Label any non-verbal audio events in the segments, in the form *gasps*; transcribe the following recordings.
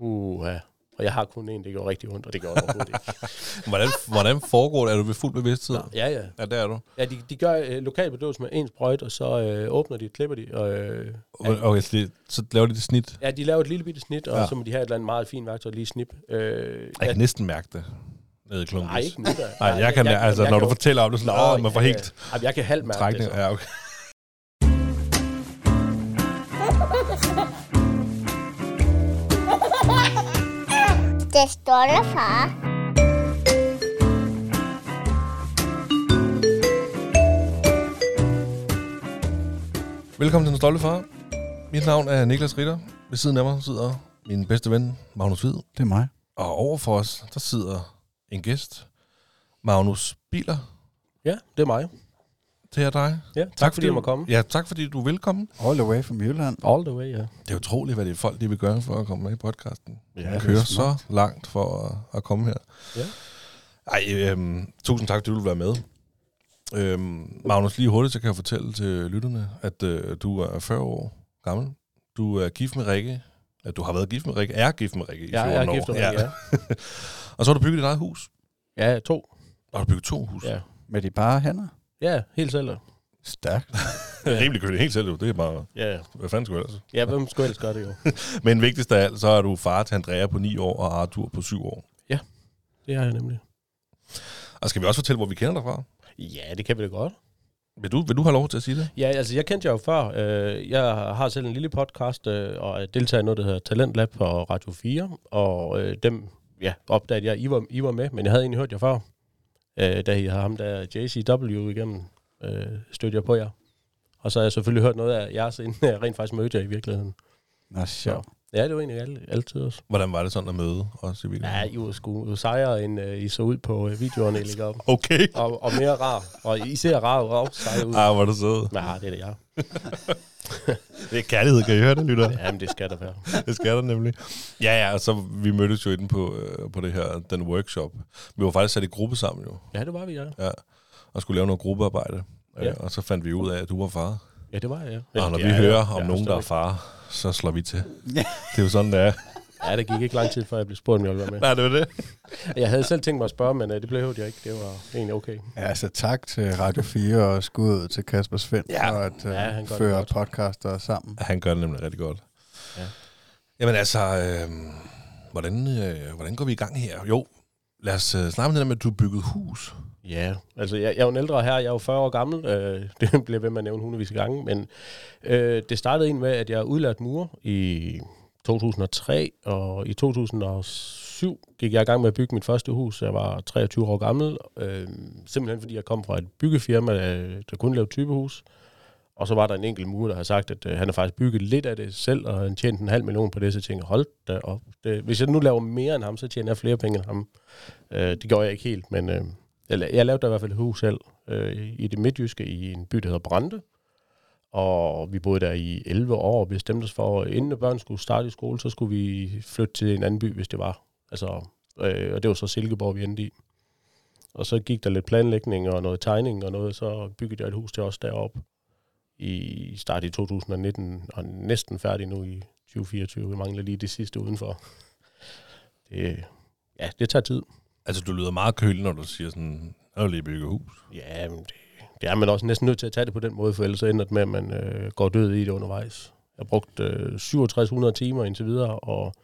Uh, ja. Og jeg har kun en, det går rigtig ondt, og det gør overhovedet ikke. *laughs* Hvordan, hvordan foregår det? Er du ved fuld bevidsthed? Ja, ja. Ja, det er du. Ja, de, de gør øh, lokal bedøvelse med en sprøjt, og så øh, åbner de, klipper de, og øh, Okay, okay så, så laver de det snit. ja, de laver et lille bitte snit, og Ja. så må de have et eller andet meget fint værktøj lige snip. Øh, Jeg kan næsten mærke det. Nede i klunkes. Nej, ikke nu da. Nej, jeg kan, altså, når du fortæller om det, sådan, åh, man får helt Ja, jeg kan halvt mærke det. Så. Ja, okay. Det stolte far. Velkommen til Den Stolte Far. Mit navn er Niklas Ritter. Ved siden af mig sidder min bedste ven, Magnus Hvid. Det er mig. Og over for os, der sidder en gæst, Magnus Biler. Ja, det er mig. Det er dig. Ja, tak, tak fordi jeg må komme. Ja, tak fordi du er velkommen. All the way from Jylland. All the way, ja. Det er utroligt, hvad det er folk, de vil gøre for at komme med i podcasten. Ja, kører så langt for at, at komme her. Ja. Ej, øhm, tusind tak, fordi du vil være med. Øhm, Magnus, lige hurtigt, så kan jeg fortælle til lytterne, at øh, du er 40 år gammel. Du er gift med Rikke. At du har været gift med Rikke. Er gift med Rikke i 14 Ja, jeg er år. gift med Rikke, ja. *laughs* Og så har du bygget dit eget hus. Ja, to. Og har du bygget to hus. Ja, Med de bare hænder. Ja helt selv. Stærkt. *laughs* Er rimelig køligt helt selv. Det er bare, Ja, hvad fanden skulle ellers? ja hvem skulle ellers gøre det jo? *laughs* Men vigtigst af alt, så er du far til Andrea på 9 år og Arthur på 7 år. Det har jeg nemlig. Og skal vi også fortælle, hvor vi kender dig fra? Ja, det kan vi da godt. Vil du, vil du have lov til at sige det? Ja, altså jeg kendte jer jo før. Øh, Jeg har selv en lille podcast øh, og er deltager i noget, der hedder Talent Lab på Radio 4. Og øh, dem ja, opdagede jeg, I var, I var med, men jeg havde egentlig hørt jer før. Øh, Da I har ham der JCW igennem, øh, stødte jeg på jer. Og så har jeg selvfølgelig hørt noget af jeres, inden jeg rent faktisk mødte jer i virkeligheden. Nå, sjov. Ja, det var egentlig alt, altid også. Hvordan var det sådan at møde os i virkeligheden? Ja, I var sgu sejere, end øh, I så ud på øh, videoerne, I lægger op. Okay. Og, og mere rar. Og I ser rar og også seje ud. Ah, er du sød. Nej, det er det jeg. *laughs* Det er kærlighed, kan I høre det, lytter? Jamen, det skal der være. *laughs* Det skal der nemlig. Ja, ja, og så vi mødtes jo inde på, øh, på det her, den workshop. Vi var faktisk sat i gruppe sammen jo, Ja, det var vi, ja. ja, og skulle lave noget gruppearbejde. Ja. Ja. Og så fandt vi ud af, at du var far. Ja, det var jeg, ja. Og når ja, vi ja, hører ja, om ja, nogen, der er far, så slår vi til. Ja. Det er jo sådan, det er. Ja, det gik ikke lang tid, før jeg blev spurgt, om jeg ville være med. Nej, det var det. Jeg havde selv tænkt mig at spørge, men uh, det blev jeg ikke. Det var egentlig okay. Ja, altså tak til Radio 4 og skud ud til Kasper Svend Ja. for at uh, Ja, han gør det føre podcaster sammen. Han gør det nemlig rigtig godt. Ja. Jamen altså, øh, hvordan, øh, hvordan går vi i gang her? Jo, lad os øh, snakke om det der med, at du bygget hus. Ja, altså jeg, jeg er jo en ældre her. Jeg er jo 40 år gammel. Øh, *laughs* det bliver ved med at nævne hundredvis af gange. Men øh, det startede egentlig med, at jeg er udlært mur i 2003. Og i 2007 gik jeg i gang med at bygge mit første hus. Jeg var 23 år gammel. Øh, simpelthen fordi jeg kom fra et byggefirma, øh, der kun lavede typehus. Og så var der en enkelt mur, der har sagt, at øh, han har faktisk bygget lidt af det selv, og han tjente en halv million på det, så jeg tænkte, hold da op. Det, hvis jeg nu laver mere end ham, så tjener jeg flere penge end ham. Øh, det gjorde jeg ikke helt, men øh, jeg, jeg lavede der i hvert fald et hus selv øh, i det midtjyske, i en by, der hedder Brande. Og vi boede der i 11 år og bestemte os for, at inden børn skulle starte i skole, så skulle vi flytte til en anden by, hvis det var. Altså, øh, og det var så Silkeborg, vi endte i. Og så gik der lidt planlægning og noget tegning og noget, så byggede jeg et hus til os deroppe i start i 2019, og næsten færdig nu i 2024. Vi mangler lige det sidste udenfor. Det, ja, det tager tid. Altså, du lyder meget kølig, når du siger sådan, jeg vil lige bygge hus. Ja, men det, det er man også næsten nødt til at tage det på den måde, for ellers ender det med, at man øh, går død i det undervejs. Jeg har brugt øh, 6700 timer indtil videre, og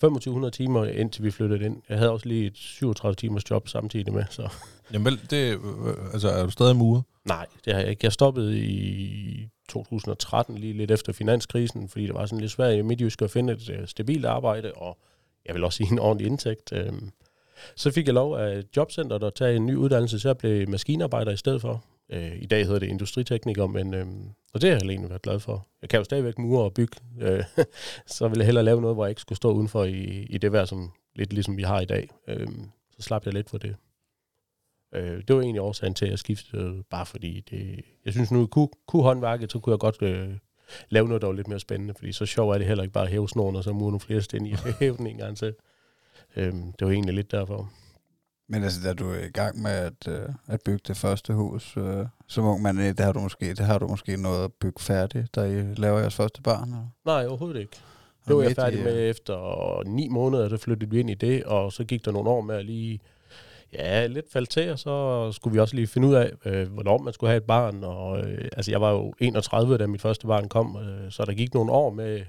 2500 timer indtil vi flyttede ind. Jeg havde også lige et 37 timers job samtidig med, så Jamen vel, det, øh, altså, er du stadig murer? nej, det har jeg ikke. Jeg stoppede i 2013, lige lidt efter finanskrisen, fordi det var sådan lidt svært i Midtjysk at finde et øh, stabilt arbejde, og jeg vil også sige en ordentlig indtægt. Øhm, så fik jeg lov af jobcenteret at tage en ny uddannelse, så jeg blev maskinarbejder i stedet for. Øh, I dag hedder det industritekniker, men øh, og det har jeg egentlig været glad for. Jeg kan jo stadigvæk mure og bygge, øh, *laughs* så ville jeg hellere lave noget, hvor jeg ikke skulle stå udenfor i, i det vejr, som lidt ligesom vi har i dag. Øh, så slap jeg lidt for det. Øh, det var egentlig årsagen til, at jeg skiftede, bare fordi det, jeg synes nu, kunne, kunne håndværket, så kunne jeg godt øh, lave noget, der var lidt mere spændende, fordi så sjov er det heller ikke bare at hæve snoren, og så mure nogle flere sten i *laughs* hævningen, altså. Øh, det var egentlig lidt derfor. Men altså, da du er i gang med at, øh, at bygge det første hus, øh, som ung mand, øh, der har du måske, der har du måske noget at bygge færdigt, da I laver jeres første barn? Eller? Nej, overhovedet ikke. Det var jeg færdig øh, med efter ni måneder, så flyttede vi ind i det, og så gik der nogle år med at lige ja, lidt faldt til, og så skulle vi også lige finde ud af, øh, hvornår man skulle have et barn. Og, øh, altså, jeg var jo 31, da mit første barn kom, øh, så der gik nogle år med,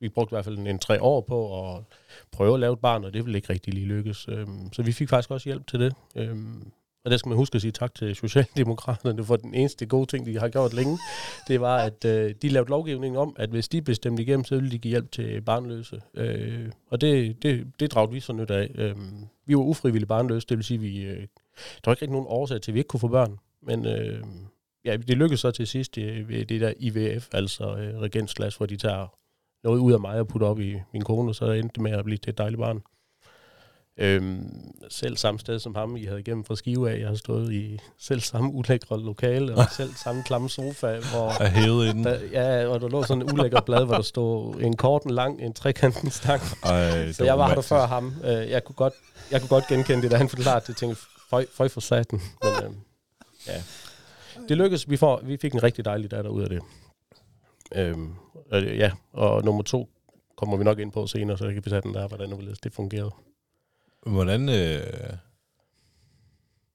vi brugte i hvert fald en, en tre år på at prøve at lave et barn, og det ville ikke rigtig lige lykkes. Øhm, så vi fik faktisk også hjælp til det. Øhm, og der skal man huske at sige tak til Socialdemokraterne for den eneste gode ting, de har gjort længe. Det var, at øh, de lavede lovgivningen om, at hvis de bestemte igennem, så ville de give hjælp til barnløse. Øh, og det, det, det dragte vi så nyt af. Øh, vi var ufrivilligt barnløse, det vil sige, vi, øh, der var ikke rigtig nogen årsag til, at vi ikke kunne få børn. Men øh, ja, det lykkedes så til sidst øh, ved det der IVF, altså øh, regensglas, hvor de tager noget ud af mig og putter op i min kone, og så endte det med at blive til et dejligt barn. Øhm, selv samme sted som ham, I havde igennem fra Skive af. Jeg har stået i selv samme ulækre lokale, og selv samme klamme sofa, hvor *laughs* Er hævet inden. der, ja, og der lå sådan en ulækker blad, hvor der stod en kort, en lang, en trekanten stang. Ej, Så jeg var der før ham. Øh, Jeg kunne godt, jeg kunne godt genkende det, da han forklarede det. Jeg tænkte, føj, føj for saten. Men øh, ja, det lykkedes. Vi, får, vi fik en rigtig dejlig datter ud af det. Øhm, og, ja, og nummer to kommer vi nok ind på senere, så jeg kan besætte den der, hvordan det, det fungerede. Hvordan, øh,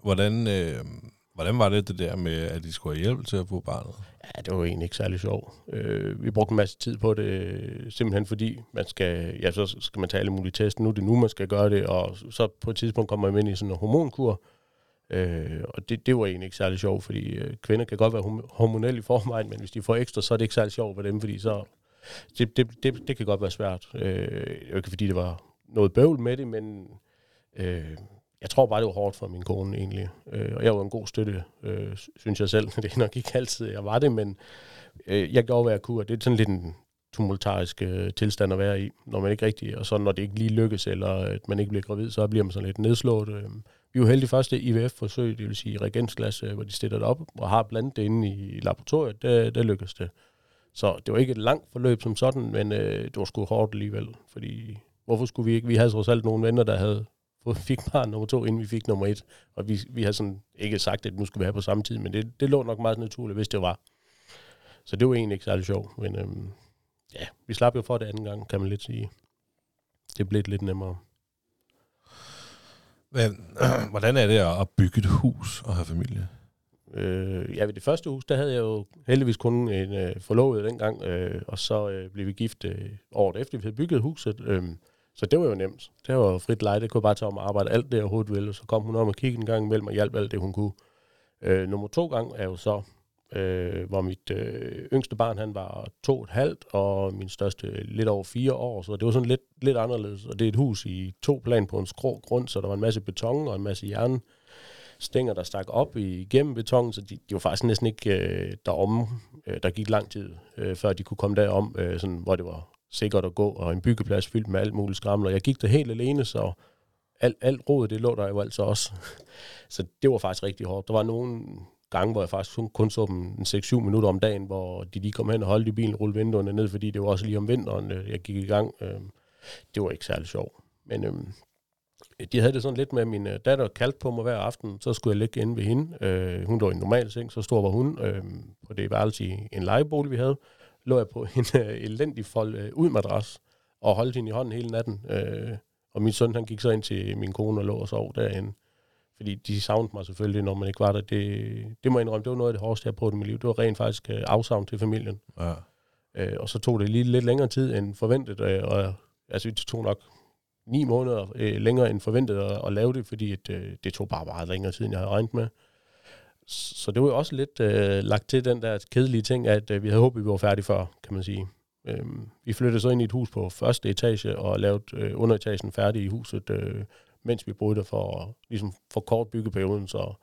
hvordan, øh, hvordan var det det der med, at de skulle have hjælp til at få barnet? Ja, det var jo egentlig ikke særlig sjovt. Øh, vi brugte en masse tid på det, simpelthen fordi man skal, ja, så skal man tage alle mulige tester. Nu er det nu, man skal gøre det, og så på et tidspunkt kommer man ind i sådan en hormonkur. Øh, og det, det var egentlig ikke særlig sjovt, fordi øh, kvinder kan godt være hormonelle i forvejen, men hvis de får ekstra, så er det ikke særlig sjovt for dem, fordi så, det, det, det, det kan godt være svært. Øh, ikke fordi, det var noget bøvl med det, men øh, jeg tror bare, det var hårdt for min kone egentlig. Øh, og jeg var en god støtte, øh, synes jeg selv. *laughs* Det er nok ikke altid, jeg var det, men øh, jeg gjorde, hvad jeg kunne, og det er sådan lidt en tumultarisk øh, tilstand at være i, når man ikke rigtig, og så når det ikke lige lykkes, eller at man ikke bliver gravid, så bliver man sådan lidt nedslået. Øh. Vi var heldige første IVF-forsøg, det vil sige reagensglas, øh, hvor de stiller det op og har blandet det inde i laboratoriet, der, der lykkedes det. Så det var ikke et langt forløb som sådan, men øh, det var sgu hårdt alligevel, fordi hvorfor skulle vi ikke? Vi havde trods alt nogle venner, der havde fået, fik barn nummer to, inden vi fik nummer et, og vi, vi havde sådan ikke sagt, at nu skulle vi have på samme tid, men det, det lå nok meget naturligt, hvis det var. Så det var egentlig ikke særlig sjovt, men øhm, ja, vi slap jo for det anden gang, kan man lidt sige. Det blev lidt nemmere. Hvad, *clears throat* hvordan er det at bygge et hus og have familie? Øh, ja, ved det første hus, der havde jeg jo heldigvis kun en øh, forlovet dengang, øh, og så øh, blev vi gift øh, året efter, vi havde bygget huset. Øh, så det var jo nemt. Det var jo frit leje, det kunne bare tage om at arbejde alt det, jeg overhovedet ville. Så kom hun om og kiggede en gang imellem og hjalp alt det, hun kunne. Øh, nummer to gang er jo så, øh, hvor mit øh, yngste barn, han var to og et halvt, og min største lidt over fire år, så det var sådan lidt, lidt anderledes. Og det er et hus i to plan på en skrå grund, så der var en masse beton og en masse jern stænger, der stak op igennem betongen, så de, de var faktisk næsten ikke øh, deromme. Øh, der gik lang tid, øh, før de kunne komme derom, øh, sådan, hvor det var sikkert at gå, og en byggeplads fyldt med alt muligt skramler. Jeg gik der helt alene, så alt, alt rodet, det lå der jo altså også. *laughs* så det var faktisk rigtig hårdt. Der var nogen, gange, hvor jeg faktisk kun- kun så dem en 6-7 minutter om dagen, hvor de lige kom hen og holdt i bilen rullede vinduerne ned, fordi det var også lige om vinteren, øh, jeg gik i gang. Øhm, det var ikke særlig sjovt. Men øh, de havde det sådan lidt med, at min øh, datter kaldte på mig hver aften, så skulle jeg ligge inde ved hende. Øh, hun lå i en normal seng, så stor var hun øh, på det værelse i en lejebolig, vi havde. Lå jeg på *laughs* en øh, elendig fold øh, ud madras og holdt hende i hånden hele natten. Øh, og min søn, han gik så ind til min kone og lå og sov derinde. Fordi de savnede mig selvfølgelig, når man ikke var der. Det, det må jeg indrømme, det var noget af det hårdeste, jeg prøvet i mit liv. Det var rent faktisk øh, afsavn til familien. Ja. Øh, og så tog det lige lidt længere tid end forventet, øh, og altså det tog nok ni måneder øh, længere end forventet at, at lave det, fordi at, øh, det tog bare meget længere tid, end jeg havde regnet med. Så det var jo også lidt øh, lagt til den der kedelige ting, at øh, vi havde håbet, at vi var færdige før, kan man sige. Øhm, vi flyttede så ind i et hus på første etage og lavede øh, underetagen færdig i huset, øh, mens vi boede der for at ligesom, for kort byggeperioden, så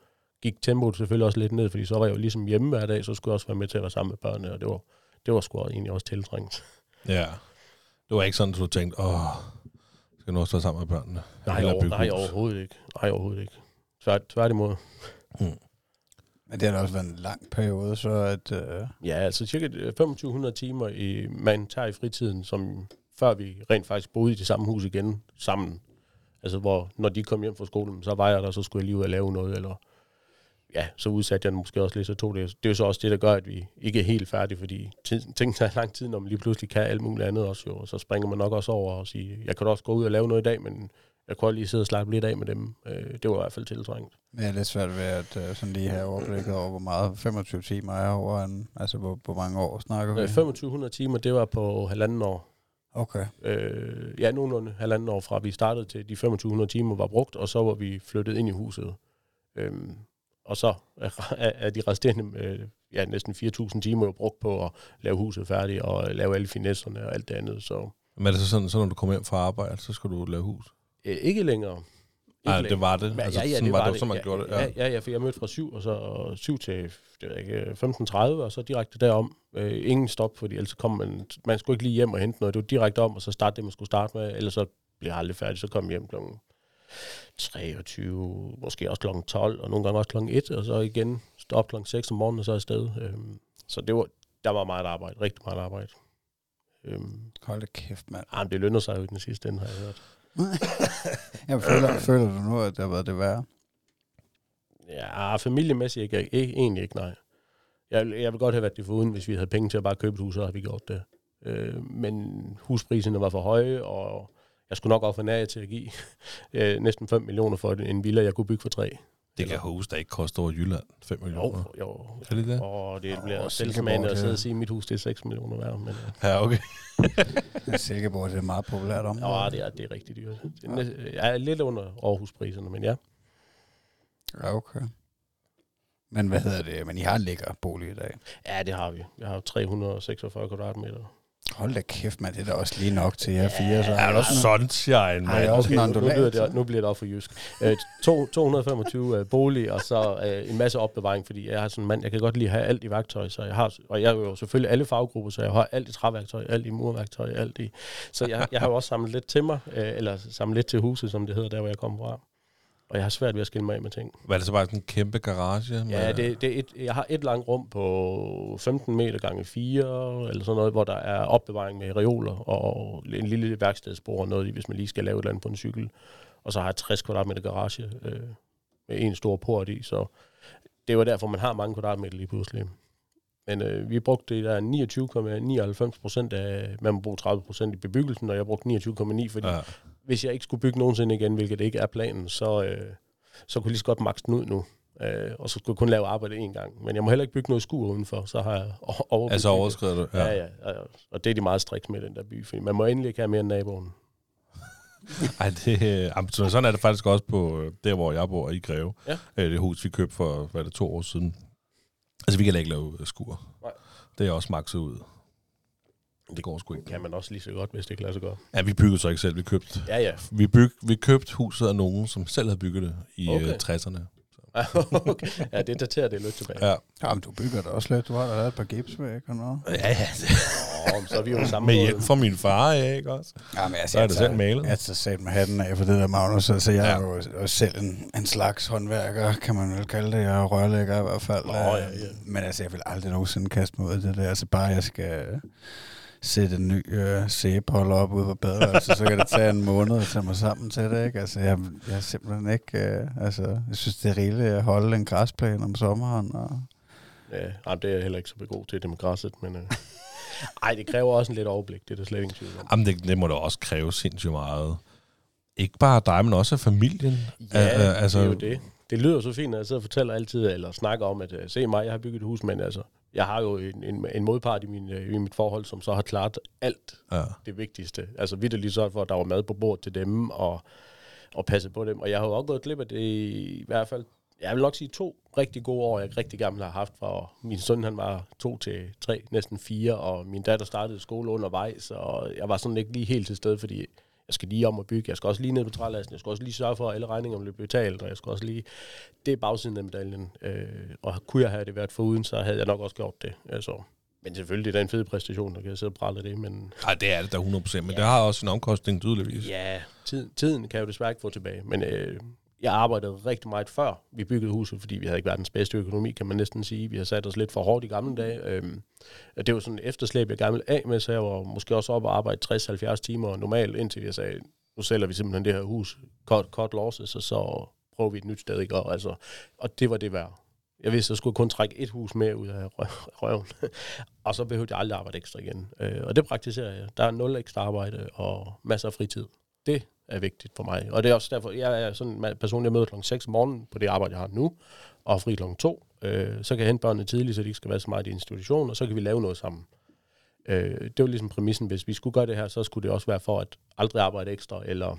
gik tempoet selvfølgelig også lidt ned, fordi så var jeg jo ligesom hjemme hver dag, så skulle jeg også være med til at være sammen med børnene, og det var, det var sgu egentlig også tiltrængt. ja. Det var ikke sådan, at du tænkte, åh, skal nu også være sammen med børnene? Nej, over, nej overhovedet ikke. Nej, overhovedet ikke. Tvært, tværtimod. Men det har da også været en lang periode, så at... Øh, Ja, altså cirka 2500 timer, i, man tager i fritiden, som før vi rent faktisk boede i det samme hus igen sammen. Altså hvor, når de kom hjem fra skolen, så var jeg der, så skulle jeg lige ud og lave noget, eller ja, så udsatte jeg den måske også lidt, så tog det. Det er jo så også det, der gør, at vi ikke er helt færdige, fordi tid, ting tager lang tid, når man lige pludselig kan alt muligt andet også jo, og så springer man nok også over og sige, jeg kan også gå ud og lave noget i dag, men jeg kunne lige sidde og slappe lidt af med dem. Øh, det var i hvert fald tiltrængt. Men jeg er svært ved at uh, sådan lige have overblikket over, hvor meget 25 timer er over en, altså hvor, hvor mange år snakker vi? Øh, 2500 timer, det var på halvanden år. Okay. Øh, ja, nogenlunde halvanden år fra vi startede til de 2500 timer var brugt, og så var vi flyttet ind i huset. Øhm, og så er, er de resterende øh, ja, næsten 4.000 timer jo brugt på at lave huset færdigt og lave alle finesserne og alt det andet. Så Men er det så sådan, så når du kommer hjem fra arbejde, så skal du lave hus? øh, ikke længere. Nej, længere. det var det. Men, altså, ja, ja, sådan det var, var det, det. så man ja, gjorde det. Ja. ja, ja, for jeg mødte fra 7, og så 7 til det ved jeg ikke, 15.30, og så direkte derom. Øh, ingen stop, fordi ellers kom man, man skulle ikke lige hjem og hente noget. Det var direkte om, og så starte det, man skulle starte med, ellers så blev jeg aldrig færdig. Så kom jeg hjem klokken 23, måske også klokken 12, og nogle gange også klokken 1, og så igen stå op klokken 6 om morgenen, og så afsted. Øhm, så det var, der var meget arbejde, rigtig meget arbejde. Øhm, Hold da kæft, mand. ah, det lønner sig jo i den sidste ende, har jeg hørt. *laughs* Jeg føler, føler du nu, at det har været det værre? Ja, familiemæssigt ikke, ikke, egentlig ikke, nej. Jeg, jeg vil godt have været det foruden, hvis vi havde penge til at bare købe et hus, så havde vi gjort det. Øh, men huspriserne var for høje, og jeg skulle nok ofre nær til at give *laughs* øh, næsten 5 millioner for en villa, jeg kunne bygge for 3. Det kan hus, der ikke koster over Jylland 5 Jo, millioner. jo. Er det det? Og det bliver Silkeborg, selvsmagende at det- sidde og sige, at mit hus det er 6 millioner værd. Men, øh, Ja, okay. *laughs* Silkeborg det er et meget populært område. ja, det er, det er rigtig dyrt. Det er, jeg er lidt under Aarhuspriserne, men ja. Ja, okay. Men hvad hedder det? Men I har en lækker bolig i dag. Ja, det har vi. Jeg har jo 346 kvadratmeter. Hold da kæft, mand. Det er da også lige nok til jer fire. Så Er der sunshine, Ej, mand? også en nu, bliver det, nu bliver det op for jysk. Øh, to, 225 øh, bolig, og så øh, en masse opbevaring, fordi jeg har sådan en mand, jeg kan godt lide at have alt i værktøj, så jeg har, og jeg er jo selvfølgelig alle faggrupper, så jeg har alt i træværktøj, alt i murværktøj, alt i, så jeg, jeg har jo også samlet lidt til mig, øh, eller samlet lidt til huset, som det hedder, der hvor jeg kommer fra. Og jeg har svært ved at skille mig af med ting. Var det så bare sådan en kæmpe garage? Ja, med- det, det er et, jeg har et langt rum på 15 meter gange 4, eller sådan noget, hvor der er opbevaring med reoler og en lille værkstedsbord og noget, hvis man lige skal lave et eller andet på en cykel. Og så har jeg 60 kvadratmeter garage øh, med en stor port i, så det var derfor, man har mange kvadratmeter lige pludselig. Men øh, vi brugte det der 29,99 procent af, man må bruge 30 procent i bebyggelsen, og jeg brugte 29,9, fordi Ja. Hvis jeg ikke skulle bygge nogensinde igen, hvilket ikke er planen, så, øh, så kunne jeg lige så godt makse den ud nu. Øh, og så skulle jeg kun lave arbejde én gang. Men jeg må heller ikke bygge noget skur udenfor, så har jeg overbygget. Altså det. overskrider du? Ja, ja, ja. Og det er de meget striks med den der by, fordi man må endelig ikke have mere end naboen. *laughs* Ej, det, øh, sådan er det faktisk også på øh, der, hvor jeg bor i Greve. Ja. Øh, Det hus, vi købte for, hvad er det, to år siden. Altså, vi kan ikke lave skur. Nej. Det er også makset ud. Det går sgu ikke. Kan man også lige så godt, hvis det kan lade sig gøre. Ja, vi byggede så ikke selv. Vi købte, Ja, ja. vi byg, vi købte huset af nogen, som selv havde bygget det i Okay. okay. 60'erne. *laughs* okay. Ja, det daterer det lidt tilbage. Ja. Jamen, du bygger da også lidt. Du har da lavet et par gipsvæg og noget. Ja, ja. Oh, så er vi jo samme Med hjælp fra min far, ja, ikke også? Jamen, altså, Så er det selv malet. Jeg tager sat med hatten af for det der, Magnus. Altså, jeg Ja. er jo også selv en, en slags håndværker, kan man vel kalde det. Jeg er rørlægger i hvert fald. Nå, ja, ja. Men altså, jeg vil aldrig nogensinde kaste mig ud i det der. Altså, bare jeg skal sætte en ny øh, sæbeholder op ude på badeværelset, så kan det tage en måned at tage mig sammen til det, ikke? Altså, jeg, jeg er simpelthen ikke... Øh, altså, jeg synes, det er rigeligt at holde en græsplæne om sommeren, og Ja, ej, det er jeg heller ikke så god til, det med græsset, men... Øh. Ej, det kræver også en lidt overblik, det er der slet ingen tvivl om. Jamen, det, det må da også kræve sindssygt meget. Ikke bare dig, men også af familien. Ja, Øh, øh, altså- det er jo det. Det lyder så fint, når jeg sidder og fortæller altid, eller snakker om, at øh, se mig, jeg har bygget et hus, men altså, jeg har jo en, en, en modpart i, min, øh, i mit forhold, som så har klaret alt Ja. det vigtigste. Altså vidt lige så for, at der var mad på bordet til dem, og, og passe på dem. Og jeg har jo også gået glip af det i hvert fald, jeg vil nok sige to rigtig gode år, jeg rigtig gammel har haft, fra min søn han var to til tre, næsten fire, og min datter startede skole undervejs, og jeg var sådan ikke lige helt til stede, fordi jeg skal lige om at bygge, jeg skal også lige ned på trælasten, jeg skal også lige sørge for, at alle regninger bliver betalt, og jeg skal også lige... Det er bagsiden af medaljen, øh, og kunne jeg have det været foruden, så havde jeg nok også gjort det. Altså, men selvfølgelig, det er en fed præstation, der kan jeg sidde og prale af det, men Ej, det er det da 100%, men ja. det har også en omkostning tydeligvis. Ja, tid, tiden kan jeg jo desværre ikke få tilbage. Men øh, jeg arbejdede rigtig meget før vi byggede huset, fordi vi havde ikke verdens bedste økonomi, kan man næsten sige. Vi har sat os lidt for hårdt i gamle dage. Øhm, det var sådan et efterslæb, jeg gerne ville af med, så jeg var måske også oppe og arbejde 60-70 timer normalt, indtil jeg sagde, nu sælger vi simpelthen det her hus, cut, cut losses, og så prøver vi et nyt sted. Ikke? Og, altså, og det var det værd. Jeg vidste, at jeg skulle kun trække et hus mere ud af røven. *laughs* og så behøvede jeg aldrig arbejde ekstra igen. Øh, og det praktiserer jeg. Der er nul ekstra arbejde og masser af fritid. Det er vigtigt for mig. Og det er også derfor, jeg er sådan en person, jeg møder kl. 6 om morgenen på det arbejde, jeg har nu, og fri kl. 2. Øh, så kan jeg hente børnene tidligt, så de ikke skal være så meget i institution, og så kan vi lave noget sammen. Øh, det var ligesom præmissen, hvis vi skulle gøre det her, så skulle det også være for at aldrig arbejde ekstra, eller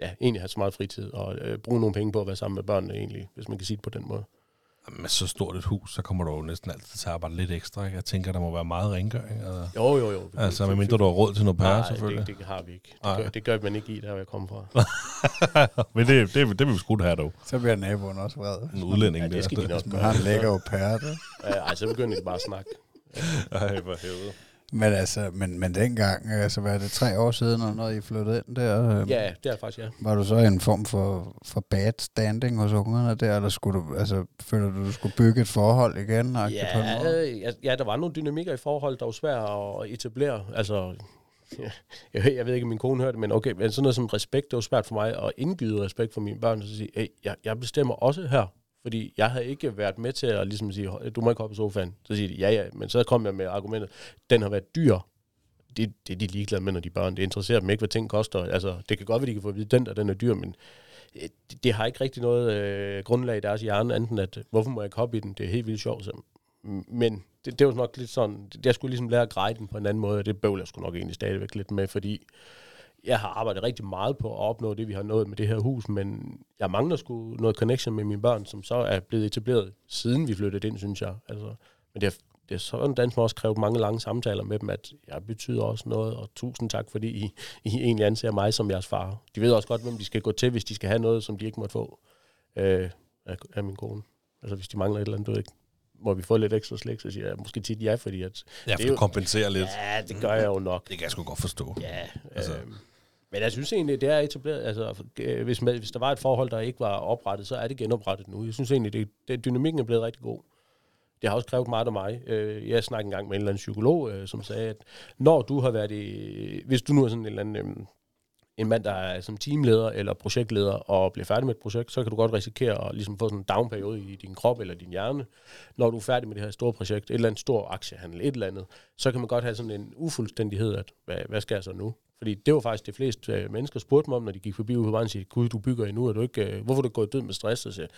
ja, egentlig have så meget fritid, og øh, bruge nogle penge på at være sammen med børnene egentlig, hvis man kan sige det på den måde. Med så stort et hus, så kommer du jo næsten altid til at arbejde lidt ekstra. Ikke? Jeg tænker, der må være meget rengøring. Og... Jo, jo, jo. Altså, medmindre du har råd til noget pære, Nej, selvfølgelig. det, det har vi ikke. Det Nej. gør, det gør man ikke i, der hvor jeg kommer fra. *laughs* Men det, det, det vil vi sgu have, dog. Så bliver naboen også vred. En udlænding Ja, der. det skal de nok Man gøre. har en lækker au pair, der. Øh, Ej, så begynder de bare at snakke. *laughs* Ej, hvor helvede. Men altså, men, men dengang, altså hvad er det, tre år siden, og når I flyttede ind der, øh, Ja, det er faktisk, ja. var du så i en form for, for bad standing hos ungerne der, eller skulle du, altså, føler du, du skulle bygge et forhold igen? agtigt på en måde? Ja, ja, ja, der var nogle dynamikker i forhold, der var svært at etablere. Altså, ja, *laughs* jeg, jeg ved ikke, om min kone hørte det, men okay, men sådan noget som respekt, det var svært for mig at indgyde respekt for mine børn, og så sige, hey, jeg, jeg bestemmer også her, fordi jeg havde ikke været med til at ligesom sige, du må ikke hoppe på sofaen. Så siger de, ja, ja, men så kom jeg med argumentet, den har været dyr. Det, det er de ligeglade med, når de børn. Det interesserer dem ikke, hvad ting koster. Altså, det kan godt være, de kan få at vide, den der, den er dyr, men øh, det, det har ikke rigtig noget øh, grundlag i deres hjerne, enten at, hvorfor må jeg ikke hoppe i den? Det er helt vildt sjovt. Så, men det, det var nok lidt sådan, jeg skulle ligesom lære at greje den på en anden måde, og det bøvler jeg sgu nok egentlig stadigvæk lidt med, fordi jeg har arbejdet rigtig meget på at opnå det, vi har nået med det her hus, men jeg mangler sgu noget connection med mine børn, som så er blevet etableret, siden vi flyttede ind, synes jeg. Altså, men det har, det har sådan dansk også krævet mange lange samtaler med dem, at jeg betyder også noget, og tusind tak, fordi I, I egentlig anser mig som jeres far. De ved også godt, hvem de skal gå til, hvis de skal have noget, som de ikke måtte få øh, af, af min kone. Altså hvis de mangler et eller andet, du ikke, må vi få lidt ekstra slik, så siger jeg måske tit ja, fordi at, Ja, Det for er du jo- kompenserer lidt. ja, det gør jeg jo nok. Det kan jeg sgu godt forstå. Ja, Altså- altså. øh, men jeg synes egentlig, det er etableret. Altså, øh, hvis, man, hvis der var et forhold, der ikke var oprettet, så er det genoprettet nu. Jeg synes egentlig, det, det, dynamikken er blevet rigtig god. Det har også krævet meget af mig. Øh, jeg snakkede engang med en eller anden psykolog, øh, som sagde, at når du har været i... Hvis du nu er sådan en eller anden... Øhm, en mand, der er som teamleder eller projektleder og bliver færdig med et projekt, så kan du godt risikere at ligesom få sådan en downperiode i din krop eller din hjerne. Når du er færdig med det her store projekt, et eller andet stor aktiehandel, et eller andet, så kan man godt have sådan en ufuldstændighed, at hvad, hvad skal jeg så nu? Fordi det var faktisk det fleste øh, mennesker spurgte mig om, når de gik forbi ude på vejen og gud, du bygger endnu, er du ikke, øh, hvorfor er du gået død med stress? Og så siger,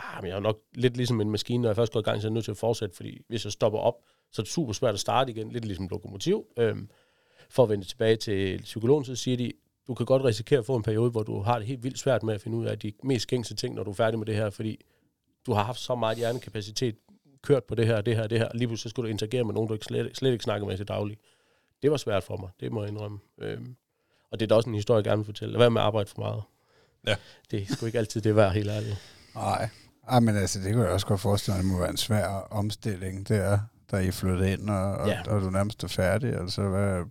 ah, men jeg er nok lidt ligesom en maskine, når jeg først går i gang, så er jeg nødt til at fortsætte, fordi hvis jeg stopper op, så er det super svært at starte igen, lidt ligesom lokomotiv. Øhm, for at vende tilbage til psykologen, så siger de, du kan godt risikere at få en periode, hvor du har det helt vildt svært med at finde ud af de mest gængse ting, når du er færdig med det her, fordi du har haft så meget hjernekapacitet kørt på det her, det her, det her, og lige pludselig så skulle du interagere med nogen, du ikke slet, slet ikke snakker med til daglig. Det var svært for mig, det må jeg indrømme. Øhm, og det er da også en historie, jeg gerne vil fortælle. Lad være med at arbejde for meget. Ja. Det er sgu ikke altid det værd, helt ærligt. Nej. Ej, men altså, det kunne jeg også godt forestille mig, det må være en svær omstilling der, da I flyttede ind, og, og, Ja. og du nærmest er færdig. Altså, hvad,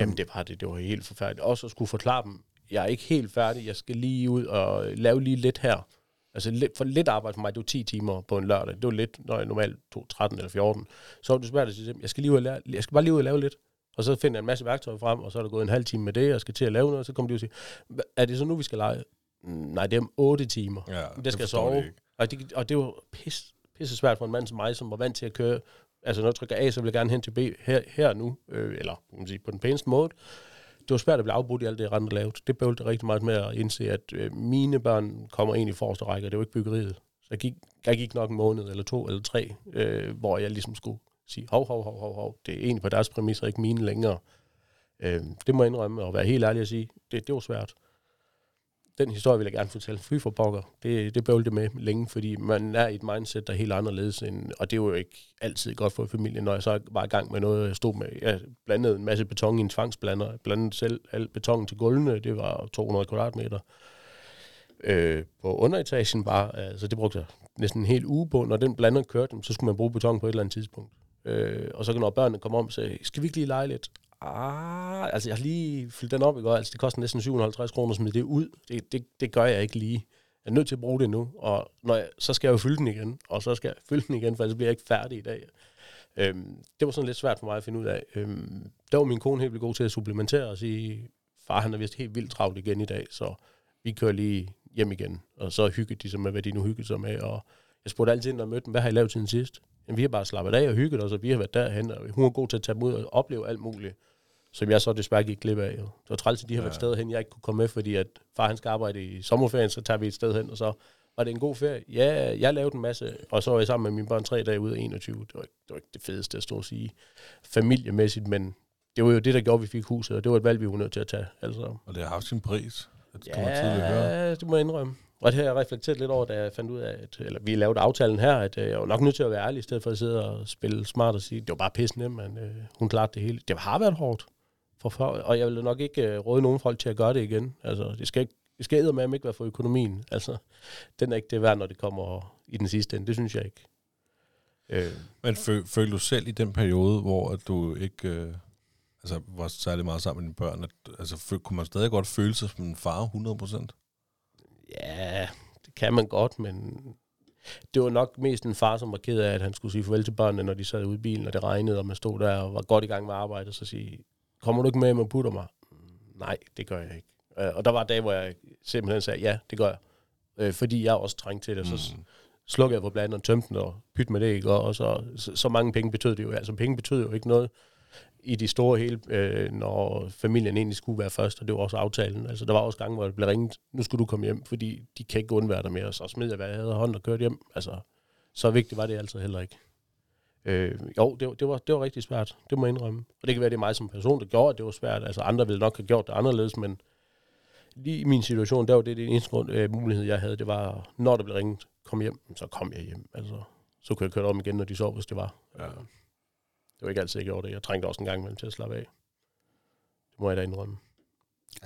Jamen, det var det. Det var helt forfærdeligt. Også at skulle forklare dem, jeg er ikke helt færdig, jeg skal lige ud og lave lige lidt her. Altså lidt, for lidt arbejde for mig, det var 10 timer på en lørdag. Det var lidt, når jeg normalt tog 13 eller 14. Så var det svært at sige, jeg skal, lige ud og lave, jeg skal bare lige ud og lave lidt. Og så finder jeg en masse værktøjer frem, og så er der gået en halv time med det, og skal til at lave noget, og så kommer de og siger, "Hva- er det så nu, vi skal lege? "Mm, Nej, det er om 8 timer. Ja, det skal jeg sove. Og det, og det var pis, pisse svært for en mand som mig, som var vant til at køre. Altså når jeg trykker A, så vil jeg gerne hen til B her, her nu, øh, eller kan man sige, på den pæneste måde. Det var svært at blive afbrudt i alt det, rendte lavt. Det bøvlte rigtig meget med at indse, at øh, mine børn kommer i forreste række, og det var ikke byggeriet. Så jeg gik, jeg gik nok en måned, eller to, eller tre, øh, hvor jeg ligesom skulle sige, hov, hov, hov, hov, hov, det er egentlig på deres præmisser, ikke mine længere. Øh, det må jeg indrømme, og være helt ærlig at sige, det, det var svært den historie vil jeg gerne fortælle. Fy for pokker. Det, det bøvlte med længe, fordi man er i et mindset, der er helt anderledes. End, og det er jo ikke altid godt for familien. Når jeg så var i gang med noget, jeg stod med, jeg blandede en masse beton i en tvangsblander. Jeg blandede selv al beton til gulvene. Det var 200 kvadratmeter. Øh, på underetagen bare, altså det brugte jeg næsten en hel uge på. Når den blander kørte, så skulle man bruge beton på et eller andet tidspunkt. Øh, og så når børnene kommer om og sagde, skal vi ikke lige lege lidt? Ah, altså jeg har lige fyldt den op i går, altså det koster næsten 750 kroner at smide det ud. Det, det, det gør jeg ikke lige. Jeg er nødt til at bruge det nu, og når jeg, så skal jeg jo fylde den igen, og så skal jeg fylde den igen, for ellers bliver jeg ikke færdig i dag. Øhm, det var sådan lidt svært for mig at finde ud af. Øhm, der var min kone helt vildt god til at supplementere og sige, far han er vist helt vildt travlt igen i dag, så vi kører lige hjem igen. Og så hyggede de sig med, hvad de nu hyggede sig med, og Jeg spurgte altid, når jeg mødte dem, hvad har I lavet siden sidst? Vi har bare slappet af og hygget os, og vi har været derhen, og hun er god til at tage dem ud og opleve alt muligt, som jeg så desværre gik glip af. Jo. Det var træls, at de har ja. været steder hen, jeg ikke kunne komme med, fordi at far han skal arbejde i sommerferien, så tager vi et sted hen, og så var det en god ferie. Ja, jeg lavede en masse, og så var jeg sammen med mine børn tre dage ude af 21. Det var, ikke, det var ikke det fedeste at stå og sige familiemæssigt, men det var jo det, der gjorde, at vi fik huset, og det var et valg, vi var nødt til at tage. Altså. Og det har haft sin pris. Det høre. Ja, det må jeg indrømme. Og det har jeg reflekteret lidt over, da jeg fandt ud af, at eller vi lavede aftalen her, at øh, jeg var nok nødt til at være ærlig, i stedet for at sidde og spille smart og sige, det var bare pisse nemt, men øh, hun klarede det hele. Det har været hårdt. For, for, og jeg vil nok ikke øh, råde nogen folk til at gøre det igen. Altså, det skal ikke det skal med ikke være for økonomien. Altså, den er ikke det værd, når det kommer i den sidste ende. Det synes jeg ikke. Øh. Men føl, føler du selv i den periode, hvor at du ikke øh, altså, var særlig meget sammen med dine børn, at, altså, kunne man stadig godt føle sig som en far 100%? Ja, det kan man godt, men det var nok mest en far, som var ked af, at han skulle sige farvel til børnene, når de sad ude i bilen, og det regnede, og man stod der og var godt i gang med arbejde, og så sige, kommer du ikke med, og putter mig? Nej, det gør jeg ikke. Øh, og der var dage, hvor jeg simpelthen sagde, ja, det gør jeg. Øh, fordi jeg også trængte til det. Mm. Så slukkede jeg på blandt og tømte den og pyt med det, ikke? Og så, så, så mange penge betød det jo. Altså penge betød jo ikke noget i de store hele, øh, når familien egentlig skulle være først, og det var også aftalen. Altså, der var også gange, hvor det blev ringet, nu skulle du komme hjem, fordi de kan ikke undvære dig mere, og så smed jeg, hvad jeg havde hånd og kørte hjem. Altså, så vigtigt var det altså heller ikke. Øh, jo, det, det, var, det var rigtig svært, det må jeg indrømme. Og det kan være, det er mig som person, der gjorde, at det var svært. Altså, andre ville nok have gjort det anderledes, men lige i min situation, der var det det eneste grund, øh, mulighed, jeg havde, det var, når der blev ringet, kom hjem, så kom jeg hjem. Altså, så kunne jeg køre om igen, når de sov, hvis det var. Ja. Det var ikke altid, jeg gjorde det. Jeg trængte også en gang imellem til at slappe af. Det må jeg da indrømme.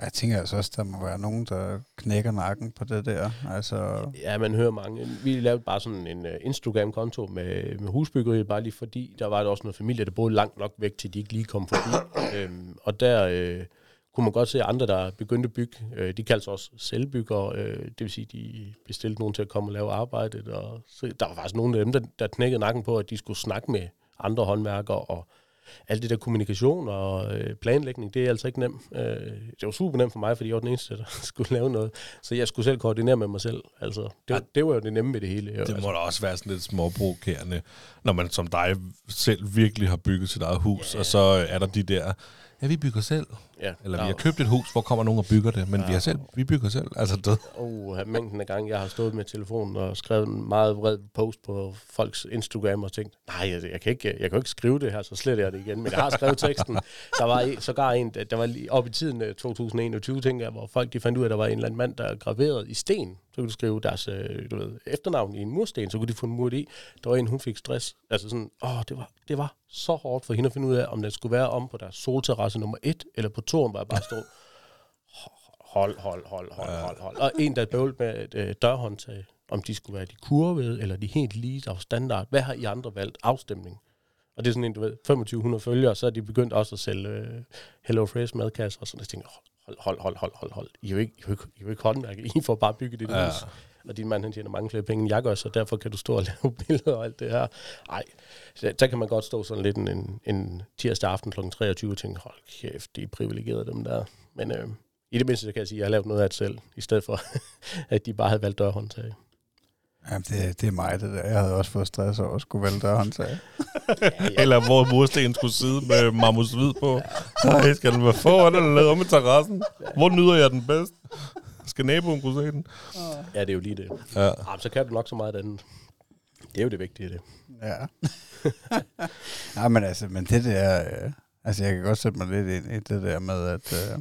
Jeg tænker altså også, der må være nogen, der knækker nakken på det der. Altså... Ja, man hører mange. Vi lavede bare sådan en uh, Instagram-konto med, med husbyggeri, bare lige fordi, der var der også noget familie, der boede langt nok væk, til de ikke lige kom forbi. *coughs* øhm, og der øh, kunne man godt se andre, der begyndte at bygge. Øh, de kaldte også selvbygger, øh, det vil sige, de bestilte nogen til at komme og lave arbejdet. Og så, der var faktisk nogle af dem, der, der knækkede nakken på, at de skulle snakke med andre håndværkere, og alt det der kommunikation og øh, planlægning, det er altså ikke nemt. Øh, det var super nemt for mig, fordi jeg var den eneste, der *laughs* skulle lave noget. Så jeg skulle selv koordinere med mig selv. Altså, det, ja, det var jo det nemme ved det hele. Det må altså. da også være sådan lidt småprovokerende, når man som dig selv virkelig har bygget sit eget hus, ja. og så er der de der ja, vi bygger selv. Ja, Eller vi har købt et hus, hvor kommer nogen og bygger det, men ja. vi, har selv, vi bygger selv. Altså det. Oh, mængden af gange, jeg har stået med telefonen og skrevet en meget vred post på folks Instagram og tænkt, nej, jeg, jeg, kan ikke, jeg kan ikke skrive det her, så sletter jeg det igen. Men jeg har skrevet teksten. Der var sågar en, der var op i tiden 2021, øh, tænker jeg, hvor folk de fandt ud af, at der var en eller anden mand, der graveret i sten. Så kunne du skrive deres øh, du ved, efternavn i en mursten, så kunne de få en mur i. Der var en, hun fik stress. Altså sådan, åh, det var, det var så hårdt for hende at finde ud af, om den skulle være om på deres solterrasse nummer et, eller på toren, hvor jeg bare stod, hold, hold, hold, hold, hold, hold. Og en, der bøvlet med et øh, dørhåndtag, om de skulle være de kurvede, eller de helt lige, var standard. Hvad har I andre valgt? Afstemning. Og det er sådan en, du ved, 2500 følgere, så er de begyndt også at sælge øh, Hello Fresh madkasser, og sådan, jeg tænker, hold, hold, hold, hold, hold, hold. I er jo ikke, I er jo ikke, I er jo ikke håndværke, I får bare bygget det ja. hus. Og din mand, han tjener mange flere penge, end jeg gør, så derfor kan du stå og *laughs* lave billeder og alt det her. Ej, så, der kan man godt stå sådan lidt en, en, en tirsdag aften kl. 23 og tænke, hold kæft, de er privilegerede dem der. Men øh, i det mindste, så kan jeg sige, at jeg har lavet noget af det selv, i stedet for, *laughs* at de bare havde valgt dørhåndtag. Jamen, det, det er mig, det der. Jeg havde også fået stress over at skulle vælge dørhåndtag. *laughs* ja, ja. Eller hvor murstenen skulle sidde med Marmus Hvid på. Nej, skal den være foran eller lavet om i terrassen? Hvor nyder jeg den bedst? Skal naboen kunne se den? Ja, det er jo lige det. Ja. Jamen, så kan du nok så meget andet. Det er jo det vigtige, det. Ja. *laughs* ja, men altså, men det der... Øh, altså, jeg kan godt sætte mig lidt ind i det der med, at, øh,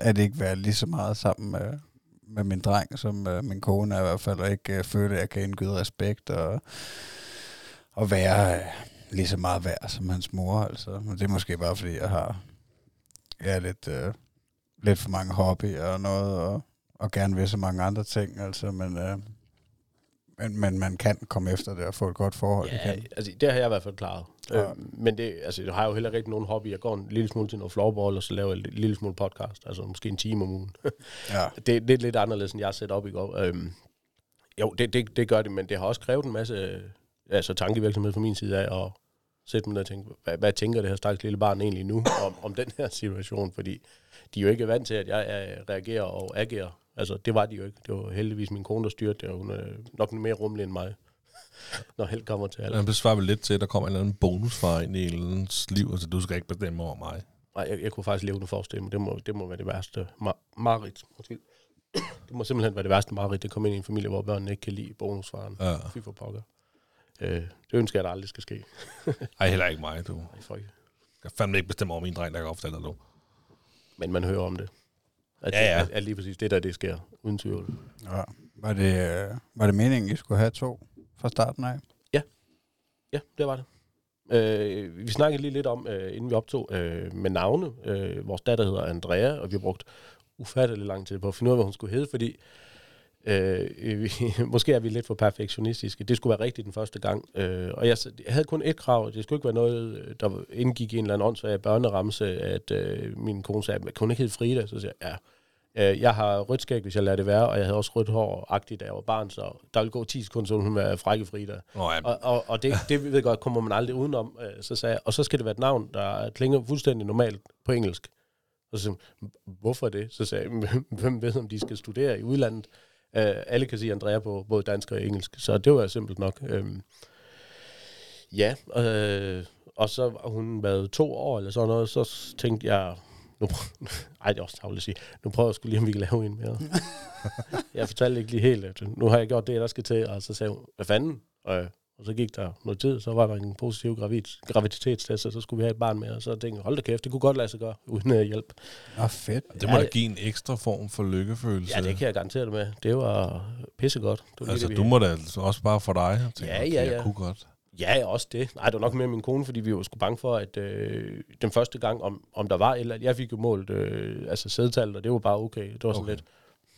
at ikke være lige så meget sammen med, med min dreng, som øh, min kone er i hvert fald, og ikke øh, føle, at jeg kan indgyde respekt, og, og være øh, lige så meget værd som hans mor, altså. Men det er måske bare, fordi jeg har ja, lidt, øh, lidt for mange hobbyer og noget, og, og gerne vil så mange andre ting, altså, men... Øh, men, men man kan komme efter det og få et godt forhold. Ja, altså, det har jeg i hvert fald klaret. Ja. Øh, men det, altså, jeg har jo heller ikke nogen hobby. Jeg går en lille smule til noget floorball, og så laver jeg en lille smule podcast. Altså måske en time om ugen. ja. *laughs* det, det er lidt anderledes, end jeg har sat op i går. Øhm, jo, det, det, det gør det, men det har også krævet en masse altså, tankevirksomhed fra min side af, at sætte mig ned og tænke, hvad, hvad tænker det her stakkels lille barn egentlig nu om, om den her situation? Fordi de er jo ikke vant til, at jeg, jeg reagerer og agerer Altså, det var de jo ikke. Det var heldigvis min kone, der styrte det, og hun er nok mere rummelig end mig. *laughs* når helt kommer til alt. Han besvarer vel lidt til, at der kommer en eller anden bonusfar ind i Elens liv, altså du skal ikke bestemme over mig. Nej, jeg, jeg kunne faktisk leve den forestille mig. Det må, det må være det værste. Mar- Marit, måske. *coughs* Det må simpelthen være det værste Marit, det kommer ind i en familie, hvor børnene ikke kan lide bonusfaren. Ja. Fy for pokker. Øh, det ønsker jeg, at der aldrig skal ske. *laughs* Ej, heller ikke mig, du. Nej, for ikke. Jeg kan fandme ikke bestemme over min dreng, der kan opstille dig, du. Men man hører om det. At, Ja, ja. At, at lige præcis det der, det sker, uden tvivl. Ja. Var, det, var det meningen, I skulle have to fra starten af? Ja, det var det. Øh, vi snakkede lige lidt om, øh, inden vi optog, øh, med navne. Øh, vores datter hedder Andrea, og vi har brugt ufattelig lang tid på at finde ud af, hvad hun skulle hedde, fordi øh, vi, *laughs* måske er vi lidt for perfektionistiske. Det skulle være rigtigt den første gang. Øh, og jeg, jeg havde kun et krav. Det skulle ikke være noget, øh, der indgik i en eller anden åndssvag børneramse, at øh, min kone sagde, kan hun ikke hedde Frida? Så siger jeg, ja. Øh, jeg har rødt skæg, hvis jeg lader det være, og jeg havde også rødt hår-agtigt, da jeg var barn, så der ville gå 10 sekunder, så hun være frække Frida. Nå, ja. Og, og, og det, det ved jeg godt, kommer man aldrig udenom. Øh, Så sagde jeg, og så skal det være et navn, der klinger fuldstændig normalt på engelsk. Og så sagde hvorfor det? Så sagde jeg, hvem ved, om de skal studere i udlandet? Uh, alle kan sige Andrea på både dansk og engelsk, så det var simpelt nok. Um, ja, øh, og så har hun været to år eller sådan noget, så tænkte jeg, nu, *laughs* ej, det er også tavligt at sige, nu prøver jeg skulle lige, om vi kan lave en mere. *laughs* jeg fortalte ikke lige helt, at nu har jeg gjort det, der skal til, og så sagde hun, hvad fanden? Og, og så gik der noget tid, så var der en positiv gravid, graviditetstest, og så skulle vi have et barn med, og så tænkte jeg, hold da kæft, det kunne godt lade sig gøre, uden uh, hjælp. Nå, fedt. Det må Ja, da give en ekstra form for lykkefølelse. Ja, det kan jeg garantere dig med. Det var pissegodt. Det var lige Altså, det, du må da altså også bare for dig. Jeg tænker, Ja, okay, ja, Jeg ja. kunne godt. Ja, også det. Nej, det var nok mere min kone, fordi vi var sgu bange for, at øh, den første gang, om, om der var et eller andet, jeg fik jo målt øh, altså sædtallet, og det var bare okay. Det var sådan Okay. lidt,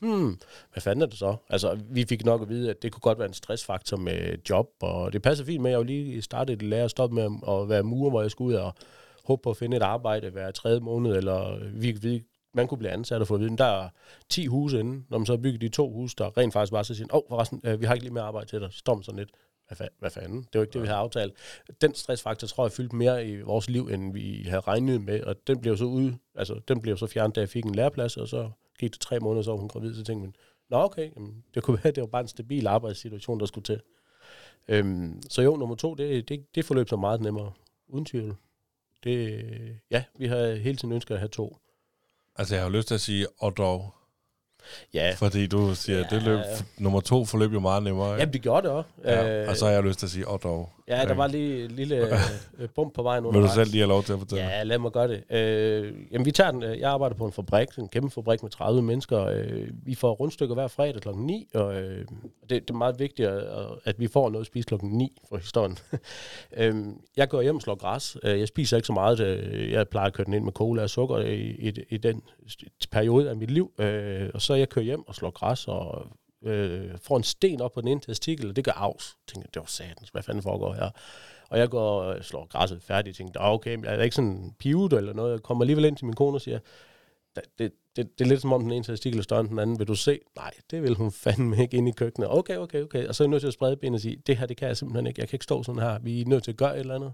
hmm, hvad fanden er det så? Altså, vi fik nok at vide, at det kunne godt være en stressfaktor med job, og det passer fint med, at jeg jo lige startede et lære og stoppe med at være murer, hvor jeg skulle ud og håbe på at finde et arbejde hver tredje måned, eller vi, vi man kunne blive ansat og få at vide, der er 10 huse inde, når man så bygger de to huse, der rent faktisk var, så siger åh, oh, forresten, øh, vi har ikke lige mere arbejde til dig. Så står man sådan lidt, hvad, fa- hvad fanden? Det var ikke det, vi havde aftalt. Den stressfaktor tror jeg fyldte mere i vores liv, end vi havde regnet med, og den blev så ud, altså den blev så fjernet, da jeg fik en læreplads, og så gik det tre måneder, så var hun gravid, så tænkte man, nå okay, jamen, det kunne være, *laughs* det var bare en stabil arbejdssituation, der skulle til. Øhm, så jo, nummer to, det, det, det forløb så meget nemmere, uden tvivl. Det, ja, vi har hele tiden ønsket at have to. Altså, jeg har lyst til at sige, og dog. Ja, Fordi du siger, ja. det løb, nummer to forløb jo meget nemmere. jamen det gjorde det også. ja. Øh, Og så har jeg lyst til at sige, og dog. Ja, der var lige et lille *laughs* øh, bump på vejen Vil du selv lige have lov til at fortælle? Ja, lad mig gøre det. Øh, jamen, vi tager den. øh, Jeg arbejder på en fabrik, en kæmpe fabrik med 30 mennesker. Øh, vi får rundstykker hver fredag kl. 9, og øh, det, det er meget vigtigt, at, at vi får noget at spise kl. 9 for historien. *laughs* øh, jeg går hjem og slår græs. Øh, Jeg spiser ikke så meget. øh, Jeg plejer at køre den ind med cola og sukker i, i, i den periode af mit liv. Øh, og så jeg kører hjem og slår græs og øh, får en sten op på den ene testikel, og det gør afs. Jeg tænker, det var satans, hvad fanden foregår her? Og jeg går og slår græsset færdigt, og tænkte, "Ah, okay, men jeg er ikke sådan pivet eller noget. Jeg kommer alligevel ind til min kone og siger, det, det, det, det er lidt som om den ene testikel er større end den anden. Vil du se? Nej, det vil hun fandme ikke ind i køkkenet. Okay, okay, okay. Og så er jeg nødt til at sprede benet og sige, det her, det kan jeg simpelthen ikke. Jeg kan ikke stå sådan her. Vi er nødt til at gøre et eller andet.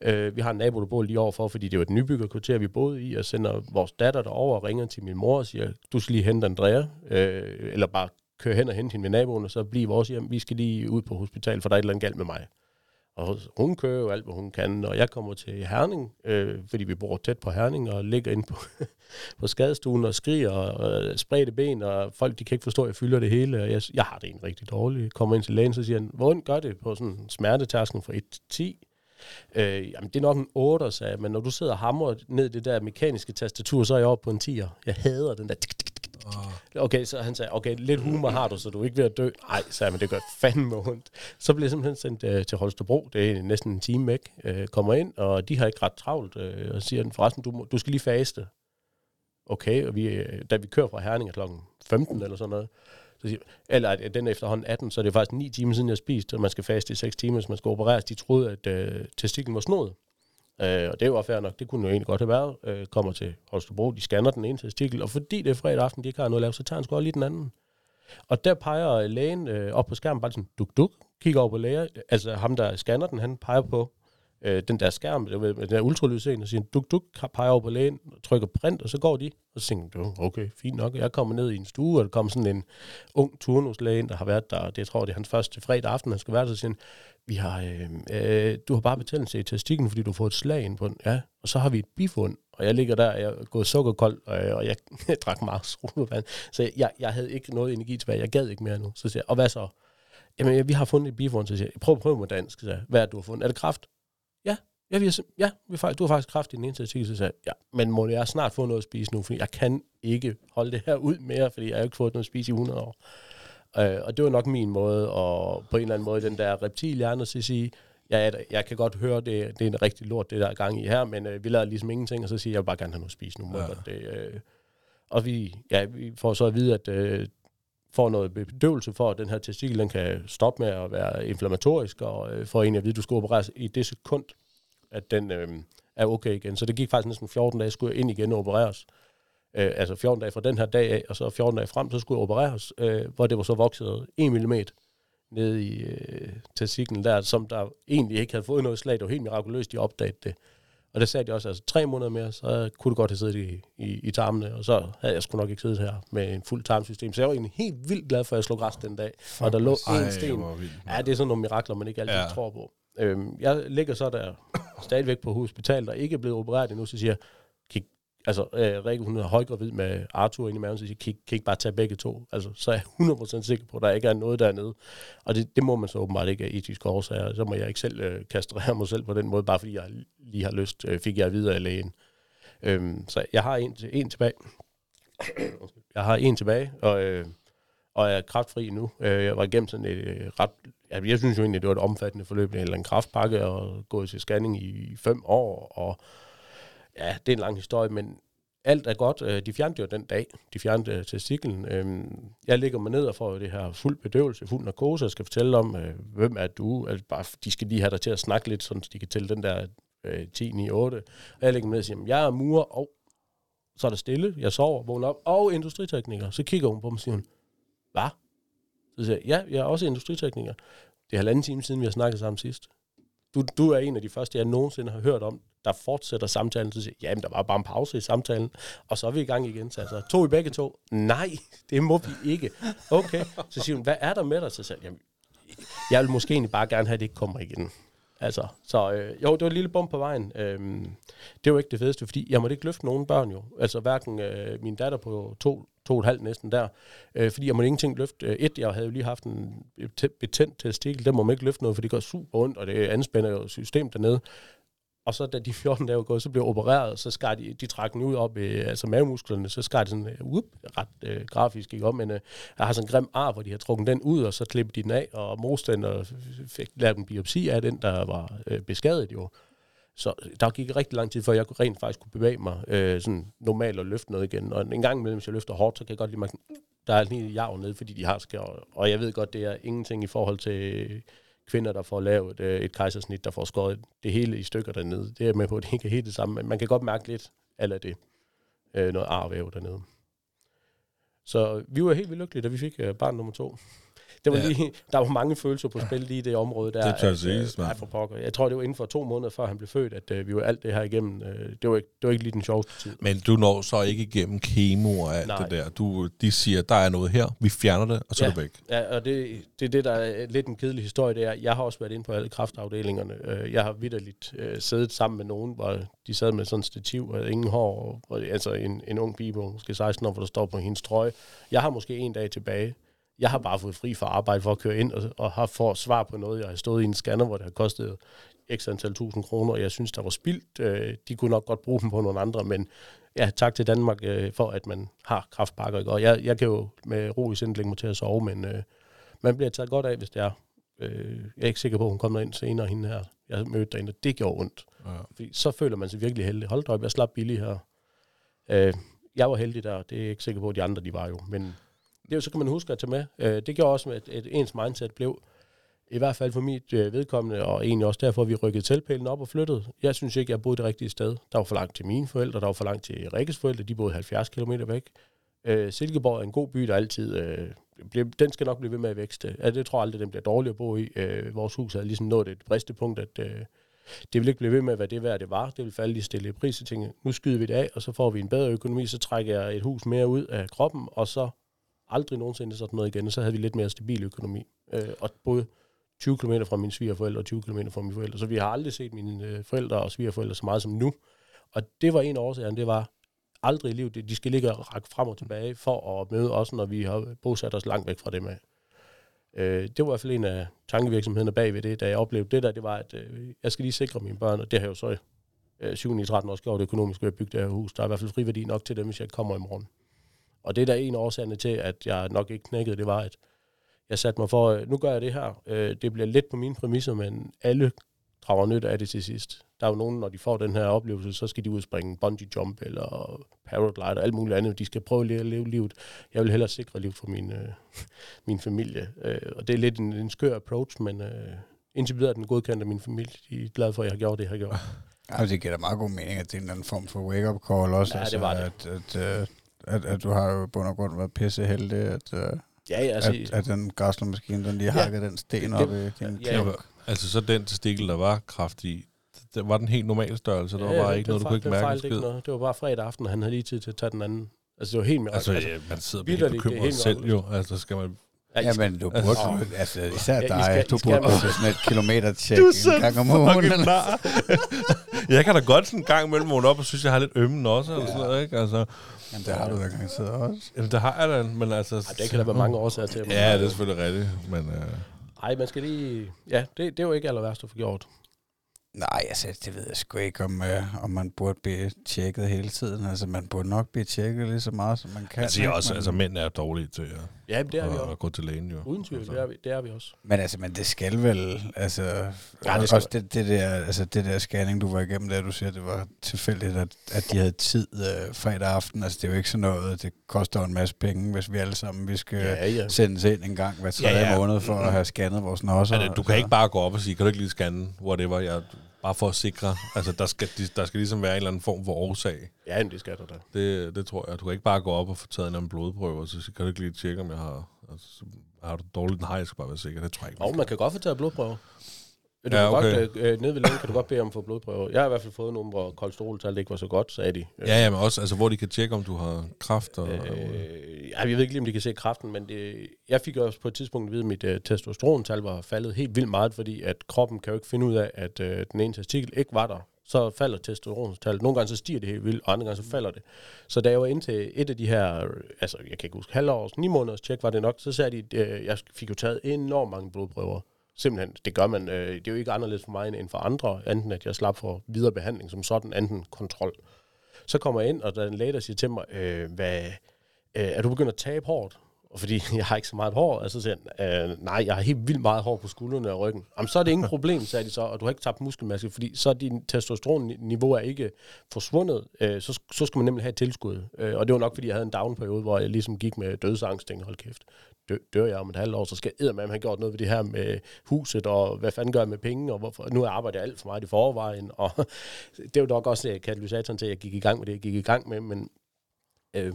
Øh, vi har en nabo, der bor lige overfor, fordi det var et nybyggerkvarter, vi boede i, og sender vores datter derover og ringer til min mor og siger, du skal lige hente Andrea, øh, eller bare køre hen og hente hende ved naboen, og så blive vores hjem. Vi skal lige ud på hospital, for der er et eller andet galt med mig. Og hun kører jo alt, hvad hun kan, og jeg kommer til Herning, øh, fordi vi bor tæt på Herning, og ligger inde på, *laughs* på skadestuen og skriger og øh, spredte ben, og folk de kan ikke forstå, at jeg fylder det hele, og jeg, jeg har det egentlig rigtig dårligt. Kommer ind til lægen, så siger han, hvor ondt gør det på sådan smertetasken fra 1 til 10? Øh, jamen, det er nok en 8, sagde jeg, men når du sidder og hamrer ned i det der mekaniske tastatur, så er jeg oppe på en 10'er. Jeg hader den der... tik, tik, Okay, så han sagde, okay, lidt humor har du, så du er ikke ved at dø. Nej, sagde jeg, men det gør fandme ondt. Så blev jeg simpelthen sendt øh, til Holstebro. Det er næsten en time væk. Øh, kommer ind, og de har ikke ret travlt. Øh, og siger, forresten, du, må, du skal lige faste. Okay, og vi, øh, da vi kører fra Herning kl. 15 eller sådan noget, så siger, eller at den er efterhånden 18, så er det faktisk 9 timer siden, jeg spiste, og man skal faste i 6 timer, hvis man skal opereres. De troede, at øh, testiklen var snodet. Øh, og det var fair nok, det kunne jo egentlig godt have været. Øh, kommer til Holstebro, de scanner den ene testikel, og fordi det er fredag aften, de ikke har noget at lave, så tager han sgu også lige den anden. Og der peger øh, lægen øh, op på skærmen, bare sådan, duk duk, kigger over på læger, altså ham, der scanner den, han peger på øh, den der skærm, den der ultralydsscene, og siger, duk duk, peger over på lægen, trykker print, og så går de, og så tænker du, okay, fint nok, jeg kommer ned i en stue, og der kommer sådan en ung turnuslæge, der har været der, det jeg tror, det er hans første fredag aften, han skal være der, så siger vi har, øh, øh, du har bare betændelse i testikken, fordi du har fået et slag ind på den, ja, og så har vi et bifund, og jeg ligger der, jeg er gået sukkerkold, og, og jeg *laughs* drak meget solvand, så jeg, jeg havde ikke noget energi tilbage, jeg gad ikke mere nu, så siger jeg, og hvad så? Jamen, vi har fundet et bifund, så siger jeg, prøv, prøv med dansk, så jeg, hvad er du har fundet? Er det kraft? Ja, ja, vi har, ja vi har, du har faktisk kraft i den ene testikkel, så siger jeg, ja, men må jeg snart få noget at spise nu, for jeg kan ikke holde det her ud mere, fordi jeg har ikke fået noget at spise i 100 år. Øh, og det var nok min måde, og på en eller anden måde, den der reptilhjerne, at sige, ja, jeg, kan godt høre, det, det er en rigtig lort, det der er gang i her, men øh, vi lader ligesom ingenting, og så siger jeg, jeg vil bare gerne have noget at spise nu. Ja. godt, det, øh, og vi, ja, vi får så at vide, at øh, får noget bedøvelse for, at den her testikel den kan stoppe med at være inflammatorisk, og øh, får egentlig at vide, at du skal opereres i det sekund, at den øh, er okay igen. Så det gik faktisk næsten 14 dage, skulle jeg ind igen og opereres. Øh, altså 14 dage fra den her dag af, og så 14 dage frem, så skulle jeg opereres, øh, hvor det var så vokset 1 mm nede i øh, testiklen der, som der egentlig ikke havde fået noget slag. Det var helt mirakuløst, de opdagede det. Og det sagde de også, altså tre måneder mere, så kunne du godt have siddet i, i, i tarmene, og så havde jeg sgu nok ikke siddet her med en fuld tarmsystem. Så jeg var egentlig helt vildt glad for, at jeg slog græs den dag. og der lå en sten. Ja, det er sådan nogle mirakler, man ikke altid Ja. tror på. Øhm, jeg ligger så der stadigvæk på hospital, der ikke er blevet opereret endnu, så siger jeg, altså øh, Rikke, hun er højgravid med Arthur inde i maven, så siger jeg, kan, kan ikke bare tage begge to? Altså, så er jeg 100% sikker på, at der ikke er noget dernede. Og det, det må man så åbenbart ikke af etiske årsager. Så må jeg ikke selv øh, kastrere mig selv på den måde, bare fordi jeg lige har lyst, øh, fik jeg videre af lægen. Øhm, så jeg har en, en tilbage. *coughs* jeg har en tilbage, og, øh, og er kraftfri nu. Øh, jeg var igennem sådan et øh, ret... Jeg, jeg synes jo egentlig, det var et omfattende forløb, eller en kraftpakke, og gået til scanning i fem år, og ja, det er en lang historie, men alt er godt. Øh, de fjernede jo den dag. De fjernede øh, testiklen. Øhm, jeg ligger mig ned og får det her fuld bedøvelse, fuld narkose. Jeg skal fortælle om, øh, hvem er du? Altså bare, de skal lige have dig til at snakke lidt, så de kan tælle den der 10, 9, 8. Og jeg ligger mig ned og siger, jeg er murer, og så er der stille. Jeg sover, vågner op, og industritekniker. Så kigger hun på mig og siger, hvad? Så siger jeg, ja, jeg er også industritekniker. Det er halvanden time siden, vi har snakket sammen sidst. Du, du er en af de første, jeg nogensinde har hørt om, der fortsætter samtalen. Så siger jeg, jamen, der var bare en pause i samtalen, og så er vi i gang igen. Så altså, to i begge to? Nej, det må vi ikke. Okay. Så siger hun, hvad er der med dig? Så siger jeg, jamen, jeg vil måske egentlig bare gerne have, at det ikke kommer igen. Altså, så øh, jo, det var et lille bump på vejen. Øhm, det var ikke det fedeste, fordi jeg måtte ikke løfte nogen børn jo. Altså hverken øh, min datter på to, to og et halvt næsten der, øh, fordi jeg måtte ingenting løfte. Øh, Et, jeg havde jo lige haft en betændt testikel, der må man ikke løfte noget, for det går super ondt, og det anspænder jo systemet dernede. Og så da de 14 dage var gået, så blev opereret, så skar de, de trak den ud op, øh, altså mavemusklerne, så skar de sådan, øh, ret øh, grafisk ikke om, men øh, jeg har sådan en grim ar, hvor de har trukket den ud, og så klippede de den af, og mosten og fik lavet en biopsi af den, der var øh, beskadet jo. Så der gik rigtig lang tid, før jeg rent faktisk kunne bevæge mig øh, sådan normalt og løfte noget igen. Og en gang imellem, hvis jeg løfter hårdt, så kan jeg godt lide, mærke, mm, der er lige jav nede, fordi de har skær. Og jeg ved godt, det er ingenting i forhold til kvinder, der får lavet øh, et kejsersnit, der får skåret det hele i stykker dernede. Det er med på, at det ikke er helt det samme, men man kan godt mærke lidt af det. Øh, noget arvæv dernede. Så vi var helt vildt lykkelige, da vi fik øh, barn nummer to. Det var Ja. lige, *laughs* der var mange følelser på spil lige i det område der. Det tør at, siges, øh, for pokker. Jeg tror, det var inden for to måneder, før han blev født, at øh, vi var alt det her igennem. Øh, det, var ikke, det var ikke lige den sjoveste tid. Men du når så ikke igennem kemo og alt Nej. det der. Du, de siger, der er noget her, vi fjerner det, og så er Ja. det væk. Ja, og det, det er det, der er lidt en kedelig historie, det er, jeg har også været inde på alle kraftafdelingerne. Øh, Jeg har vidderligt øh, siddet sammen med nogen, hvor de sad med sådan et stativ og ingen hår, og, altså en, en ung pige på måske 16 år, hvor der står på hendes trøje. Jeg har måske en dag tilbage. Jeg har bare fået fri fra arbejde for at køre ind og, og har fået svar på noget. Jeg har stået i en scanner, hvor det har kostet x antal tusind kroner, og jeg synes, der var spildt. Øh, De kunne nok godt bruge dem på nogle andre, men ja, tak til Danmark øh, for, at man har kraftpakker. Og jeg, jeg kan jo med ro i sind lægge mig til at sove, men øh, man bliver taget godt af, hvis det er. Øh, jeg er ikke sikker på, at hun kommer ind senere, hende her. Jeg mødte derinde, og det gjorde ondt. Ja. Fordi så føler man sig virkelig heldig. Hold da op, jeg slap billigt her. Øh, jeg var heldig der, det er jeg ikke sikker på, at de andre de var jo. Men det så kan man huske at tage med. Øh, det gjorde også, at et, ens mindset blev, i hvert fald for mit øh, vedkommende, og egentlig også derfor, vi rykkede teltpælen op og flyttede. Jeg synes ikke, jeg boede det rigtige sted. Der var for langt til mine forældre, der var for langt til Rikkes forældre, de boede 70 km væk. Øh, Silkeborg er en god by, der altid... Øh, bliver, den skal nok blive ved med at vækste. Altså, det tror jeg aldrig, den bliver dårlig at bo i. Øh, vores hus havde ligesom nået et bristepunkt, at øh, det vil ikke blive ved med, hvad det værd det var. Det vil falde lige stille i pris. Jeg tænkte, nu skyder vi det af, og så får vi en bedre økonomi, så trækker jeg et hus mere ud af kroppen, og så aldrig nogensinde sådan noget igen. Så havde vi lidt mere stabil økonomi. Øh, og både 20 km fra mine svigerforældre og 20 km fra mine forældre. Så vi har aldrig set mine øh, forældre og svigerforældre så meget som nu. Og det var en af årsagerne, det var aldrig i livet. De skal ligge og række frem og tilbage for at møde os, når vi har bosat os langt væk fra dem af. Øh, det var i hvert fald en af tankevirksomhederne bag ved det, da jeg oplevede det der, det var, at øh, jeg skal lige sikre mine børn, og det har jeg jo så øh, 7 13 år gjort økonomisk ved at bygge det her hus. Der er i hvert fald friværdi nok til dem, hvis jeg kommer i morgen. Og det der er en af årsagerne til, at jeg nok ikke knækkede, det var, at jeg satte mig for, øh, nu gør jeg det her. Øh, det bliver lidt på mine præmisser, men alle drager nyt af det til sidst. Der er jo nogen, når de får den her oplevelse, så skal de udspringe bungee jump eller paraglide og alt muligt andet. De skal prøve at leve livet. Jeg vil hellere sikre livet for min, øh, *laughs* min familie. Øh, og det er lidt en, en skør approach, men øh, indtil videre er den godkendt af min familie. De er glade for, at jeg har gjort det, jeg har gjort. *laughs* Altså, det giver da meget god mening, at det er en anden form for wake-up call også. Ja, altså, det var det. At, at, at, at, at, du har jo bund og grund været pisse heldig, at, uh, Ja, ja, altså, at, at den græslermaskine, den lige Ja. hakket den sten Det- op i din ja, ja. Altså så den testikel, der var kraft i, det var den helt normal størrelse. Der var ja, bare det ikke noget, du kunne ikke det mærke skid. ikke noget. Det var bare fredag aften, og han havde lige tid til at tage den anden. Altså, det var helt mærkeligt. Altså, altså, ja, man sidder det er bekymret helt selv jo. Altså, skal man... ja, Ja, men du burde, Altså- altså, altså især Ja, dig, skal- du burde gå bare- til sådan et kilometer-tjek en gang om ugen. eller- *laughs* jeg kan da godt sådan en gang imellem vågne op og synes, jeg har lidt ømmen også. Eller sådan noget, ikke? Altså, Jamen, det har du da garanteret også. jamen, det har jeg da, men altså... Ej, det kan der være mange *laughs* årsager til. Ja, det er selvfølgelig rigtigt, men... Øh, Ej, man skal lige... Ja, det, det er jo ikke aller værst at få gjort. Nej, altså, det ved jeg sgu ikke, om, øh, om man burde blive tjekket hele tiden. Altså, man burde nok blive tjekket lige så meget, som man kan. jeg siger også, Men- altså mænd er dårlige til at, Ja, men det er vi at, også. at gå til lægen, jo. Uden tvivl, Altså. det er vi, det er vi også. Men altså, men det skal vel, altså, ja, det det skal også det, det, der, altså det der scanning, du var igennem, der du siger, det var tilfældigt, at, at de havde tid øh, fredag aften. Altså, det er jo ikke sådan noget, det koster en masse penge, hvis vi alle sammen, vi skal Ja, ja. sendes ind en gang hver tredje Ja, ja, ja. måned for at have scannet vores nosser. Altså, du kan ikke bare gå op og sige, kan du ikke lige scanne, whatever, jeg, bare for at sikre, altså der skal, der skal ligesom være en eller anden form for årsag. Ja, men det skal der da. Det, det tror jeg. Du kan ikke bare gå op og få taget en anden blodprøve, og så kan du ikke lige tjekke, om jeg har... Altså, så har du dårligt? Nej, jeg skal bare være sikker. Det tror jeg ikke. Og man kan godt få taget blodprøver. Du Ja, okay. godt, øh, øh, nede ved lægen kan du godt bede om at få blodprøver. Jeg har i hvert fald fået nogle, hvor kolesteroltallet ikke var så godt, sagde de. Øh, Ja, ja, men også, altså, hvor de kan tjekke, om du har kræft og... Øh, jeg ved ikke lige, om de kan se kraften, men det, jeg fik også på et tidspunkt at vide, at mit øh, testosterontal var faldet helt vildt meget, fordi at kroppen kan jo ikke finde ud af, at øh, den ene testikel ikke var der. Så falder testosterontallet. Nogle gange så stiger det helt vildt, og andre gange så falder det. Så da jeg var inde til et af de her, øh, altså jeg kan ikke huske, halvårs, ni måneders tjek var det nok, så sagde de, at øh, jeg fik jo taget enormt mange blodprøver. Simpelthen, det gør man. Øh, det er jo ikke anderledes for mig end for andre, enten at jeg slap for videre behandling som sådan, enten kontrol. Så kommer jeg ind, og der er en læge, der siger til mig, øh, hvad, øh, er du begyndt at tabe hårdt? Og fordi *laughs* jeg har ikke så meget hår, altså siger han, øh, nej, jeg har helt vildt meget hår på skuldrene og ryggen. Jamen, så er det ingen *laughs* problem, sagde de så, og du har ikke tabt muskelmasse, fordi så er din testosteronniveau er ikke forsvundet, øh, så, så skal man nemlig have et tilskud. Øh, og det var nok, fordi jeg havde en down-periode, hvor jeg ligesom gik med dødsangst, tænkte, hold kæft, dø, dør jeg om et halvt år, så skal jeg med han gjort noget ved det her med huset, og hvad fanden gør jeg med penge, og hvorfor, nu arbejder jeg alt for meget i forvejen, og *laughs* det var nok også øh, katalysatoren til, at jeg gik i gang med det, jeg gik i gang med, men øh,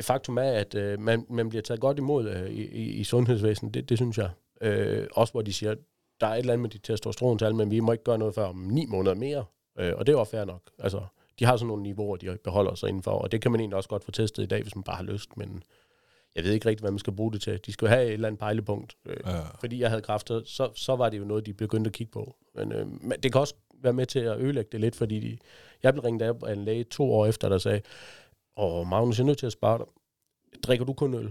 faktum er, at øh, man, man bliver taget godt imod øh, i, i, i sundhedsvæsenet, det, det synes jeg. Øh, også hvor de siger, der er et eller andet med de testosterontal, men vi må ikke gøre noget før om ni måneder mere. Øh, og det var fair nok. Altså, de har sådan nogle niveauer, de beholder sig indenfor, og det kan man egentlig også godt få testet i dag, hvis man bare har lyst, men jeg ved ikke rigtig, hvad man skal bruge det til. De skal jo have et eller andet pejlepunkt. Øh, Ja. fordi jeg havde kræfter, så, så var det jo noget, de begyndte at kigge på. Men, øh, men det kan også være med til at ødelægge det lidt, fordi de, jeg blev ringet af en læge to år efter, der sagde, åh Magnus, jeg er nødt til at spørge dig, drikker du kun øl?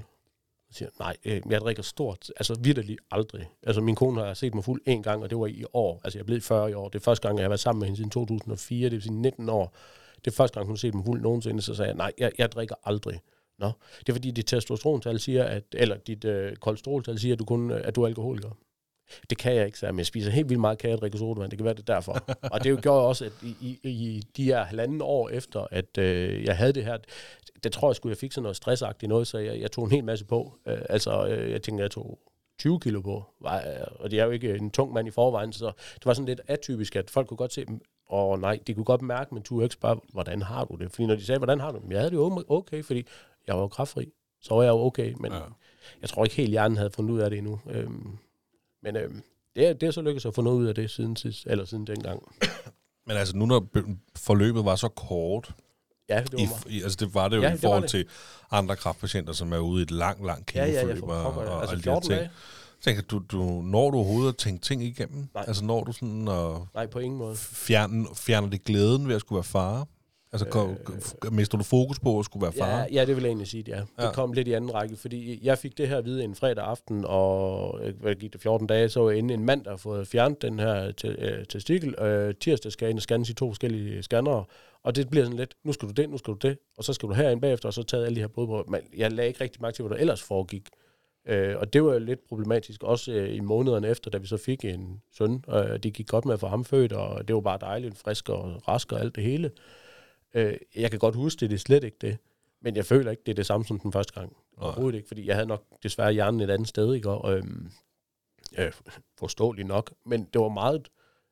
Jeg siger, nej, øh, jeg drikker stort, altså vidderligt aldrig. Altså min kone har set mig fuld en gang, og det var i år. Altså jeg blevet 40 i år. Det er første gang, jeg har været sammen med hende siden 2004, det vil sige 19 år. Det er første gang, hun har set mig fuld nogensinde, så sagde jeg, nej, jeg, jeg drikker aldrig. Nå, det er fordi dit testosterontal siger, at, eller dit øh, kolesteroltal siger, at du, kun, at du er alkoholiker. Det kan jeg ikke, så men jeg spiser helt vildt meget kage og drikker sodavand. Det kan være det er derfor. og det gjorde også, at i, i, i de her halvanden år efter, at øh, jeg havde det her, det tror jeg skulle, jeg fik sådan noget stressagtigt noget, så jeg, jeg tog en hel masse på. Øh, altså, øh, jeg tænkte, jeg tog 20 kilo på, Var- øh, og det er jo ikke en tung mand i forvejen, så det var sådan lidt atypisk, at folk kunne godt se, og nej, de kunne godt mærke, men du ikke spørge, hvordan har du det? Fordi når de sagde, hvordan har du det? Men jeg havde det jo okay, fordi jeg var kraftfri. Så var jeg jo okay, men Ja. ja. jeg tror ikke helt, hjernen havde fundet ud af det endnu. Øhm, men øhm, det, er, det er så lykkedes at få noget ud af det siden, sidst, eller siden dengang. *coughs* Men altså nu, når be- forløbet var så kort, Ja, det var meget. i, altså det var det jo Ja, ja, i det forhold det. til andre kraftpatienter, som er ude i et langt, langt Ja, ja, kæmpeforløb jeg og, og, altså alle de her 14 ting. dage. Tænker du, du, når du overhovedet at tænke ting igennem? Nej. Altså når du sådan og Nej, på ingen måde. fjerne, fjerner det glæden ved at skulle være far? Altså øh, mister du fokus på at skulle være far? Ja, ja, det vil jeg egentlig sige, ja. Det Ja. kom lidt i anden række, fordi jeg fik det her at vide en fredag aften, og øh, hvad gik det 14 dage, så var jeg inde en mand, der fået fjernet den her te- øh, testikel. Øh, tirsdag skal jeg ind og scannes i to forskellige scannere, og det bliver sådan lidt, nu skal du det, nu skal du det, og så skal du herind bagefter, og så tage alle de her blodprøver. Men jeg lagde ikke rigtig mærke til, hvad der ellers foregik. Øh, og det var jo lidt problematisk, også øh, i månederne efter, da vi så fik en søn. Øh, det gik godt med at få ham født, og det var bare dejligt, frisk og rask og alt det hele. Øh, jeg kan godt huske det, det er slet ikke det. Men jeg føler ikke, det er det samme som den første gang. Overhovedet ikke, fordi jeg havde nok desværre hjernen et andet sted, ikke? Og, øhm, øh, forståeligt nok. Men det var meget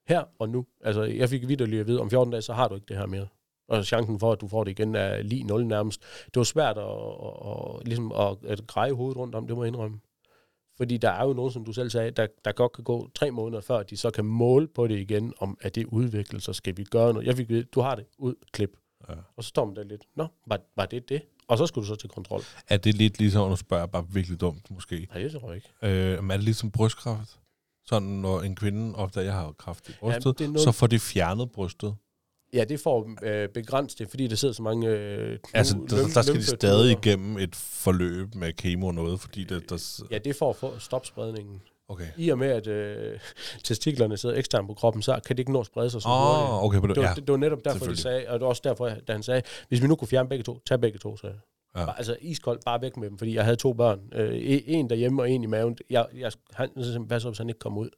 her og nu. Altså, jeg fik videre at vide, om 14 dage, så har du ikke det her mere. Og chancen for, at du får det igen, er lige 0 nærmest. Det var svært at, at, at, ligesom at, at greje hovedet rundt om, det må jeg indrømme. Fordi der er jo nogen, som du selv sagde, der, der godt kan gå tre måneder før, de så kan måle på det igen, om at det udvikler sig, skal vi gøre noget. Jeg fik at vide, du har det, ud, klip. Ja. Og så står man der lidt, nå, var, var det det? Og så skulle du så til kontrol. Er det lidt ligesom, nu spørger bare virkelig dumt måske, Nej, det tror jeg ikke. øh, men er det ligesom brystkræft? Sådan, når en kvinde opdager, at jeg har kræft i brystet, det er noget- så får de fjernet brystet. Ja, det får øh, begrænset det, fordi der sidder så mange... Øh, knu- Altså, der, lym- der skal de stadig igennem et forløb med kemo og noget, fordi det, der... Ja, det er for at få stop spredningen. Okay. I og med, at øh, testiklerne sidder eksternt på kroppen, så kan det ikke nå at sprede sig så hurtigt. Åh, okay, på det, Det var, ja. det, det var netop derfor, de sagde, og det var også derfor, da han sagde, hvis vi nu kunne fjerne begge to, tag begge to, så Ja. ja. bare, altså iskoldt, bare væk med dem, fordi jeg havde to børn. Øh, e- en derhjemme og en i maven. Jeg, jeg, han, hvad så, hvis han ikke kom ud?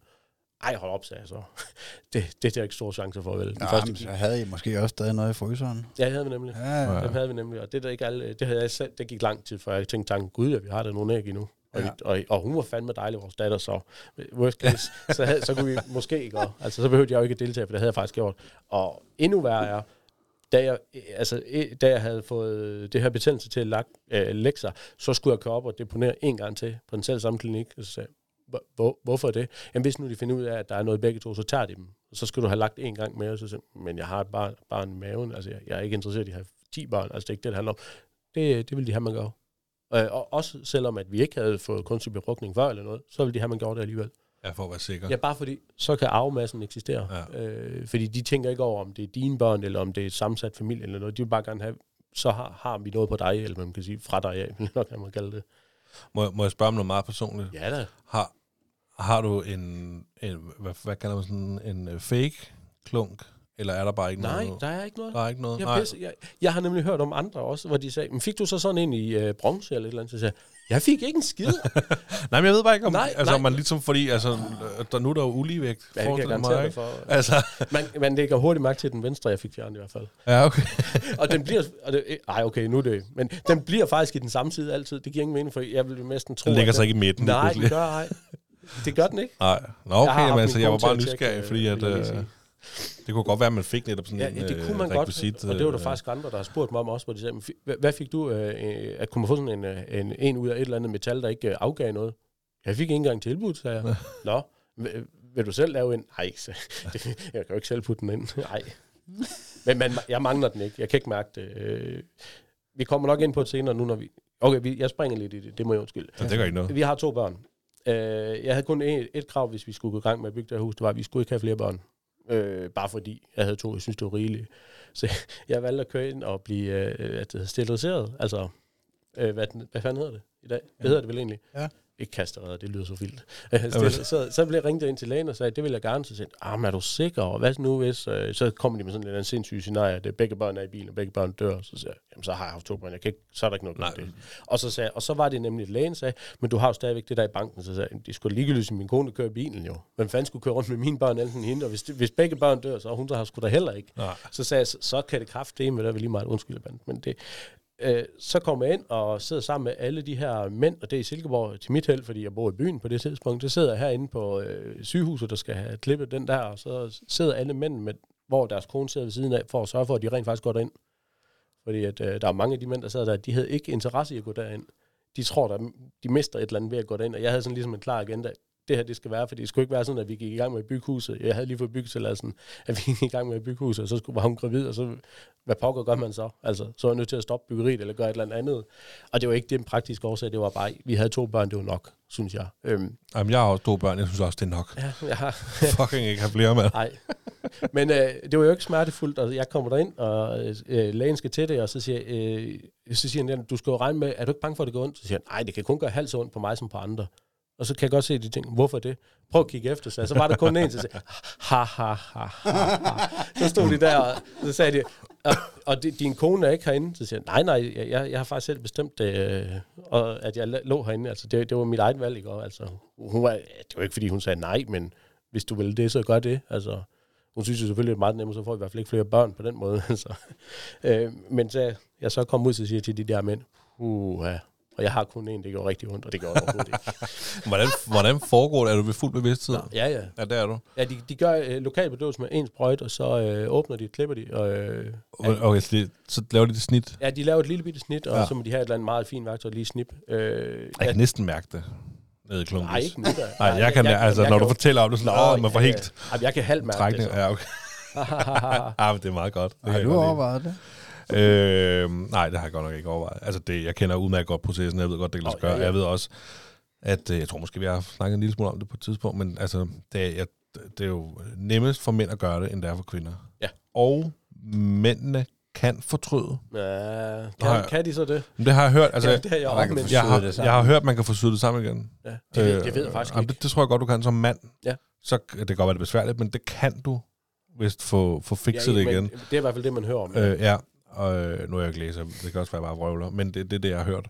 Ej, hold op, sagde jeg så. *laughs* Det, det er der ikke store chancer for, vel? Den Nå, første så havde I måske også stadig noget i fryseren. Ja, det havde vi nemlig. Ja, ja. Ja. Dem havde vi nemlig, og det, der ikke alle, det, havde jeg selv, det gik lang tid, før jeg tænkte tanken, gud, ja, vi har da nogle æg endnu. Og, Ja. og, og, hun var fandme dejlig, vores datter, så worst case, *laughs* så, havde, så kunne vi måske ikke gøre. Altså, så behøvede jeg jo ikke at deltage, for det havde jeg faktisk gjort. Og endnu værre er, da jeg, altså, eh, da jeg havde fået det her betændelse til at lagt, øh, lægge sig, så skulle jeg køre op og deponere en gang til på den selv samme klinik. Og så sagde "Hvor- hvor, hvorfor det? Jamen, hvis nu de finder ud af, at der er noget i begge to, så tager de dem. Og så skal du have lagt en gang mere. Så sagde, jeg, men jeg har et barn, barn i maven. Altså, jeg, jeg er ikke interesseret i at have 10 børn. Altså, det er ikke det, det handler om. Det, det vil de have, man gør. Øh, og også selvom, at vi ikke havde fået kunstig befrugtning før eller noget, så ville de have, man gjort det alligevel. Ja, for at være sikker. Ja, bare fordi, så kan arvemassen eksistere. Ja. Øh, fordi de tænker ikke over, om det er dine børn, eller om det er et sammensat familie, eller noget. De vil bare gerne have, så har, har vi noget på dig, eller man kan sige, fra dig af, vil nok kan man kalde det. Må, må jeg spørge om noget meget personligt? Ja da. Har, har du en, en hvad, hvad kalder man sådan, en øh, fake klunk? Eller er der bare ikke Nej, noget? der er ikke noget. der er ikke noget? Jeg, Nej. pisse, jeg, jeg har nemlig hørt om andre også, hvor de sagde, men fik du så sådan en i øh, bronze eller et eller andet? Så sagde jeg, jeg fik ikke en skid. *laughs* Nej, men jeg ved bare ikke, om Nej, nej, altså, nej. om man ligesom, fordi altså, der, nu er der jo uligevægt. Ja, det kan jeg ikke? for. Altså, *laughs* Man, man lægger hurtigt mærke til den venstre, jeg fik fjernet i hvert fald. ja, okay. *laughs* Og den bliver... Og det, ej, okay, nu er det... Men den bliver faktisk i den samme side altid. Det giver ingen mening, for jeg vil næsten tro... Den ligger sig ikke i midten. Nej, det gør ej. Det gør den ikke. Nej, Nå, Jeg okay, jamen, min altså, jeg var bare nysgerrig, fordi at, jeg øh. Det kunne godt være, at man fik netop sådan Ja, en ja, det øh, kunne man rekvisit, godt. Og det var der øh, faktisk andre, der har spurgt mig om også, hvor de sagde, "Men fi- hvad, fik du? Øh, øh, at kunne man få sådan en, øh, en, en ud af et eller andet metal, der ikke øh, afgav noget? Jeg fik ikke engang tilbud, sagde jeg. *laughs* Nå, vil, du selv lave en? Nej, *laughs* jeg kan jo ikke selv putte den ind. *laughs* Nej. Men man, jeg mangler den ikke. Jeg kan ikke mærke det. Øh, vi kommer nok ind på det senere nu, når vi... Okay, vi, jeg springer lidt i det. Det må jeg undskylde. Ja, det gør ikke noget. Vi har to børn. Øh, jeg havde kun et, et krav, hvis vi skulle gå i gang med at bygge det her hus. Det var, at vi skulle ikke have flere børn. Øh, bare fordi jeg havde to. Jeg synes, det var rigeligt. Så *laughs* jeg valgte at køre ind og blive øh, det hedder, steriliseret. Altså, øh, hvad, den- hvad fanden hedder det i dag? Hvad hedder det vel egentlig? Ja. Ikke kastreret, det lyder så vildt. Øh, *laughs* så, så blev jeg ringet ind til lægen og sagde, det vil jeg gerne. Så sagde ah, men er du sikker? Og hvad nu hvis? Øh, så kommer de med sådan en sindssyg scenarie, at begge børn er i bilen, og begge børn dør. Så sagde jeg, jamen så har jeg haft to børn, jeg kan ikke, så er der ikke noget Nej. Det. Og så, sagde, og så var det nemlig, lægen sagde, men du har jo stadigvæk det der i banken. Så sagde jeg, det skulle ligegyldigt, min kone kører bilen jo. Hvem fanden skulle køre rundt med mine børn enten hende? Og hvis, det- hvis begge børn dør, så hun så har sgu da heller ikke. Nej. Så sagde jeg, så, så kan det kraft med der vil lige meget undskyld, band. Men det, øh, så kommer jeg ind og sidder sammen med alle de her mænd, og det er i Silkeborg til mit held, fordi jeg bor i byen på det tidspunkt. Det sidder jeg herinde på øh, sygehuset, der skal have klippet den der, og så sidder alle mænd med, hvor deres kone sidder ved siden af, for at sørge for, at de rent faktisk går derind. Fordi at, øh, der er mange af de mænd, der sidder der, de havde ikke interesse i at gå derind. De tror, der, de mister et eller andet ved at gå derind, og jeg havde sådan ligesom en klar agenda det her det skal være, for det skulle ikke være sådan, at vi gik i gang med at bygge huset. Jeg havde lige fået byggetilladelsen, at vi gik i gang med at bygge huset, og så skulle, var hun gravid, og så, hvad pokker gør man så? Altså, så var jeg nødt til at stoppe byggeriet, eller gøre et eller andet. Og det var ikke det praktiske årsag, det var bare, vi havde to børn, det var nok, synes jeg. Øhm, Jamen, jeg har også to børn, jeg synes også, det er nok. ja, jeg har, *laughs* Fucking ikke have flere med. Nej. Men øh, det var jo ikke smertefuldt. Altså, jeg kommer derind, og øh, lægen skal til det, og så siger, øh, så siger han, du skal jo regne med, er du ikke bange for, at det går ondt? Så siger han, nej, det kan kun gøre halvt så ondt på mig som på andre. Og så kan jeg godt se de ting, hvorfor det? Prøv at kigge efter sig. Så var der kun en, der sagde, ha, ha, ha, ha, ha. Så stod de der, og så sagde de, og, og din kone er ikke herinde. Så siger jeg, nej, nej, jeg, jeg, har faktisk selv bestemt, øh, og at jeg lå herinde. Altså, det, det var mit eget valg, ikke? Og, altså, hun var, det var ikke, fordi hun sagde nej, men hvis du vil det, så gør det. Altså, hun synes jo selvfølgelig, det er meget nemmere, så får vi i hvert fald ikke flere børn på den måde. *laughs* Altså. Øh, men så jeg så kom ud, så siger jeg til de der mænd, uha, og jeg har kun en, det gjorde rigtig ondt, og det gjorde det overhovedet ikke. *laughs* Hvordan, hvordan foregår det? Er du ved fuld bevidsthed? Nå, ja, ja. Ja, det er du. Ja, de, de gør øh, lokal bedøvelse med en sprøjt, og så øh, åbner de, klipper de, og øh, Okay, okay så, så laver de det snit. ja, de laver et lille bitte snit, og Ja. ja. så må de have et eller andet meget fint værktøj, lige snip. Øh, Jeg kan næsten mærke det. Nede i nej, ikke nu. Nej, jeg kan, altså, når du fortæller om det, sådan, åh, man får helt Ja, ja. jeg kan halvt mærke det. Så. Ja, okay. *laughs* *laughs* ah, men det er meget godt. Det Har kan du jeg overvejet det? Øh, nej, det har jeg godt nok ikke overvejet. Altså, det, jeg kender udmærket godt processen, jeg ved godt, det kan lade sig gøre. Jeg ved også, at øh, jeg tror måske, vi har snakket en lille smule om det på et tidspunkt, men altså, det, er, jeg, det er jo nemmest for mænd at gøre det, end det er for kvinder. Ja. Og mændene kan fortryde. Ja, kan, kan de så det? Men det har jeg hørt. Altså, ja, det har jeg og man kan omvendt. få jeg, har, det sammen. jeg har hørt, man kan få syet det sammen igen. Ja, det, ved, det ved jeg faktisk jamen, ikke. det, det tror jeg godt, du kan som mand. Ja. Så det kan godt være, det besværligt, men det kan du, hvis du få, få fikset ja, det igen. Det er i hvert fald det, man hører om. Øh, ja, og øh, nu er jeg ikke læser, det kan også være bare vrøvler, men det, det er det, jeg har hørt.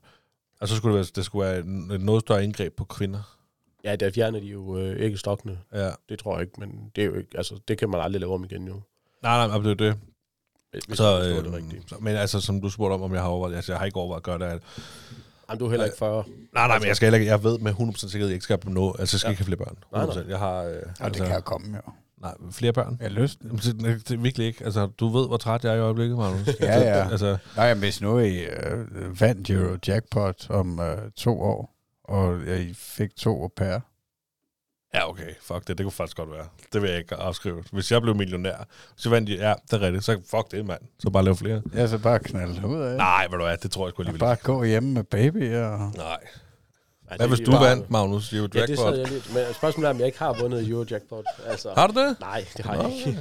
Og så skulle det, være, det skulle være et noget større indgreb på kvinder. Ja, der fjerner de jo øh, ikke stokkene. Ja. Det tror jeg ikke, men det er jo ikke, altså, det kan man aldrig lave om igen jo. Nej, nej, men det er det. Hvis Så, jeg forstår det øh, rigtigt. så, men altså, som du spurgte om, om jeg har overvejet, altså, jeg har ikke overvejet at gøre det. At, Jamen, du er heller ikke 40. nej, nej, men jeg skal heller ikke, jeg ved med 100% sikkerhed, at jeg ikke skal på noget, altså, jeg skal Ja. ikke have flere børn. Nej, 100%. Jeg har, øh, Og det kan komme jo. Nej, flere børn. Jeg har lyst. Det, det, virkelig ikke. Altså, du ved, hvor træt jeg er i øjeblikket, Magnus. *laughs* Ja, ja. Altså, Nej, jeg hvis nu I øh, vandt Euro Jackpot om øh, to år, og I fik to au pair. ja, okay, fuck det, det kunne faktisk godt være. Det vil jeg ikke afskrive. Hvis jeg blev millionær, så vandt jeg, ja, det er rigtigt, så fuck det, mand. Så bare lave flere. Jeg så bare knalde ud af. Nej, hvad du er, det tror jeg sgu alligevel bare gå hjemme med baby og... Nej. Ja, Hvad hvis du bare- vandt, Magnus? Jo, Ja, det sad jeg lidt. Men spørgsmålet er, om jeg ikke har vundet Eurojackpot. Altså, Har du det? Nej, det har jeg ikke.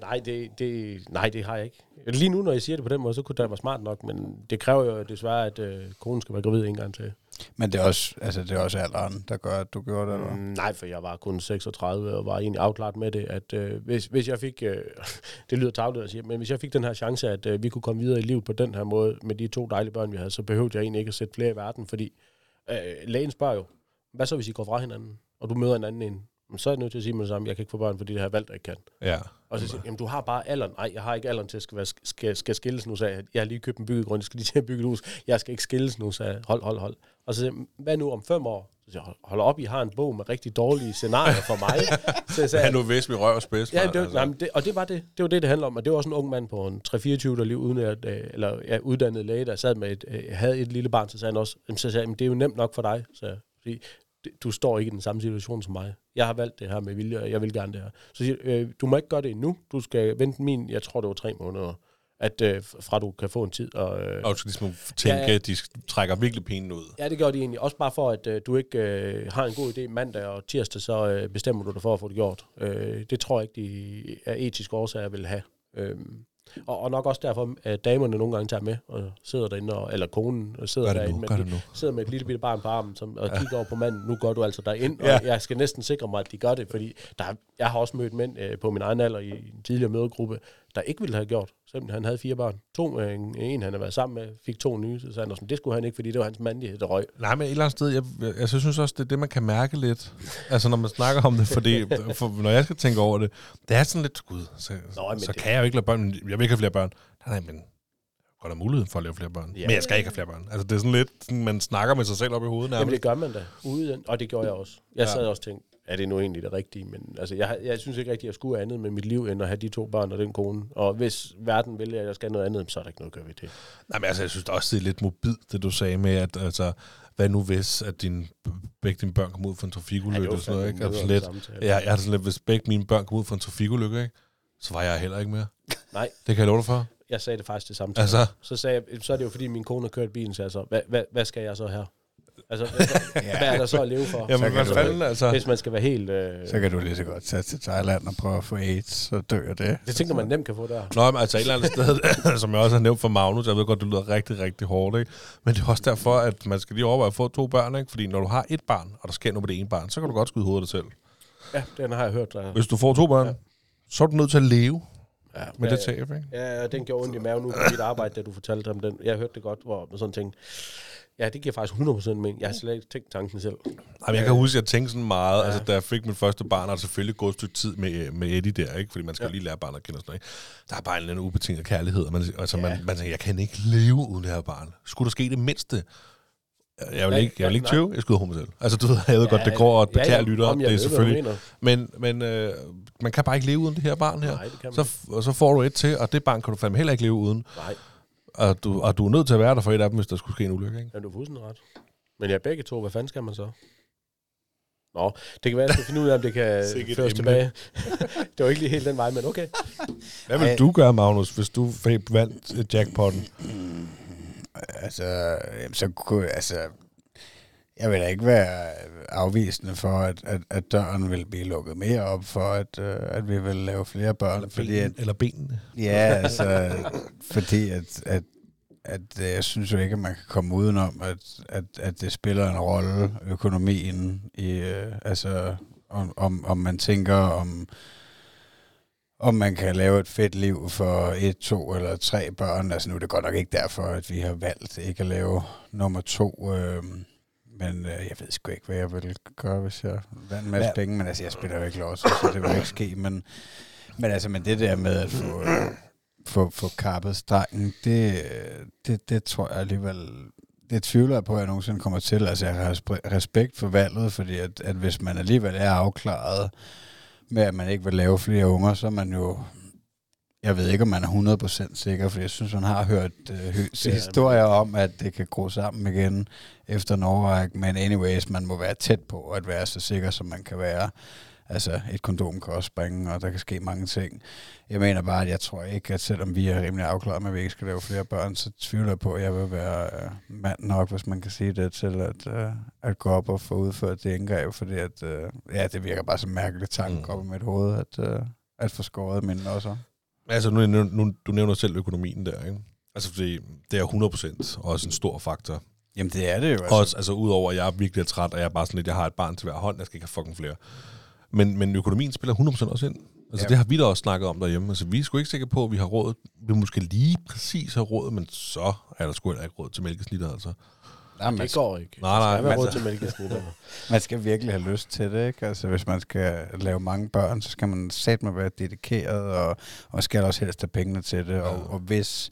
*laughs* Nej, det, det, nej, det har jeg ikke. Lige nu, når jeg siger det på den måde, så kunne det være smart nok, men det kræver jo desværre, at øh, konen skal være gravid en gang til. Men det er også, altså, det er også alderen, der gør, at du gjorde det, eller? Mm, nej, for jeg var kun 36 og var egentlig afklaret med det, at øh, hvis, hvis jeg fik, øh, *laughs* det lyder tavligt at sige, men hvis jeg fik den her chance, at øh, vi kunne komme videre i livet på den her måde, med de to dejlige børn, vi havde, så behøvede jeg egentlig ikke at sætte flere i verden, fordi øh, lægen spørger jo, hvad så hvis I går fra hinanden, og du møder en anden en? Men så er jeg nødt til at sige med det samme, jeg kan ikke få børn, fordi det har jeg valgt, at jeg ikke kan. Ja. Og så siger jamen du har bare alderen. Nej, jeg har ikke alderen til at skal, være, skal, skal skilles nu, så jeg, jeg har lige købt en byggegrund, jeg skal lige til at bygge et hus. Jeg skal ikke skilles nu, så jeg, hold, hold, hold. Og så siger hvad nu om fem år? Så siger jeg, hold- op, I har en bog med rigtig dårlige scenarier for mig. *laughs* så jeg sagde, Han nu vidste, vi røv og spids. Ja, det, var, altså. nej, det, og det var det. Det var det, det handler om. Og det var også en ung mand på en 3-24, der lige udnært, øh, eller ja, uddannet læge, der sad med et, øh, havde et lille barn, så sagde han også, så sagde, jeg, "Jamen, det er jo nemt nok for dig. Så, fordi du står ikke i den samme situation som mig. Jeg har valgt det her med vilje, og jeg vil gerne det her. Så siger øh, du må ikke gøre det endnu. Du skal vente min, jeg tror det var tre måneder, at øh, fra du kan få en tid. Og, øh, Og du skal ligesom tænke, Ja, ja. at de trækker virkelig pinen ud. Ja, det gør de egentlig. Også bare for, at øh, du ikke øh, har en god idé mandag og tirsdag, så øh, bestemmer du dig for at få det gjort. Øh, det tror jeg ikke, de er etiske årsager vil have. Øhm, og, og nok også derfor, at damerne nogle gange tager med og sidder derinde, og, eller konen og sidder derinde med, et- sidder med et lille bitte barn på armen som, og kigger over på manden. Nu går du altså derind, og Ja. jeg skal næsten sikre mig, at de gør det, fordi der, er- jeg har også mødt mænd øh, på min egen alder i en tidligere mødegruppe, der ikke ville have gjort, selvom han havde fire børn. To, øh, en, en han havde været sammen med, fik to nye, så sagde han det skulle han ikke, fordi det var hans mandighed, der røg. Nej, men et eller andet sted, jeg, jeg, jeg synes også, det er det, man kan mærke lidt. Altså, når man snakker om det, fordi *laughs* for, når jeg skal tænke over det, det er sådan lidt, gud, så, Nå, så det- kan jeg jo ikke lade børn, jeg vil ikke have flere børn. Nej, nej, men godt have muligheden for at lave flere børn. Ja. Men jeg skal ikke have flere børn. Altså, det er sådan lidt, sådan, man snakker med sig selv op i hovedet Jamen nærmest. det gør man da, ude, og det gjorde jeg også. Jeg Ja. sad også og tænkte, er det nu egentlig det rigtige? Men altså, jeg, jeg synes ikke rigtigt, at jeg skulle andet med mit liv, end at have de to børn og den kone. Og hvis verden vælger, at jeg skal noget andet, så er der ikke noget at gøre ved det. Nej, men altså, jeg synes også, det er lidt mobilt, det du sagde med, at altså, hvad nu hvis, at din, begge dine børn kommer ud for en trafikulykke og sådan noget, ikke? Altså lidt, jeg, jeg har sådan lidt, hvis begge mine børn kommer ud for en trafikulykke, ikke? Så var jeg heller ikke mere. Nej. Det kan jeg love dig for. Jeg sagde det faktisk det samme Altså. Så, sagde jeg, så er det jo fordi, min kone har kørt bilen, så jeg så, hvad, hvad, hvad skal jeg så her? Altså, *laughs* hvad, hvad, hvad er der så at leve for? jamen, hvad fanden, altså? Hvis man skal være helt... Øh, Så kan du lige så godt tage til Thailand og prøve at få AIDS, så dør det. det tænker man nemt kan få der. Nå, men altså et eller andet sted, *laughs* som jeg også har nævnt for Magnus, jeg ved godt, det lyder rigtig, rigtig hårdt, ikke? Men det er også derfor, at man skal lige overveje at få to børn, ikke? Fordi når du har et barn, og der sker noget med det ene barn, så kan du godt skyde hovedet dig selv. Ja, den har jeg hørt. Der. Hvis du får to børn, Ja. ja. så er du nødt til at leve Ja, med ja, det tab, ikke? Ja, den gjorde ondt i maven nu på mit arbejde, da du fortalte om den. Jeg hørte det godt, hvor man sådan tænkte, ja, det giver faktisk 100% mening. Jeg har slet ikke tænkt tanken selv. Jamen, jeg kan huske, at jeg tænkte sådan meget, Ja. ja. altså da jeg fik mit første barn, har selvfølgelig gået et stykke tid med, med Eddie der, ikke? Fordi man skal Ja. ja. lige lære barnet at kende sådan noget, ikke? Der er bare en eller anden ubetinget kærlighed, og man, altså, Ja. ja. man, man tænker, jeg kan ikke leve uden det her barn. Skulle der ske det mindste? Jeg vil Ja, ikke, jeg vil ja, ikke tøve, jeg skulle mig selv. Altså, du ved, jeg ved godt, det går, og beklager lytter, om jeg det er selvfølgelig. Men, men øh, man kan bare ikke leve uden det her barn her. Nej, det kan man Så, og så får du et til, og det barn kan du fandme heller ikke leve uden. Nej, Og du, og du er nødt til at være der for et af dem, hvis der skulle ske en ulykke, ikke? ja, du er fuldstændig ret. Men jeg begge to, hvad fanden skal man så? Nå, det kan være, at jeg skal finde ud af, om det kan *laughs* føres emne. tilbage. *laughs* det var ikke lige helt den vej, men okay. Hvad vil Ej. du gøre, Magnus, hvis du fik vandt jackpotten? Altså, jamen, så kunne, altså, jeg vil da ikke være afvisende for, at, at, at døren vil blive lukket mere op for, at, øh, at vi vil lave flere børn. Fordi at, eller benene? ja, altså, fordi at, at, at øh, jeg synes jo ikke, at man kan komme udenom, at, at, at det spiller en rolle, økonomien, i, øh, altså, om, om, om man tænker om, om man kan lave et fedt liv for et, to eller tre børn. Altså nu er det godt nok ikke derfor, at vi har valgt ikke at lave nummer to. Øh, men øh, jeg ved sgu ikke, hvad jeg ville gøre, hvis jeg vandt en masse Hvad- penge. Men altså, jeg spiller jo ikke lov, så det vil ikke ske. Men, men altså, men det der med at få, øh, få, få kappet strengen, det, det, det tror jeg alligevel... Det tvivler jeg på, at jeg nogensinde kommer til. Altså, jeg har respe- respekt for valget, fordi at, at hvis man alligevel er afklaret med, at man ikke vil lave flere unger, så er man jo... Jeg ved ikke, om man er 100% sikker, for jeg synes, man har hørt øh, *laughs* Ja, historier om, at det kan gro sammen igen efter en overræk. Men anyways, man må være tæt på at være så sikker, som man kan være. Altså, et kondom kan også springe, og der kan ske mange ting. Jeg mener bare, at jeg tror ikke, at selvom vi er rimelig afklaret med, at vi ikke skal lave flere børn, så tvivler jeg på, at jeg vil være øh, mand nok, hvis man kan sige det, til at, øh, at gå op og få udført det indgreb, fordi at, øh, ja, det virker bare som en mærkelig tanke Mm. op i mit hoved, at, øh, at få skåret mine også. Altså, nu, nu, nu, du nævner selv økonomien der, ikke? Altså, fordi det er 100% også en stor faktor. Jamen, det er det jo. Altså. Også, altså, udover at jeg er virkelig er træt, og jeg er bare sådan lidt, jeg har et barn til hver hånd, jeg skal ikke have fucking flere. Men, men økonomien spiller 100% også ind. Altså, Ja. ja. det har vi da også snakket om derhjemme. Altså, vi er sgu ikke sikre på, at vi har råd. Vi måske lige præcis have råd, men så er der sgu heller ikke råd til mælkesnitter, altså. Jamen, Det går ikke. Nej, nej, Der skal være råd til mælkesnitter. *laughs* Man skal virkelig have lyst til det, ikke? Altså, hvis man skal lave mange børn, så skal man satme være dedikeret, og, og skal også helst have pengene til det. Og, og hvis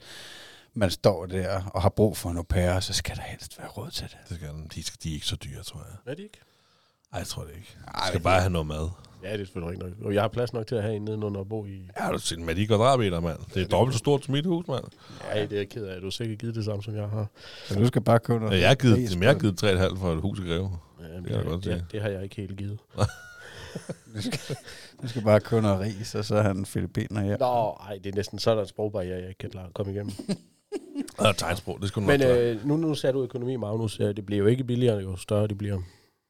man står der og har brug for en au pair, så skal der helst være råd til det. Det skal, de, skal, de er ikke så dyre, tror jeg. Er det ikke? Ej, jeg tror det ikke. Ej, De skal bare have noget mad. Ja, det er selvfølgelig rigtigt nok. Og jeg har plads nok til at have en nedenunder og bo i. Ja, du set med de kvadratmeter, mand. Det er dobbelt så stort som mit hus, mand. Nej, det er jeg ked af. Du har sikkert givet det samme, som jeg har. Så du skal bare købe noget. Ja, jeg har givet, jamen, jeg har givet 3,5 for et hus i Greve. Ja, kan jeg godt det, det, har jeg ikke helt givet. *laughs* Du skal, du skal bare købe noget ris, og så har han filipiner hjem. Nå, ej, det er næsten så der en sprogbarriere, jeg ikke kan klare at komme igennem. Og tegnsprog, det skulle du Men nok øh, nu, nu sagde du økonomi, Magnus. Øh, Det bliver jo ikke billigere, jo større de bliver.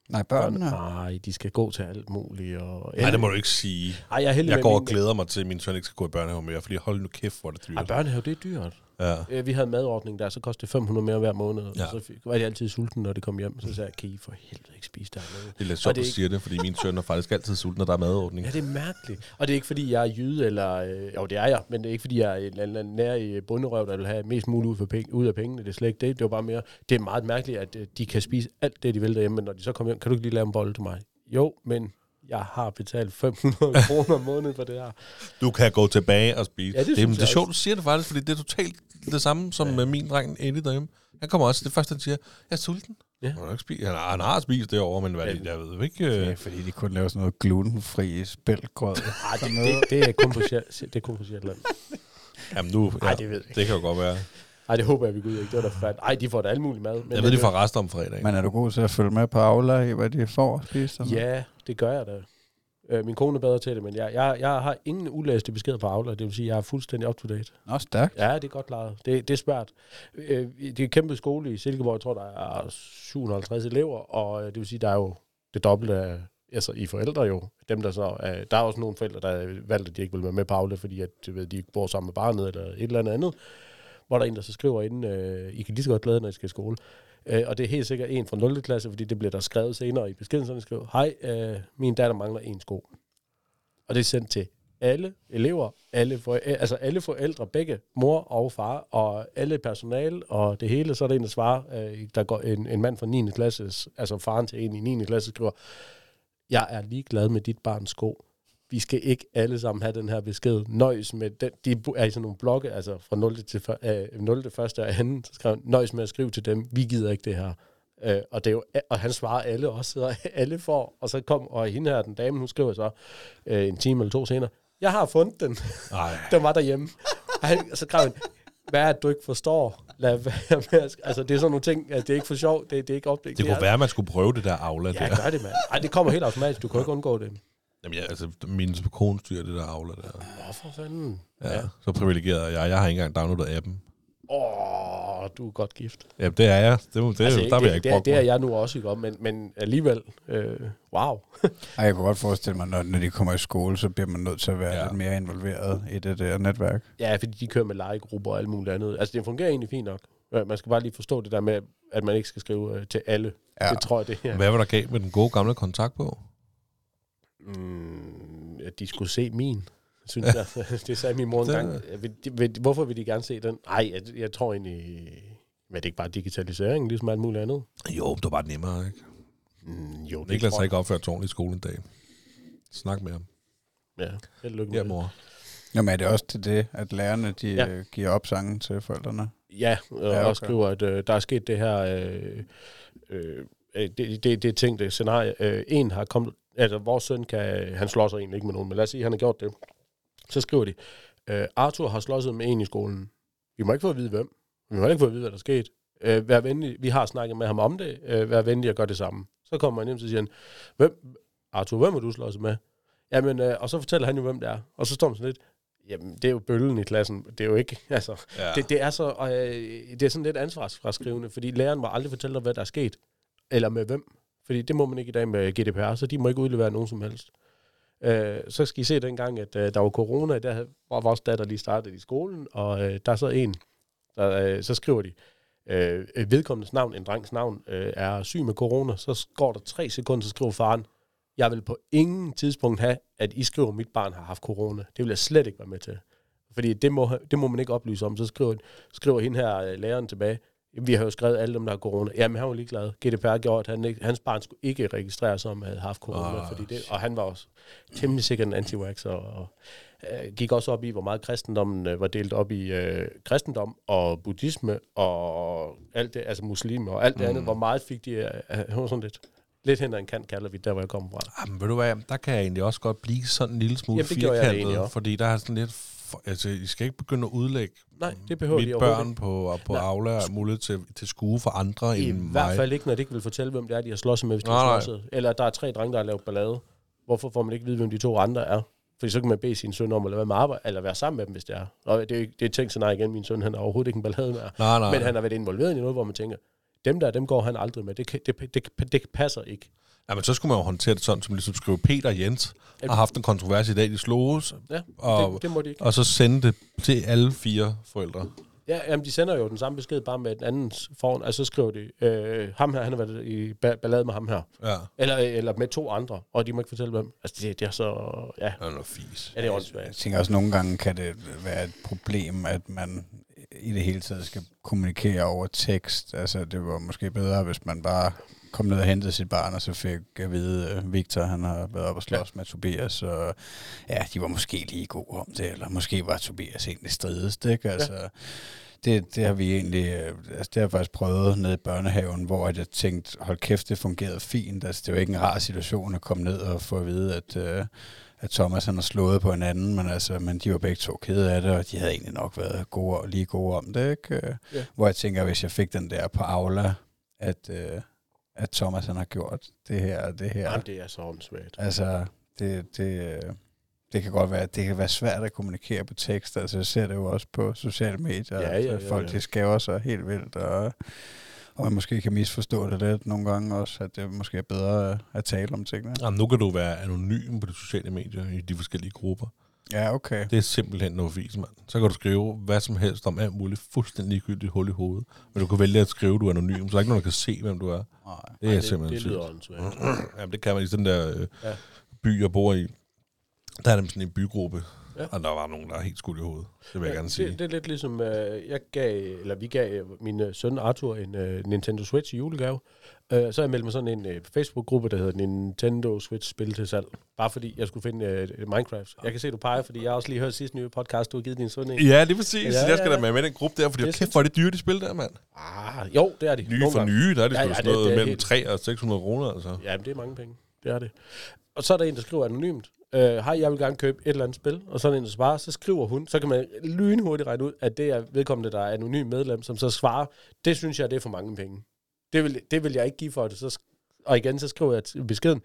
Nej, børnene. Nej, de skal gå til alt muligt. Og Nej, det må du ikke sige. Ej, jeg er Jeg går og glæder mig til, at min søn ikke skal gå i børnehave mere, fordi hold nu kæft, hvor er det Ej, dyrt. børnehave, det er dyrt. Ja. Øh, Vi havde en madordning der, så kostede det 500 mere hver måned. Ja. Og så fik- var de altid sultne, når de kom hjem. Så sagde jeg, kan I for helvede ikke spise dernede? Det er lidt sjovt, er du siger det, fordi min søn er faktisk altid sulten, når der er madordning. Ja, det er mærkeligt. Og det er ikke, fordi jeg er jyde, eller... Øh, jo, det er jeg, men det er ikke, fordi jeg er en eller anden nær i bunderøv, der vil have mest muligt ud, for penge, ud af pengene. Det er slet ikke det. Det var bare mere... Det er meget mærkeligt, at øh, de kan spise alt det, de vil derhjemme, men når de så kommer hjem, kan du ikke lige lave en bolle til mig? Jo, men jeg har betalt 500 *laughs* kroner om måneden for det her. Du kan gå tilbage og spise. Ja, det det, det, det er sjovt, du siger det faktisk, fordi det er totalt det samme som Ja. ja. min dreng Eddie derhjemme. Han kommer også, det første han siger, jeg er sulten. Ja. Han, har ikke spist. Han, har, han har spist derovre, men hvad, Ja. jeg ved ikke... Ja, Øh, fordi de kun laver sådan noget glutenfri spælgrød. *laughs* Ej, det, det, det, er kun på, Sjæl- det er kun på Sjælland. jamen nu, ja, Ej, det ved jeg det kan jo godt være. Ej, det håber jeg, vi går ud ikke. Det var da forfærdeligt. Ej, de får da alle mulige mad. Men Jeg ved, de får rester om fredag. Men er du god til at følge med på Aula i, hvad de får at spise? Ja, det gør jeg da. Øh, min kone er bedre til det, men jeg, jeg, jeg har ingen ulæste beskeder på Aula. Det vil sige, at jeg er fuldstændig up to date. Nå, stærkt. Ja, det er godt klaret. Det, det er svært. Øh, det er en kæmpe skole i Silkeborg. Jeg tror, der er 750 elever, og øh, det vil sige, der er jo det dobbelte af altså, I forældre jo. Dem, der så, er, der er også nogle forældre, der valgte, at de ikke vil være med på Aula, fordi at, du ved, de bor sammen med barnet eller et eller andet andet. Hvor der er en, der så skriver inden, øh, I kan lige så godt glæde, når I skal i skole. Øh, og det er helt sikkert en fra 0. klasse, fordi det bliver der skrevet senere i beskeden, så skriver, hej, øh, min datter mangler en sko. Og det er sendt til alle elever, alle, for, øh, altså alle forældre, begge mor og far, og alle personale, og det hele, så er der en, der svarer, øh, der går en, en mand fra 9. klasse, altså faren til en i 9. klasse, skriver, jeg er ligeglad med dit barns sko. Vi skal ikke alle sammen have den her besked. Nøjes med den. De er i sådan nogle blokke, altså fra 0. til, øh, 0. til 1. og 2. Så skrev nøjes med at skrive til dem, vi gider ikke det her. Øh, og, det er jo, og han svarer alle også, og *laughs* alle får. Og så kom, og hende her, den dame, hun skriver så øh, en time eller to senere, jeg har fundet den. Nej. *laughs* den var derhjemme. Og, han, og så skrev han, hvad er det, du ikke forstår? Lad være med at, altså, det er sådan nogle ting, altså, det er ikke for sjov, det, det er ikke opdækket. Det kunne være, at man skulle prøve det der Aula Ja, der. gør det, mand. Ej, det kommer helt automatisk, du kan ikke undgå det. Jamen, ja, altså, min kone styrer det der Aula der. Åh, for fanden. Ja, så privilegeret er jeg. Jeg har ikke engang downloadet appen. Åh, du er godt gift. Ja, det er jeg. Det, det, altså, der vil jeg ikke det, det er jeg nu også, ikke om, men, men alligevel, øh, wow. *laughs* Ej, jeg kunne godt forestille mig, når, når de kommer i skole, så bliver man nødt til at være Ja. ja. lidt mere involveret i det der netværk. Ja, fordi de kører med legegrupper og alt muligt andet. Altså, det fungerer egentlig fint nok. Man skal bare lige forstå det der med, at man ikke skal skrive øh, til alle. Ja. Ja. Det tror jeg, det her. Hvad var der galt med den gode gamle kontakt på? Mm, at de skulle se min, synes jeg. *laughs* det sagde min mor en Det- gang. Vil de- vil- Hvorfor vil de gerne se den? Nej, jeg, jeg tror egentlig... Men det er ikke bare digitalisering, ligesom alt muligt andet? Jo, det var bare nemmere, ikke? Mm, jo, det Niklas har ikke opført ordentligt i skolen en dag. Snak med ham. Ja, held og lykke med Ja, det. mor. Jamen er det også til det, at lærerne de Ja. ja. giver opsangen til forældrene? Ja, og Ja, okay. okay. skriver, at øh, der er sket det her... Øh, øh, øh, det, det, det tænkte scenarie. Øh, en har kommet... Altså, vores søn kan... Han slår sig egentlig ikke med nogen, men lad os sige, at han har gjort det. Så skriver de, øh, Arthur har slåsset med en i skolen. Vi må ikke få at vide, hvem. Vi må ikke få at vide, hvad der er sket. Øh, vær venlig. Vi har snakket med ham om det. Øh, vær venlig og gør det samme. Så kommer han hjem, så siger han, hvem, Arthur, hvem har du slået med? Jamen, øh, og så fortæller han jo, hvem det er. Og så står man sådan lidt, jamen, det er jo bøllen i klassen. Det er jo ikke, *laughs* altså, Ja. det, det, er så, øh, det er sådan lidt ansvarsfraskrivende, fordi læreren må aldrig fortælle dig, hvad der er sket, eller med hvem. Fordi det må man ikke i dag med GDPR, så de må ikke udlevere nogen som helst. Øh, så skal I se dengang, at øh, der var corona, der var vores datter lige startet i skolen, og øh, der er så en, der, øh, så skriver de, øh, vedkommendes navn, en drengs navn, øh, er syg med corona, så går der tre sekunder, så skriver faren, jeg vil på ingen tidspunkt have, at I skriver, at mit barn har haft corona. Det vil jeg slet ikke være med til. Fordi det må, det må man ikke oplyse om. Så skriver, skriver hende her, øh, læreren tilbage, vi har jo skrevet alle dem, der har corona. Jamen, han var ligeglad. GDPR gjorde, at han ikke, hans barn skulle ikke registreres som havde haft corona. Ah, fordi det, og han var også temmelig sikkert en anti og, og øh, gik også op i, hvor meget kristendommen øh, var delt op i øh, kristendom og buddhisme og alt det, altså muslimer og alt det mm. andet. Hvor meget fik de, øh, var sådan lidt, lidt hen ad en kant, kalder vi der, hvor jeg kommer fra. Jamen, ved du hvad, der kan jeg egentlig også godt blive sådan en lille smule Jamen, firkantet, fordi der er sådan lidt... Altså, I skal ikke begynde at udlægge Nej, det behøver de mit overhovedet børn på, på Nej. Aula og mulighed til, til skue for andre I end hvert mig. fald ikke, når de ikke vil fortælle, hvem det er, de har slåsset med, hvis de har slåsset. Eller at der er tre drenge, der har lavet ballade. Hvorfor får man ikke vide, hvem de to andre er? Fordi så kan man bede sin søn om at lade være med arbejde, eller være sammen med dem, hvis det er. Og det er, jo det er tænkt så nej igen, min søn han er overhovedet ikke en ballade med. Nej, nej. Men han har været involveret i noget, hvor man tænker, dem der, dem går han aldrig med. Det, det, det, det, det passer ikke. Ja, men så skulle man jo håndtere det sådan, som ligesom skrive Peter og Jens har haft en kontrovers i dag, de sloges, Ja, og, det, det må de ikke. og så sende det til alle fire forældre. Ja, jamen, de sender jo den samme besked, bare med den anden foran. Altså, så skriver de, øh, ham her, han har været i ba- ballade med ham her. Ja, Eller, eller med to andre, og de må ikke fortælle hvem. Altså, det, det er så, ja, det er noget fis. ja det er Jeg åndssvagt. tænker også, nogle gange kan det være et problem, at man i det hele taget skal kommunikere over tekst. Altså, det var måske bedre, hvis man bare kom ned og hentede sit barn, og så fik at vide, at Victor han har været op og slås ja. med Tobias, og ja, de var måske lige gode om det, eller måske var Tobias egentlig stridest, ikke? Altså, ja. det, det har vi egentlig, øh, altså det har jeg faktisk prøvet nede i børnehaven, hvor jeg tænkte, hold kæft, det fungerede fint. Altså, det var ikke en rar situation at komme ned og få at vide, at, øh, at Thomas han har slået på hinanden, men, altså, men de var begge to kede af det, og de havde egentlig nok været gode, og lige gode om det. Ikke? Øh, Ja. Hvor jeg tænker, hvis jeg fik den der på Aula, at, øh, at Thomas han har gjort det her og det her. Jamen, det er så åndssvagt. Altså, det, det, det kan godt være, det kan være svært at kommunikere på tekst. Altså, jeg ser det jo også på sociale medier. Ja, at, ja, ja, folk ja. de skæver sig helt vildt, og, og man måske kan misforstå det lidt nogle gange også, at det måske er bedre at tale om tingene. Jamen, nu kan du være anonym på de sociale medier i de forskellige grupper. Ja, okay. Det er simpelthen noget vis, mand. Så kan du skrive hvad som helst om alt muligt fuldstændig ligegyldigt hul i hovedet. Men du kan vælge at skrive, at du er anonym, så der er ikke nogen, der kan se, hvem du er. Nej. Det er Ej, det, simpelthen det lyder sygt. åndssvagt. *clears throat* Jamen, det kan man i den der øh, Ja. by, jeg bor i. Der er nemlig sådan en bygruppe, Ja. ja. og der var nogen, der er helt skudt i hovedet. Det vil jeg gerne sige. Det, det er lidt ligesom, øh, jeg gav, eller vi gav min øh, søn Arthur en øh, Nintendo Switch i julegave. Øh, så jeg meldt mig sådan en øh, Facebook-gruppe, der hedder Nintendo Switch Spil til salg. Bare fordi jeg skulle finde øh, Minecraft. Jeg kan se, du peger, fordi jeg har også lige hørt sidste nye podcast, du har givet din søn en. Ja, det er præcis. Ja, Ja, jeg skal ja, da med med i den gruppe der, fordi Det er kæft, hvor er det dyre, de spil der, mand. Ah, jo, det er de. Nye Nogle for gange. nye, der er det Ja, ja, sådan noget mellem helt- 3 og 600 kroner, altså. Ja, men det er mange penge. Det er det. Og så er der en, der skriver anonymt. Øh, Hej, jeg vil gerne købe et eller andet spil. Og sådan en, der svarer. Så skriver hun. Så kan man lynhurtigt regne ud, at det er vedkommende, der er anonym medlem, som så svarer. Det synes jeg, det er for mange penge. Det vil, det vil jeg ikke give for det. Så, og igen, så skriver jeg til beskeden.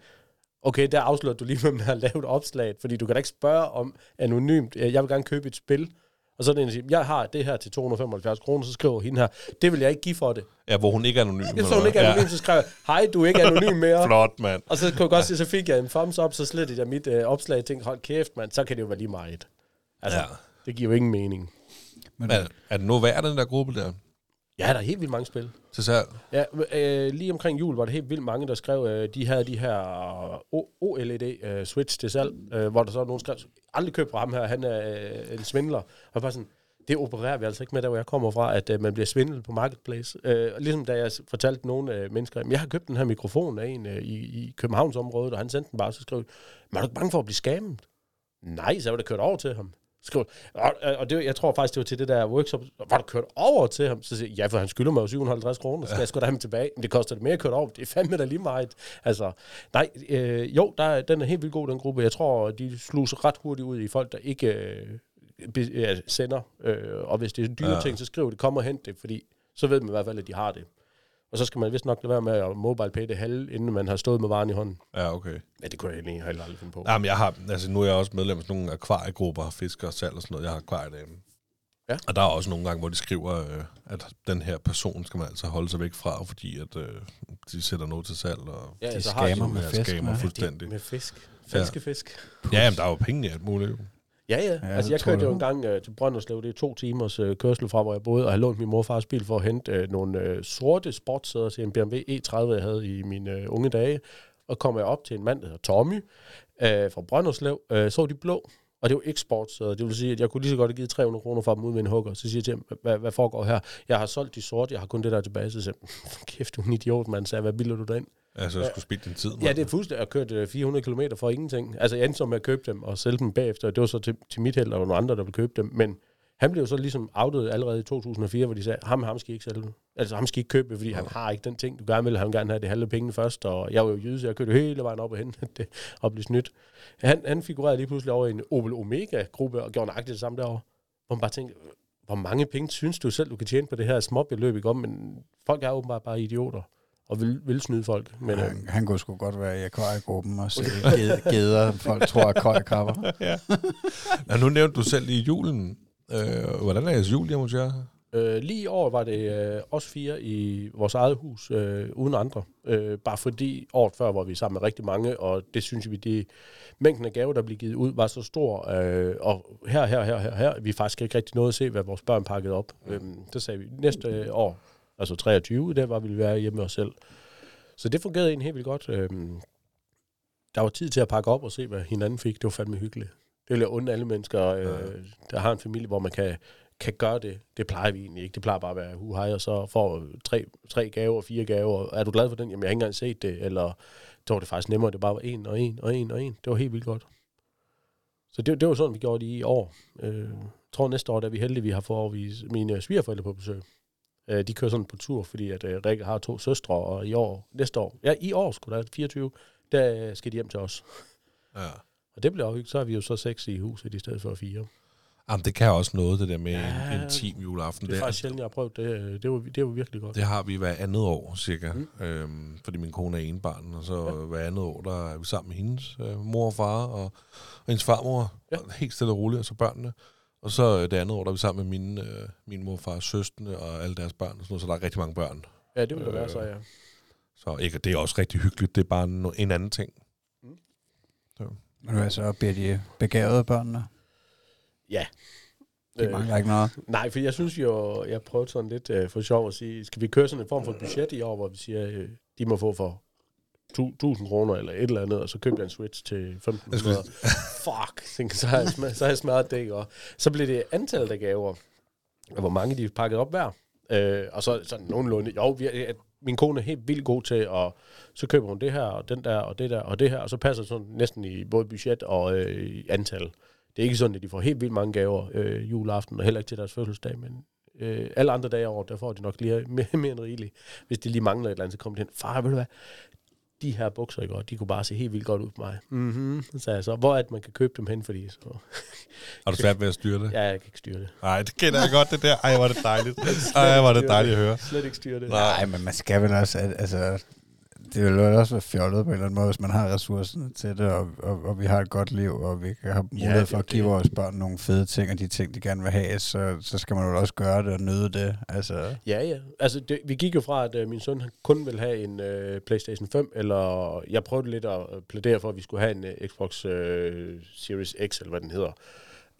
Okay, der afslører du lige, hvem der har lavet opslaget. Fordi du kan da ikke spørge om anonymt. Jeg vil gerne købe et spil. Og så er det en, der siger, jeg har det her til 275 kroner, så skriver hende her, det vil jeg ikke give for det. Ja, hvor hun ikke er anonym. Jeg så hun ikke er anonym, så skrev jeg, hej, du er ikke anonym mere. *laughs* Flot, mand. Og så kunne jeg godt se, så fik jeg en thumbs up, så slettede jeg mit øh, opslag og tænkte, hold kæft, mand, så kan det jo være lige meget. Altså, Ja. ja. det giver jo ingen mening. Men, Er, er det nu værd, den der gruppe der? Ja, der er helt vildt mange spil. Til salg? Ja, øh, lige omkring jul var der helt vildt mange, der skrev, øh, de havde de her O- OLED øh, Switch til salg, øh, hvor der så nogen skrev, aldrig køb fra ham her, han er øh, en svindler. Og bare sådan, det opererer vi altså ikke med, der hvor jeg kommer fra, at øh, man bliver svindlet på Marketplace. Øh, og ligesom da jeg fortalte nogle øh, mennesker, at jeg har købt den her mikrofon af en øh, i, i Københavnsområdet, og han sendte den bare, så skrev, men er du ikke bange for at blive skammet? Nej, så var der kørt over til ham. Skrev, og, og det, jeg tror faktisk, det var til det der workshop, var der kørt over til ham? Så siger jeg, ja, for han skylder mig jo 750 kroner, så skal jeg sgu da have ham tilbage. Men det koster det mere at køre over. Det er fandme da lige meget. Altså, nej, øh, jo, der, er- den er helt vildt god, den gruppe. Jeg tror, de sluser ret hurtigt ud i folk, der ikke øh, be, ja, sender. Øh, og hvis det er dyre Ja. ting, så skriver de, kom og hent det, fordi så ved man i hvert fald, at de har det. Og så skal man vist nok lade være med at mobile pay det halve, inden man har stået med varen i hånden. Ja, okay. Ja, det kunne jeg egentlig heller aldrig finde på. Jamen, jeg har, altså nu er jeg også medlem af sådan nogle akvariegrupper, fisker og salg og sådan noget. Jeg har akvariedame. Ja. Og der er også nogle gange, hvor de skriver, øh, at den her person skal man altså holde sig væk fra, fordi at, øh, de sætter noget til salg. Og Ja, de så har de scammer jo- med fisk. scammer hva'? fuldstændig. Med fisk. Falske ja. fisk. Ja, jamen, der er jo penge i alt muligt. Ja, ja. Ja, altså, jeg kørte jo jeg. en gang øh, til Brønderslev. Det er to timers øh, kørsel fra, hvor jeg boede, og har lånt min morfars bil for at hente øh, nogle øh, sorte sportssæder til en BMW E30, jeg havde i mine øh, unge dage. Og kommer jeg op til en mand, der hedder Tommy, øh, fra Brønderslev. Øh, så de blå, og det var ikke sportssæder. Det vil sige, at jeg kunne lige så godt have givet 300 kroner for dem ud med en hugger. Så siger jeg til ham, hvad, hvad foregår her? Jeg har solgt de sorte, jeg har kun det der tilbage. Så siger jeg, *laughs* kæft, du er en idiot, mand. Så jeg, hvad bilder du derind? Altså, jeg skulle spille din tid. Ja, det er fuldstændig. Jeg har kørt øh, 400 km for ingenting. Altså, jeg endte så med at købe dem og sælge dem bagefter. Det var så til, til mit held, og nogle andre, der ville købe dem. Men han blev så ligesom outet allerede i 2004, hvor de sagde, ham, ham skal I ikke sælge. Altså, ham skal I ikke købe, fordi han har ikke den ting, du gerne vil. Han vil gerne have det halve penge først, og jeg var jo jyde, så jeg kørte hele vejen op og hen *laughs* det, og blev snydt. Han, han figurerede lige pludselig over i en Opel Omega-gruppe og gjorde nøjagtigt det samme derovre. Hvor man bare tænkte, hvor mange penge synes du selv, du kan tjene på det her småbeløb, ikke om? Men folk er åbenbart bare idioter og vil, vil snyde folk. Men, øh, Han, han kunne sgu godt være i akvariegruppen og se geder, folk tror er køjkrabber. *laughs* Ja, nu nævnte du selv i julen. Øh, hvordan er jeres jul hjemme hos jer? Øh, lige i år var det øh, os fire i vores eget hus, øh, uden andre. Øh, bare fordi året før var vi sammen med rigtig mange, og det synes vi, det mængden af gaver, der blev givet ud, var så stor. Øh, og her, her, her, her, her, vi faktisk ikke rigtig noget at se, hvad vores børn pakkede op. Øh, så sagde vi, næste år, altså 23, der var vi være hjemme os selv. Så det fungerede egentlig helt vildt godt. Øh, der var tid til at pakke op og se, hvad hinanden fik. Det var fandme hyggeligt. Det vil jeg undre alle mennesker, øh, der har en familie, hvor man kan kan gøre det. Det plejer vi egentlig ikke. Det plejer bare at være hu hej, og så får tre, tre gaver, fire gaver. Er du glad for den? Jamen, jeg har ikke engang set det. Eller så var det faktisk nemmere, det bare var en og en og en og en. Det var helt vildt godt. Så det, det var sådan, vi gjorde det i år. Øh, jeg tror næste år, da vi heldige, vi har fået vi, mine svigerforældre på besøg. Øh, de kører sådan på tur, fordi at øh, Rikke har to søstre, og i år, næste år, ja, i år skulle der 24, der skal de hjem til os. Ja. Og det bliver jo hyggeligt. Så har vi jo så seks i huset i stedet for fire. Jamen, det kan også noget, det der med Ja, en intim juleaften. Det er Det, faktisk sjældent, jeg har prøvet det. Det var, det var virkelig godt. det har vi hver andet år, cirka. Mm. Øhm, fordi min kone er enebarn, og så ja. hver andet år, der er vi sammen med hendes øh, mor og far, og, og hendes farmor, Ja. ja. helt stille og roligt, og så børnene. Og så øh, det andet år, der er vi sammen med mine, øh, min mor og fars søstre og alle deres børn, og sådan noget, så der er rigtig mange børn. Ja, det vil det være Øh, så, ja. Så ikke, det er også rigtig hyggeligt, det er bare no, en anden ting. Men du er så bliver de begavede børnene? Ja. De Øh, mangler ikke noget. Nej, for jeg synes jo, jeg prøvede sådan lidt øh, for sjov at sige, skal vi køre sådan en form for budget i år, hvor vi siger, øh, de må få for 1000 kroner eller et eller andet, og så køber jeg en Switch til 1500. *laughs* Fuck, tænkte, så har jeg, smadret, så har jeg smadret det, og så blev det antallet af gaver, og hvor mange de pakket op hver. Øh, og så sådan nogenlunde, jo, vi, at min kone er helt vildt god til, og så køber hun det her, og den der, og det der, og det her, og så passer sådan næsten i både budget og øh, antal. Det er ikke sådan, at de får helt vildt mange gaver øh, juleaften, og heller ikke til deres fødselsdag, men øh, alle andre dage over, der får de nok lige mere, mere end rigeligt. Hvis de lige mangler et eller andet, så kommer de hen, far, ved du hvad, de her bukser, ikke? Og de kunne bare se helt vildt godt ud på mig. Mhm, så sagde jeg så, hvor er det, man kan købe dem hen, fordi så, *laughs* Har du svært ved at styre det? ja, jeg kan ikke styre det. Nej, det kender jeg godt, det der. Ej, er det dejligt. *laughs* Ej, er det dejligt at høre. Slet ikke styre det. Nej, men man skal vel også, al- altså, det vil vel også være fjollet på en eller anden måde, hvis man har ressourcerne til det, og, og, og vi har et godt liv, og vi kan have mulighed er for at give det. vores børn nogle fede ting, og de ting, de gerne vil have, så, så skal man jo også gøre det og nyde det. Altså, Ja, ja. Altså, det, vi gik jo fra, at øh, min søn kun ville have en øh, PlayStation 5, eller jeg prøvede lidt at øh, plædere for, at vi skulle have en øh, Xbox øh, Series X, eller hvad den hedder,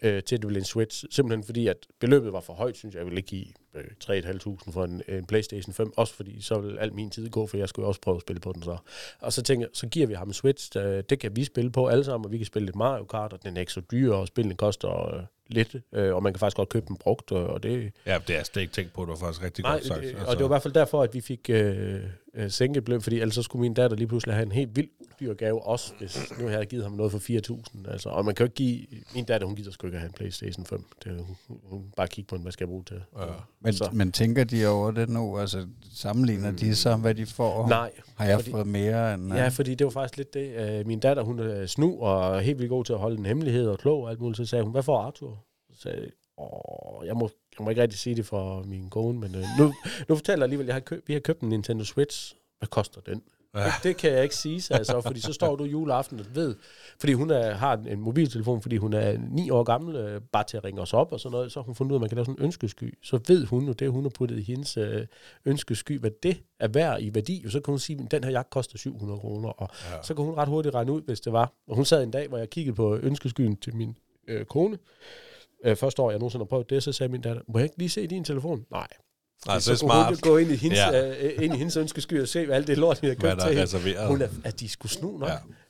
øh, til at det ville en Switch. Simpelthen fordi, at beløbet var for højt, synes jeg. Jeg ville ikke give øh, 3.500 for en, øh, en PlayStation 5, også fordi så ville al min tid gå, for jeg skulle jo også prøve at spille på den så. Og så tænker jeg, så giver vi ham en Switch, øh, det kan vi spille på alle sammen, og vi kan spille lidt Mario Kart, og den er ikke så dyr, og spillene koster øh, lidt, øh, og man kan faktisk godt købe den brugt, og, og det, Ja, det er jeg slet ikke tænkt på. Det var faktisk rigtig Nej, godt sagt. det, og det var i hvert fald derfor, at vi fik øh, øh, sænket beløb, fordi ellers så skulle min datter lige pludselig have en helt vild dyr gave også, hvis nu havde jeg givet ham noget for 4.000. Altså, og man kan jo ikke give... Min datter, hun gider sgu ikke have en Playstation 5. Det, hun, hun bare kigge på den, hvad skal jeg bruge til? Ja. men, Så. men tænker de over det nu? Altså, sammenligner de så, hvad de får? Nej, Har jeg fordi- fået mere end... Ja, fordi det var faktisk lidt det. Øh, min datter, hun er snu og er helt vildt god til at holde en hemmelighed og klog og alt muligt. Så sagde hun, hvad får Arthur? Så sagde jeg, Åh, jeg må, jeg må ikke rigtig sige det for min kone, men øh, nu, nu fortæller jeg alligevel, jeg har køb, vi har købt en Nintendo Switch. Hvad koster den? Ja. Det, det kan jeg ikke sige, sagde jeg så, fordi så står du juleaften og ved, fordi hun er, har en, mobiltelefon, fordi hun er ni år gammel, øh, bare til at ringe os op og sådan noget, så har hun fundet ud af, at man kan lave sådan en ønskesky. Så ved hun jo det, hun har puttet i hendes øh, ønskesky, hvad det er værd i værdi, og så kan hun sige, at den her jagt koster 700 kroner, og Ja. så kan hun ret hurtigt regne ud, hvis det var. Og hun sad en dag, hvor jeg kiggede på ønskeskyen til min øh, kone. Øh, første år, jeg nogensinde har prøvet det, så sagde min datter, må jeg ikke lige se din telefon? Nej. Nej, det så er kunne hun smart. gå ind i hendes, Ja. ja. øh, ind i hendes ønskesky og se, hvad alt det lort, vi har købt der til hende. Hun er, at de skulle snu nok.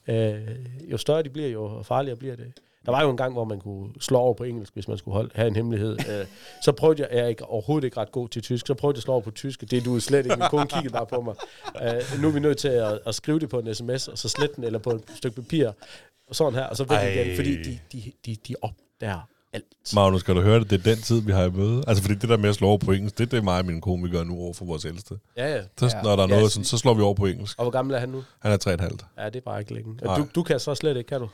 Ja. Øh, jo større de bliver, jo farligere bliver det. Der var jo en gang, hvor man kunne slå over på engelsk, hvis man skulle holde, have en hemmelighed. Øh, så prøvede jeg, jeg er ikke, overhovedet ikke ret god til tysk, så prøvede jeg at slå over på tysk. Det er du slet ikke. Min kone kiggede bare på mig. Øh, nu er vi nødt til at, at, skrive det på en sms, og så slette den, eller på et stykke papir. Og sådan her, og så væk igen, fordi de, de, de, de opdager alt. Magnus, skal du høre det? Det er den tid, vi har i møde. Altså, fordi det der med at slå over på engelsk, det er det mig og min kone, vi gør nu over for vores ældste. Ja, ja. Så, Ja. når der er Ja, noget, så- sådan, så slår vi over på engelsk. Og hvor gammel er han nu? Han er 3,5. Ja, det er bare ikke længe. Nej. Du, du kan så slet ikke, kan du?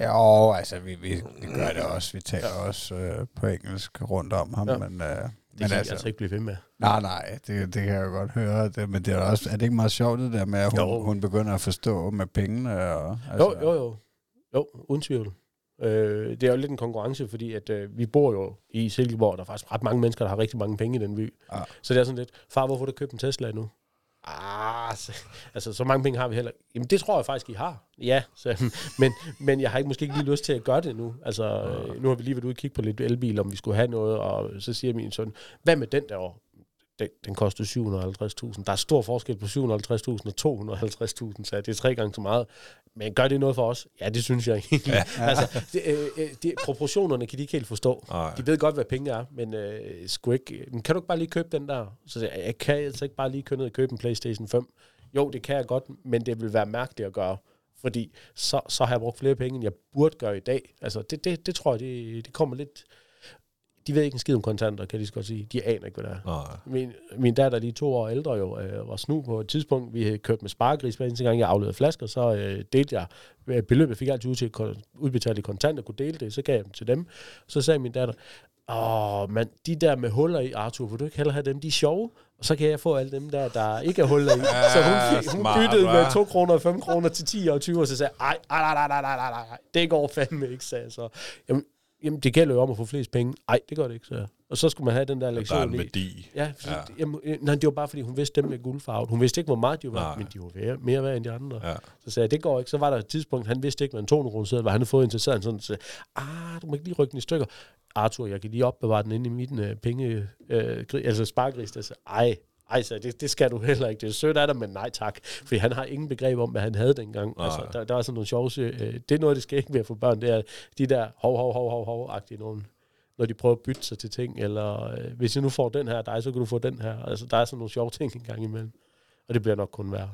Ja, åh, altså, vi, vi, vi gør det også. Vi taler også øh, på engelsk rundt om ham, Ja. ja. men... Øh, Det men kan altså, jeg altså ikke blive ved med. Nej, nej, det, det kan jeg jo godt høre. Det, men det er, også, er det ikke meget sjovt, det der med, at Jo. hun, hun begynder at forstå med pengene? Og, Altså. Jo, jo, jo. Jo, uden tvivl. Øh, det er jo lidt en konkurrence, fordi at, øh, vi bor jo i Silkeborg, der er faktisk ret mange mennesker, der har rigtig mange penge i den by. Ja. Så det er sådan lidt, far, hvorfor har du købt en Tesla nu? Ah, så, altså, så mange penge har vi heller. Jamen, det tror jeg faktisk, I har. Ja, så, *laughs* men, men jeg har ikke, måske ikke lige lyst til at gøre det nu. Altså, øh, nu har vi lige været ude og kigge på lidt elbil, om vi skulle have noget, og så siger min søn, hvad med den der? Den, den koster 750.000. Der er stor forskel på 750.000 og 250.000, så det er tre gange så meget. Men gør det noget for os? Ja, det synes jeg egentlig. Ja. *laughs* altså, det, øh, øh, det, proportionerne kan de ikke helt forstå. Nej. De ved godt, hvad penge er, men øh, sgu ikke, men kan du ikke bare lige købe den der? Så jeg, jeg kan altså ikke bare lige køre ned og købe en Playstation 5. Jo, det kan jeg godt, men det vil være mærkeligt at gøre. Fordi så, så har jeg brugt flere penge, end jeg burde gøre i dag. Altså, det, det, det tror jeg, det, det kommer lidt... de ved ikke en skid om kontanter, kan de godt sige. De aner ikke, hvad det er. Nej. Min, min datter, lige to år ældre jo, øh, var snu på et tidspunkt. Vi havde kørt med sparegris hver eneste gang, jeg afleverede flasker, så øh, delte jeg øh, beløbet, jeg fik altid ud til udbetalt i kontanter, kunne dele det, så gav jeg dem til dem. Så sagde min datter, åh, men de der med huller i, Arthur, vil du ikke hellere have dem? De er sjove. Og så kan jeg få alle dem der, der ikke er huller i. så hun, fik, hun smart, byttede med hva'? 2 kroner og 5 kroner til 10 og 20, og så sagde jeg, ej, ej, nej, nej, nej, nej, det går fandme ikke, sagde jeg så. Jamen, jamen, det gælder jo om at få flest penge. Nej, det gør det ikke, jeg. Og så skulle man have den der Der er lektion en værdi. Ja, fordi, Ja. ja. Jamen, øh, nej, det var bare, fordi hun vidste dem med guldfarvet. Hun vidste ikke, hvor meget de var, Nej. men de var mere, mere værd end de andre. Ja. Så sagde jeg, det går ikke. Så var der et tidspunkt, han vidste ikke, hvad en 200 kroner seddel var. Han havde fået en til sådan, sådan, så sagde, ah, du må ikke lige rykke den i stykker. Arthur, jeg kan lige opbevare den inde i min øh, penge, øh, altså sparegris. Der sagde, ej, ej, så det, det skal du heller ikke. Det er sødt af dig, men nej tak. Fordi han har ingen begreb om, hvad han havde dengang. Nej. Altså, der, der er sådan nogle sjove... Øh, det er noget, det skal ikke være for børn. Det er de der hov, hov, hov, hov, hov-agtige nogen når de prøver at bytte sig til ting, eller øh, hvis jeg nu får den her dig, så kan du få den her. Altså, der er sådan nogle sjove ting en gang imellem. Og det bliver nok kun værre.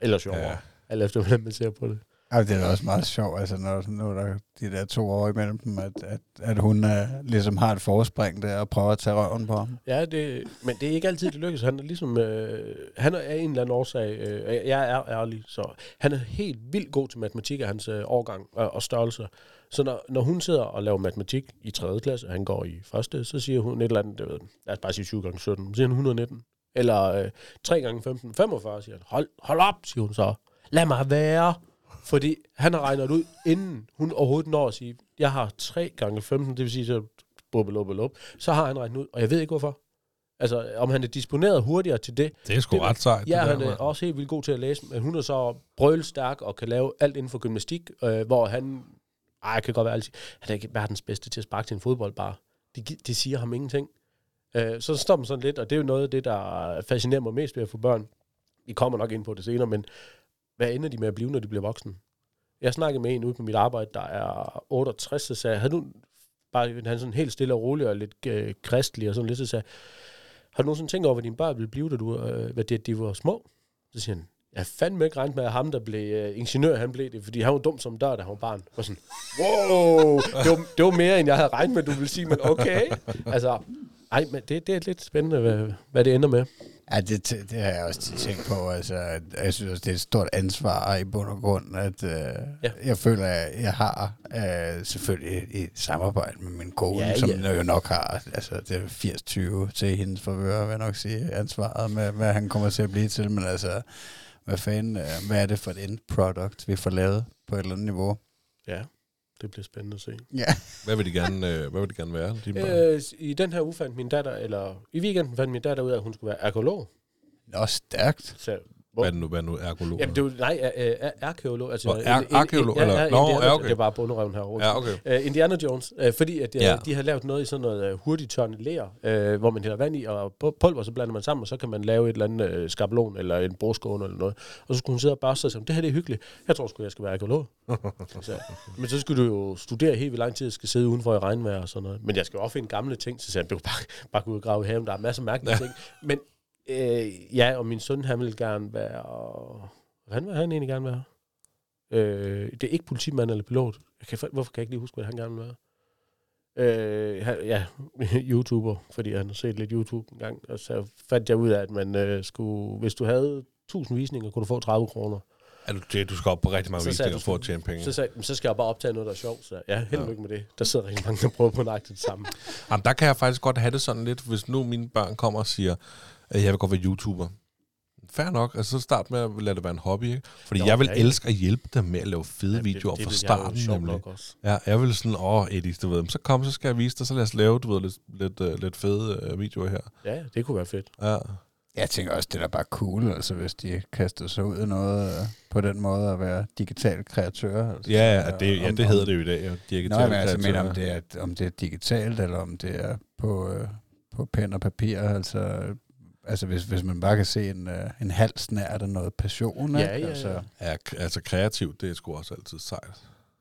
Eller sjovere. Ja. Alt efter, hvordan man ser på det. Ja, det er da også meget sjovt, altså når, når der er de der to år imellem dem, at, at, at hun uh, ligesom har et forspring der og prøver at tage røven på ham. Ja, det, men det er ikke altid, det lykkes. Han er ligesom, øh, han er af en eller anden årsag, øh, jeg er ærlig, så han er helt vildt god til matematik af hans øh, årgang øh, og størrelse. Så når, når hun sidder og laver matematik i 3. klasse, og han går i første, så siger hun et eller andet, det ved, lad os bare sige 7 gange 17, så siger hun 119. Eller øh, 3 gange 15, 45, siger han. Hold, hold op, siger hun så. Lad mig være. Fordi han har regnet ud, inden hun overhovedet når at sige, jeg har 3 gange 15, det vil sige, så bup, bup, bup, så har han regnet ud, og jeg ved ikke hvorfor. Altså, om han er disponeret hurtigere til det. Det er sgu Det- ret sejt. Ja, det han der, er mand. også helt vildt god til at læse, men hun er så brølstærk og kan lave alt inden for gymnastik, øh, hvor han, ej, jeg kan godt være altid, han er ikke verdens bedste til at sparke til en fodbold bare. Det, det siger ham ingenting. Øh, så står man sådan lidt, og det er jo noget af det, der fascinerer mig mest ved at få børn. Vi kommer nok ind på det senere, men hvad ender de med at blive, når de bliver voksne? Jeg snakkede med en ude på mit arbejde, der er 68, så sagde har havde du bare han sådan helt stille og rolig og lidt øh, kristelig og sådan lidt, så sagde har du nogensinde tænkt over, hvad dine børn ville blive, da du, øh, hvad det, de var små? Så siger han, jeg fandme ikke regnet med, at ham, der blev øh, ingeniør, han blev det, fordi han var dum som dør, da han var barn. Og sådan, wow, det var, det var mere, end jeg havde regnet med, du ville sige, men okay. Altså, ej, men det, det er lidt spændende, hvad, hvad det ender med. Ja, det, det har jeg også tænkt på. Altså, jeg synes også, det er et stort ansvar i bund og grund, at øh, ja. jeg føler, at jeg har øh, selvfølgelig et samarbejde med min kone, Ja, som ja. jo nok har, altså det er 80-20 til hendes forvør, vil jeg nok sige, ansvaret med, hvad han kommer til at blive til, men altså, hvad fanden, øh, hvad er det for et end product, vi får lavet på et eller andet niveau? Ja, det bliver spændende at se. Ja. *laughs* Hvad vil de gerne, øh, hvad vil de gerne være? Børn? Øh, I den her uge fandt min datter, eller i weekenden fandt min datter ud af, at hun skulle være arkeolog. Også stærkt. Så, Hvad er nu, hvad er nu ergolog? Jamen, det er jo, nej, øh, øh, arkeolog. Altså, arkeolog, eller- Ja, ja, Nå, Indiana, ja, okay. Det er bare bunderøven her. Ja, okay. Uh, Indiana Jones, uh, fordi at, uh, Ja. ja. de har lavet noget i sådan noget uh, hurtigt tørrende ler, uh, hvor man hælder vand i og pu- pulver, så blander man sammen, og så kan man lave et eller andet uh, skabelon eller en bordskåne eller noget. Og så skulle hun sidde og børste sig og sige, det her det er hyggeligt. Jeg tror sgu, jeg skal være arkeolog. *laughs* så, men så skulle du jo studere helt vildt lang tid, og skal sidde udenfor i regnvejr og sådan noget. Men jeg skal jo også finde gamle ting, så sagde han, du kan bare, bare gå ud og grave i haven, der er masser af mærkelige ting. Men øh, ja, og min søn, han vil gerne være... Hvad vil han egentlig gerne være? Øh, det er ikke politimand eller pilot. Jeg kan, hvorfor kan jeg ikke lige huske, hvad han gerne vil være? Øh, han, ja, *laughs* YouTuber, fordi han har set lidt YouTube en gang, og så fandt jeg ud af, at man øh, skulle, hvis du havde 1000 visninger, kunne du få 30 kroner. Er du, det, du skal op på rigtig mange Så visninger for at tjene penge. Så sagde jeg, "Men så skal jeg bare optage noget, der er sjovt. Så ja, held og lykke med det. Der sidder rigtig mange, der prøver på nøjagtigt det samme. Jamen, der kan jeg faktisk godt have det sådan lidt, hvis nu mine børn kommer og siger, jeg vil godt være YouTuber. Fair nok, altså så start med at lade det være en hobby, ikke? Fordi Nå, Nå, jeg vil ja, ja, ja. elske at hjælpe dem med at lave fede Jamen, videoer det, fra det, jeg jo starten, sjovt nemlig. også. Ja, jeg vil sådan, åh, Eddie, du ved, så kom, så skal jeg vise dig, så lad os lave, du ved, lidt, lidt, uh, lidt fede uh, videoer her. Ja, det kunne være fedt. Ja. Jeg tænker også, det er da bare cool, altså hvis de kaster sig ud i noget øh, på den måde at være digital kreatør. Altså, Ja, ja, det, ja, Om- det hedder det jo i dag, jo. Nå, Digitale men altså, men om det, er, om det er digitalt, eller om det er på, øh, på pen og papir, altså, altså hvis, hvis man bare kan se en, øh, en halv snært af noget passion, Ja, ikke? ja. Altså, Ja, altså kreativt, det er sgu også altid sejt.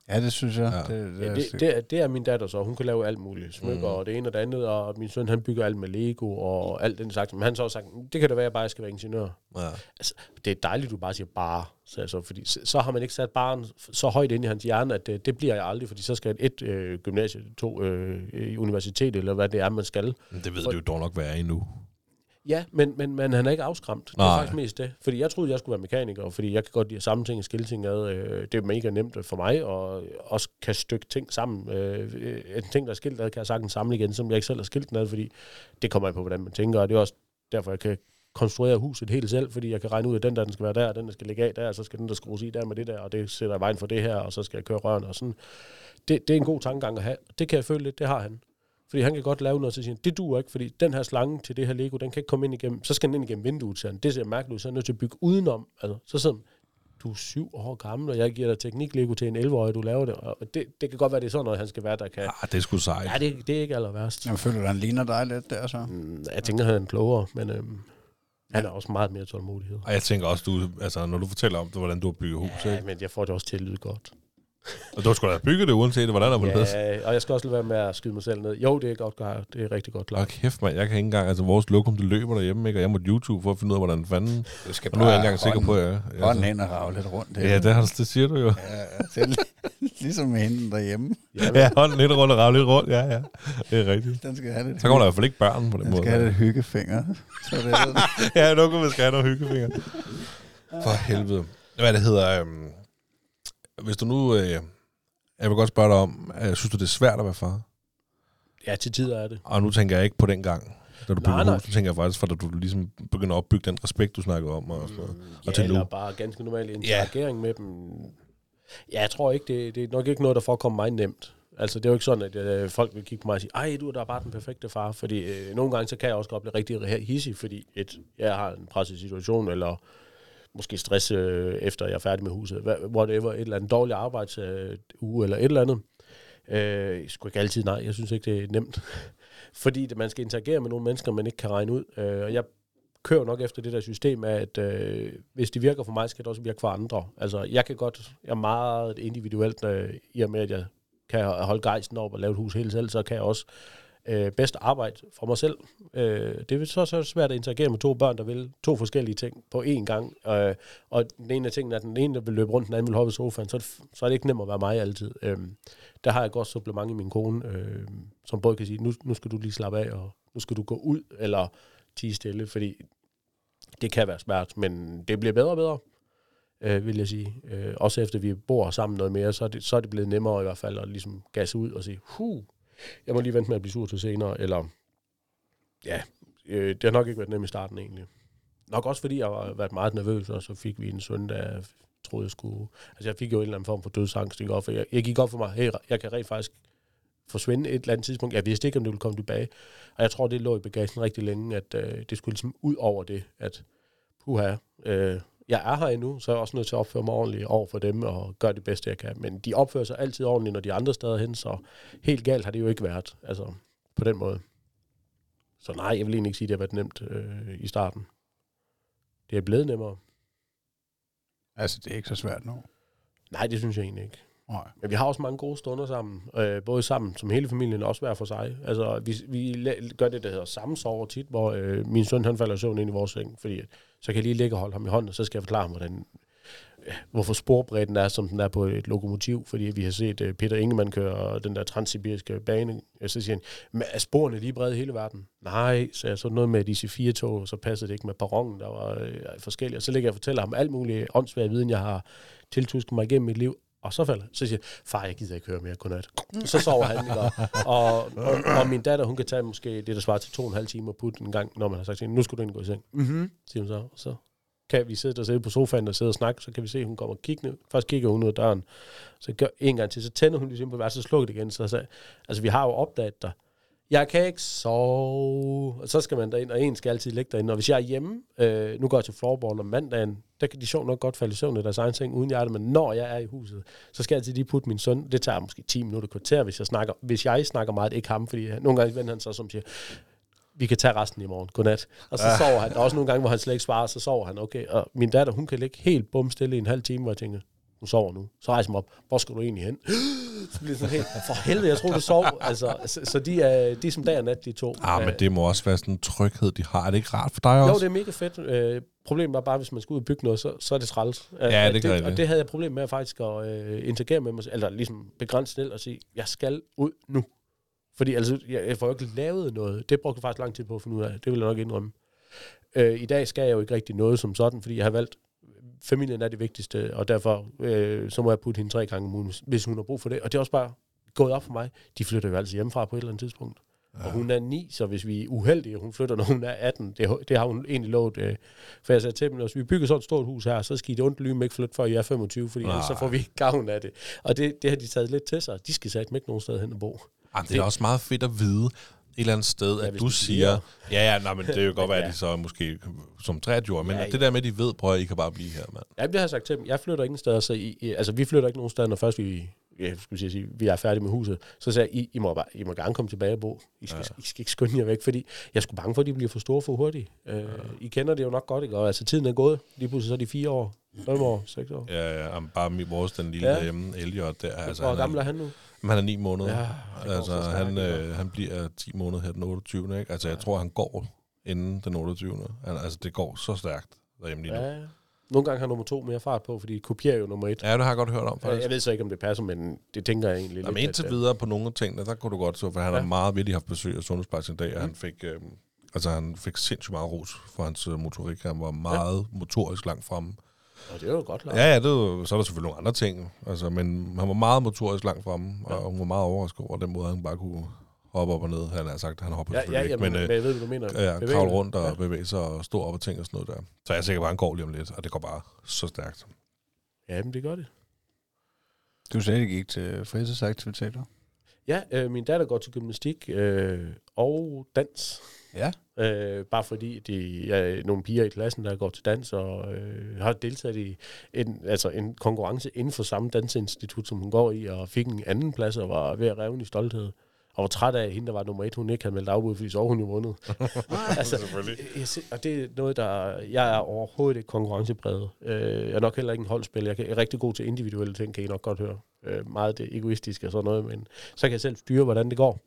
Ja, det synes jeg. Ja. Det, det, Ja, er det, det, er, det er min datter så. Hun kan lave alt muligt. Smykker Mm. mm. og det ene og det andet, og min søn han bygger alt med Lego og alt den slags. Men han så også sagt, det kan da være, at jeg bare skal være ingeniør. Ja. Altså, det er dejligt, du bare siger bare. Så, altså, fordi så, så har man ikke sat baren så højt ind i hans hjerne, at det, det bliver jeg aldrig, fordi så skal et øh, gymnasie, to øh, universitet, eller hvad det er, man skal. Men det ved du jo dog nok være endnu. Ja, men, men, men han er ikke afskræmt. Det er Nej. faktisk mest det. Fordi jeg troede, jeg skulle være mekaniker, fordi jeg kan godt lide at samle ting og skille ting ad. Øh, Det er mega nemt for mig, og også kan stykke ting sammen. Øh, En ting, der er skilt ad, kan jeg sagtens samle igen, som jeg ikke selv har skilt den ad, fordi det kommer an på, hvordan man tænker, og det er også derfor, jeg kan konstruere huset helt selv, fordi jeg kan regne ud, at den der, den skal være der, den der skal ligge af der, og så skal den der skrues i der med det der, og det sætter i vejen for det her, og så skal jeg køre rørene og sådan. Det, det er en god tankegang at have. Det kan jeg føle lidt, det har han. Fordi han kan godt lave noget, så siger han, det duer ikke, fordi den her slange til det her Lego, den kan ikke komme ind igennem, så skal den ind igennem vinduet, siger han. Det ser mærkeligt ud, så er han nødt til at bygge udenom. Altså, så sidder han, du er syv år gammel, og jeg giver dig teknik Lego til en 11-årig, du laver det. Og det, det kan godt være, det er sådan noget, han skal være, der kan... Ah, det er sgu sejt. Ja, det, det er ikke aller værst. Jeg føler, at han ligner dig lidt der, så. Mm, Jeg tænker, han er klogere, men øhm, han er også meget mere tålmodighed. Og jeg tænker også, du, altså, når du fortæller om det, hvordan du har bygget hus, Ja, ikke? men jeg får det også til at lyde godt. Og du skulle da have bygget det, uanset hvordan der var det. Ja, og jeg skal også lade være med at skyde mig selv ned. Jo, det er godt klart. Det er rigtig godt klart. kæft, mand. Jeg kan ikke engang... Altså, vores lokum, det løber derhjemme, ikke? Og jeg måtte YouTube for at finde ud af, hvordan fanden... Du skal Og nu er jeg ikke engang sikker på, at jeg... Hånden hen og rave lidt rundt. Ja, det, har, det siger du jo. Ja, det er ligesom med hende derhjemme. Ja, hånden lidt rundt og rave lidt rundt. Ja, ja. Det er rigtigt. Den skal have lidt, Så kommer der i hvert fald ikke børn på den den måde. skal have lidt hyggefinger. Så det er det. *laughs* ja, nu kan vi skal have nogle hyggefinger. For helvede. Hvad det hedder... Øhm, hvis du nu... Øh, jeg vil godt spørge dig om, øh, synes du, det er svært at være far? Ja, til tider er det. Og nu tænker jeg ikke på den gang, da du byggede hus. Nu tænker jeg faktisk, for da du ligesom begynder at opbygge den respekt, du snakkede om. Og, så. Ja, til nu. eller bare ganske normal interagering med dem. Ja, jeg tror ikke, det, det er nok ikke noget, der forekommer mig nemt. Altså, det er jo ikke sådan, at øh, folk vil kigge på mig og sige, ej, du er da bare den perfekte far. Fordi øh, nogle gange, så kan jeg også godt blive rigtig hissig, fordi et, jeg har en presset situation, eller måske stress, øh, efter jeg er færdig med huset. Whatever, et eller andet dårligt arbejdsuge, øh, eller et eller andet. Øh, jeg skulle ikke altid nej, jeg synes ikke, det er nemt. *laughs* fordi man skal interagere med nogle mennesker, man ikke kan regne ud. Øh, og jeg kører nok efter det der system af, at øh, hvis det virker for mig, skal det også virke for andre. Altså, jeg kan godt, jeg er meget individuelt, øh, i og med, at jeg kan holde gejsten op og lave et hus helt selv, så kan jeg også øh, bedst arbejde for mig selv. Øh, det er så, så svært at interagere med to børn, der vil to forskellige ting på én gang. Øh, og den ene af tingene er, at den ene der vil løbe rundt, den anden vil hoppe i sofaen, så, er det- så er det ikke nemt at være mig altid. Øh, der har jeg godt supplement i min kone, øh, som både kan sige, nu, nu skal du lige slappe af, og nu skal du gå ud, eller tige stille, fordi det kan være svært, men det bliver bedre og bedre, øh, vil jeg sige. Øh, også efter vi bor sammen noget mere, så er, det, så er det blevet nemmere i hvert fald at ligesom gasse ud og sige, hu, jeg må lige vente med at blive sur til senere, eller ja, øh, det har nok ikke været nemt i starten egentlig. Nok også fordi jeg har været meget nervøs, og så fik vi en søndag, jeg troede, jeg skulle... Altså jeg fik jo en eller anden form for dødsangst, ikke? Og for jeg, jeg gik op for mig, hey, jeg kan rent faktisk forsvinde et eller andet tidspunkt. Jeg vidste ikke, om det ville komme tilbage. Og jeg tror, det lå i bagagen rigtig længe, at øh, det skulle ligesom ud over det, at puha, øh, jeg er her endnu, så er jeg også nødt til at opføre mig ordentligt over for dem og gøre det bedste, jeg kan. Men de opfører sig altid ordentligt, når de er andre steder hen, så helt galt har det jo ikke været, altså på den måde. Så nej, jeg vil egentlig ikke sige, at det har været nemt øh, i starten. Det er blevet nemmere. Altså, det er ikke så svært nu. Nej, det synes jeg egentlig ikke. Nej. Men vi har også mange gode stunder sammen, øh, både sammen som hele familien, og også hver for sig. Altså, vi, vi gør det, der hedder sammensover tit, hvor øh, min søn han falder i søvn ind i vores seng, fordi at, så kan jeg lige ligge og holde ham i hånden, og så skal jeg forklare ham, hvordan, øh, hvorfor sporbredden er, som den er på et lokomotiv, fordi vi har set øh, Peter Ingemann køre den der transsibiriske bane. Jeg Så siger han, "Men er sporene lige brede i hele verden? Nej, så jeg så noget med de IC4-tog, så passede det ikke med perronen, der var øh, forskellige. Og så ligger jeg og fortæller ham alt muligt åndssvær viden, jeg har tiltusket mig igennem mit liv. Og så falder Så siger jeg, far, jeg gider ikke høre mere godnat. Så sover han, ikke? Og, og, og, min datter, hun kan tage måske det, der svarer til to og en halv time og putte en gang, når man har sagt til hende, nu skal du ind gå i seng. Mm-hmm. Siger hun så. Så kan vi sidde der sidde på sofaen og sidde og snakke, så kan vi se, at hun kommer og kigge ned. Først kigger hun ud af døren, så gør en gang til, så tænder hun ligesom på værelset, så slukker det igen. Så, så, altså, vi har jo opdaget dig. Jeg kan ikke sove. Og så skal man derind, og en skal altid ligge derinde. Og hvis jeg er hjemme, øh, nu går jeg til floorball om mandagen, der kan de sjovt nok godt falde i søvn i deres egen seng, uden jeg er det, men når jeg er i huset, så skal jeg altid lige putte min søn. Det tager måske 10 minutter kvarter, hvis jeg snakker, hvis jeg snakker meget, ikke ham, fordi nogle gange vender han så som siger, vi kan tage resten i morgen. Godnat. Og så sover han. Der er også nogle gange, hvor han slet ikke svarer, så sover han. Okay. Og min datter, hun kan ligge helt bum stille i en halv time, hvor jeg tænker, hun sover nu. Så rejser jeg mig op, hvor skal du egentlig hen? *gasps* så bliver det sådan helt, for helvede, jeg tror du sov. Altså, så, så de, er, de er som dag og nat, de to. Ah, men Øh, det må også være sådan en tryghed, de har. Er det ikke rart for dig jo, også? det er mega fedt. Øh, problemet var bare, hvis man skal ud og bygge noget, så, så er det træls. Øh, Ja, det kan jeg Og det. det havde jeg problem med at faktisk at øh, interagere med mig, eller ligesom begrænse selv og sige, jeg skal ud nu. Fordi altså, jeg, jeg får jo ikke lavet noget. Det brugte jeg faktisk lang tid på at finde ud af. Det vil jeg nok indrømme. Øh, I dag skal jeg jo ikke rigtig noget som sådan, fordi jeg har valgt, familien er det vigtigste, og derfor øh, så må jeg putte hende tre gange om ugen, hvis- hun har brug for det. Og det er også bare gået op for mig. De flytter jo altså hjemmefra på et eller andet tidspunkt. Ja. Og hun er 9, så hvis vi er uheldige, hun flytter, når hun er 18, det, det har hun egentlig lovet. Øh, for jeg sagde til dem, hvis vi bygger sådan et stort hus her, så skal I det ondt lyme ikke flytte, før I er 25, fordi ellers så får vi ikke gavn af det. Og det, det har de taget lidt til sig. De skal sætte ikke nogen sted hen og bo. Jamen, det er også meget fedt at vide eller andet sted, Ja, at du siger... Ja, ja, nej, men det kan jo godt *laughs* være, at Ja. de så måske som 23 men Ja, ja, det der med, at de ved, prøv at I kan bare blive her, mand. Ja, det har jeg sagt til dem. Jeg flytter ingen steder, så I, altså vi flytter ikke nogen steder, når først vi, ja, skulle jeg sige, vi er færdige med huset. Så sagde jeg, I, I, må, bare, I må gerne komme tilbage og bo. I skal, ja. I skal ikke skynde jer væk, fordi jeg sgu bange for, at de bliver for store for hurtigt. Uh, ja. I kender det jo nok godt, ikke? Og altså tiden er gået. Lige pludselig så er de fire år, fem år, seks år. Ja, ja, bare vores, den lille Ja. derhjemme, Elliot, der, Altså, Hvor gammel er, han nu? Han er 9 måneder. Ja, altså, så stærkt, han, øh, han bliver 10 måneder her den 28. Ikke? Altså, jeg tror, han går inden den 28. Han, altså, det går så stærkt derhjemme lige nu. Ja. Nogle gange har nummer to mere fart på, fordi de kopierer jo nummer et. ja det har jeg godt hørt om, faktisk. Jeg ved så ikke, om det passer, men det tænker jeg egentlig Jamen, lidt. indtil at, videre på nogle af tingene, der kunne du godt så, for han Ja. har meget virkelig haft besøg af sundhedsplejersken i dag, og han fik, øh, altså, han fik sindssygt meget ros for hans øh, motorik. Han var meget ja. motorisk langt fremme. Og det er jo godt klart. Ja, ja, det, er jo- så er der selvfølgelig nogle andre ting, altså, men han var meget motorisk langt fremme, ja. og hun var meget overrasket over den måde, han bare kunne hoppe op og ned. Han har sagt, han hopper Ja, selvfølgelig ja, ikke, men, men, men øh, jeg ved, hvad du mener. ja, Bevægende. kravle rundt og Ja. bevæge sig og stå op og ting og sådan noget der. Så jeg er sikker på, at han går lige om lidt, og det går bare så stærkt. Ja, men det gør det. Du sagde, at I gik til fritidsaktiviteter. Ja, øh, min datter går til gymnastik øh, og dans. Ja. Øh, bare fordi de er nogle piger i klassen, der går til dans og øh, har deltaget i en, altså en konkurrence inden for samme dansinstitut, som hun går i, og fik en anden plads og var ved at revne i stolthed. Og var træt af, hende, der var nummer et, hun ikke havde meldt afbud, fordi så hun jo vundet. *laughs* *laughs* altså, jeg, og det er noget, der... Jeg er overhovedet ikke konkurrencepræget. Øh, jeg er nok heller ikke en holdspiller. Jeg er rigtig god til individuelle ting, kan I nok godt høre. Øh, meget det egoistiske og sådan noget, men så kan jeg selv styre, hvordan det går.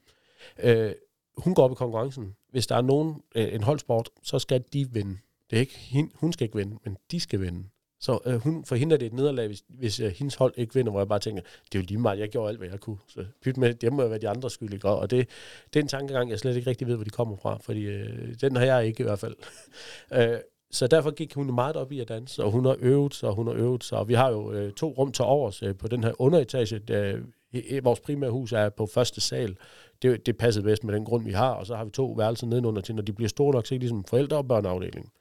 Øh, hun går op i konkurrencen. Hvis der er nogen, øh, en holdsport, så skal de vinde. Det er ikke hende, hun skal ikke vinde, men de skal vinde. Så øh, hun, forhindrer det et nederlag, hvis, hvis øh, hendes hold ikke vinder, hvor jeg bare tænker, det er jo lige meget, jeg gjorde alt, hvad jeg kunne. Så pyt med, det må jo være de andre skyld. Og det, det er en tankegang, jeg slet ikke rigtig ved, hvor de kommer fra, fordi øh, den har jeg ikke i hvert fald. *laughs* øh, så derfor gik hun meget op i at danse, og hun har øvet sig, og hun har øvet sig, og vi har jo øh, to rum til overs øh, på den her underetage. Der, vores primære hus er på første sal. Det, det passede bedst med den grund, vi har, og så har vi to værelser nedenunder til, når de bliver store nok, så er ligesom forældre- og børneafdeling.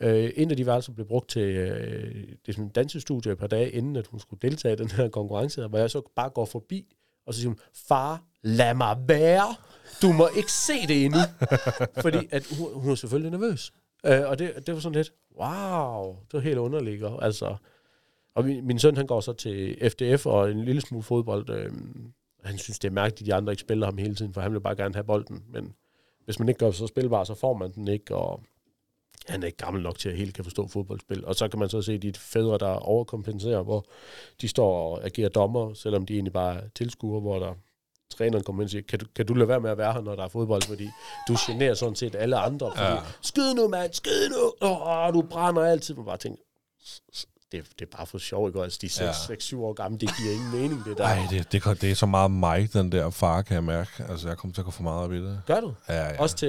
Øh, en af de værelser blev brugt til øh, det er sådan en dansestudie et par dage, inden at hun skulle deltage i den her konkurrence, hvor jeg så bare går forbi, og så siger hun, far, lad mig være. Du må ikke se det endnu. *laughs* Fordi at hun, hun er selvfølgelig nervøs. Øh, og det, det var sådan lidt, wow, det var helt underligt. Altså, og min, min søn, han går så til FDF og en lille smule fodbold. Øh, han synes, det er mærkeligt, at de andre ikke spiller ham hele tiden, for han vil bare gerne have bolden. Men hvis man ikke gør så spilbar, så får man den ikke, og han er ikke gammel nok til at helt kan forstå fodboldspil. Og så kan man så se de fædre, der overkompenserer, hvor de står og agerer dommer, selvom de egentlig bare er tilskuere, hvor der træneren kommer ind og siger, kan du, kan du lade være med at være her, når der er fodbold, fordi du generer sådan set alle andre, fordi, ja. Ja. skyd nu, mand, skyd nu, åh, du brænder altid, man bare tænker, det, det er bare for sjov, ikke? Altså, de er 6-7 Ja. år gamle, det giver ingen mening, det der. Nej, det, det, det er så meget mig, den der far, kan jeg mærke. Altså, jeg kommer til at gå for meget op i det. Gør du? Ja, ja. Også til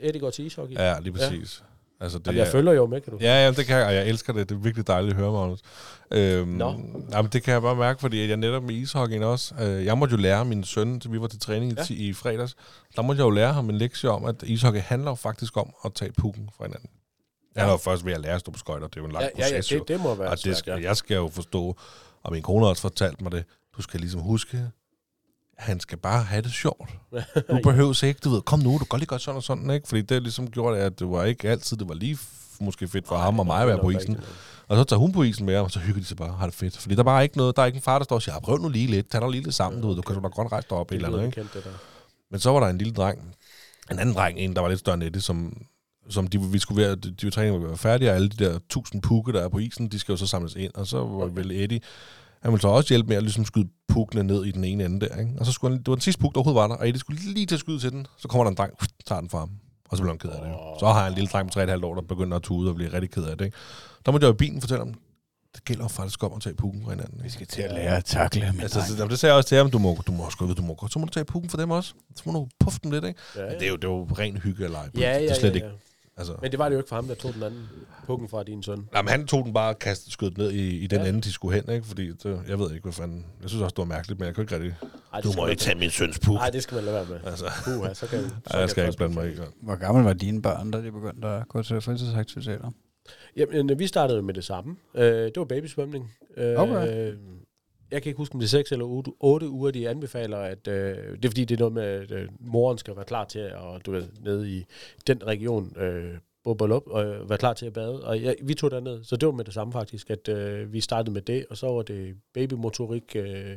Eddie går til ishockey? Ja, lige præcis. Ja. Altså, det Jamen, jeg er- følger jo med, kan du? Ja, ja, det kan jeg, og jeg elsker det. Det er virkelig dejligt at høre, Magnus. Øhm, Nå. jamen, det kan jeg bare mærke, fordi jeg netop med ishockeyen også, øh, jeg måtte jo lære min søn, til vi var til træning ja. i, i fredags, der måtte jeg jo lære ham en lektie om, at ishockey handler jo faktisk om at tage pukken fra hinanden. Ja. Han er jo først ved at lære at stå på skøjter, det er jo en lang Ja, ja, ja proces. jo. det, det må være og det skal, ja. jeg skal jo forstå, og min kone har også fortalt mig det, du skal ligesom huske, han skal bare have det sjovt. *laughs* Du behøver ikke, du ved, kom nu, du kan godt lige gøre sådan og sådan, ikke? Fordi det ligesom gjorde, at det var ikke altid, det var lige måske fedt for Nej, ham og mig at være på isen. ja. Og så tager hun på isen med ham, og så hygger de sig bare har det fedt. Fordi der er bare ikke noget, der er ikke en far, der står og siger, "Ah, prøv nu lige lidt, tag dig lige lidt sammen, du ved, du kan da godt rejse dig op et Det eller andet, lyder ikke? bekendt, det der. Men så var der en lille dreng, en anden dreng, en der var lidt større end Eddie, som som de, vi skulle være, de, de træninger var færdige, og alle de der tusind pukke, der er på isen, de skal jo så samles ind, og så var vel Eddie, han ville så også hjælpe med at ligesom skyde pukkene ned i den ene ende der, ikke? Og så skulle han, det var den sidste puk, der overhovedet var der, og Eddie skulle lige til at skyde til den, så kommer der en dreng, tager den fra ham, og så bliver han ked af det. jo. Så har han en lille dreng på 3,5 år, der begynder at tude og blive rigtig ked af det, ikke? Der måtte jeg jo i bilen fortælle ham, det gælder faktisk om at tage pukken fra hinanden. Vi Ikke? skal til at lære at takle min Altså, dreng. det, sagde jeg også til ham, du må, du må også gå ud, du må godt, så må du tage pukken for dem også. Så må du puffe dem lidt, ikke? Ja, Men det er jo, det er jo ren hygge at lege. Ja, ja, det er slet ja, ikke, ja. Altså. Men det var det jo ikke for ham, der tog den anden pukken fra din søn. Nej, men han tog den bare og kastede skød ned i, i den Ja. ende, de skulle hen, ikke? Fordi det, jeg ved ikke, hvad fanden... Jeg synes også, det var mærkeligt, men jeg kan ikke rigtig... Ej, Du må ikke tage min søns puk. Nej, det skal man lade være med. Altså, Puha, så kan *laughs* så ja, jeg skal kan ikke blande mig i. Hvor gammel var dine børn, da de begyndte at gå til fritidsaktiviteter? Jamen, øh, vi startede med det samme. Øh, det var babysvømning. Øh, Okay. Jeg kan ikke huske, om det er 6 eller 8, 8 uger, de anbefaler, at øh, det er fordi, det er noget med, at øh, moren skal være klar til at, du ved, nede i den region, øh, op og øh, være klar til at bade. Og ja, vi tog derned, så det var med det samme faktisk, at øh, vi startede med det, og så var det babymotorik øh,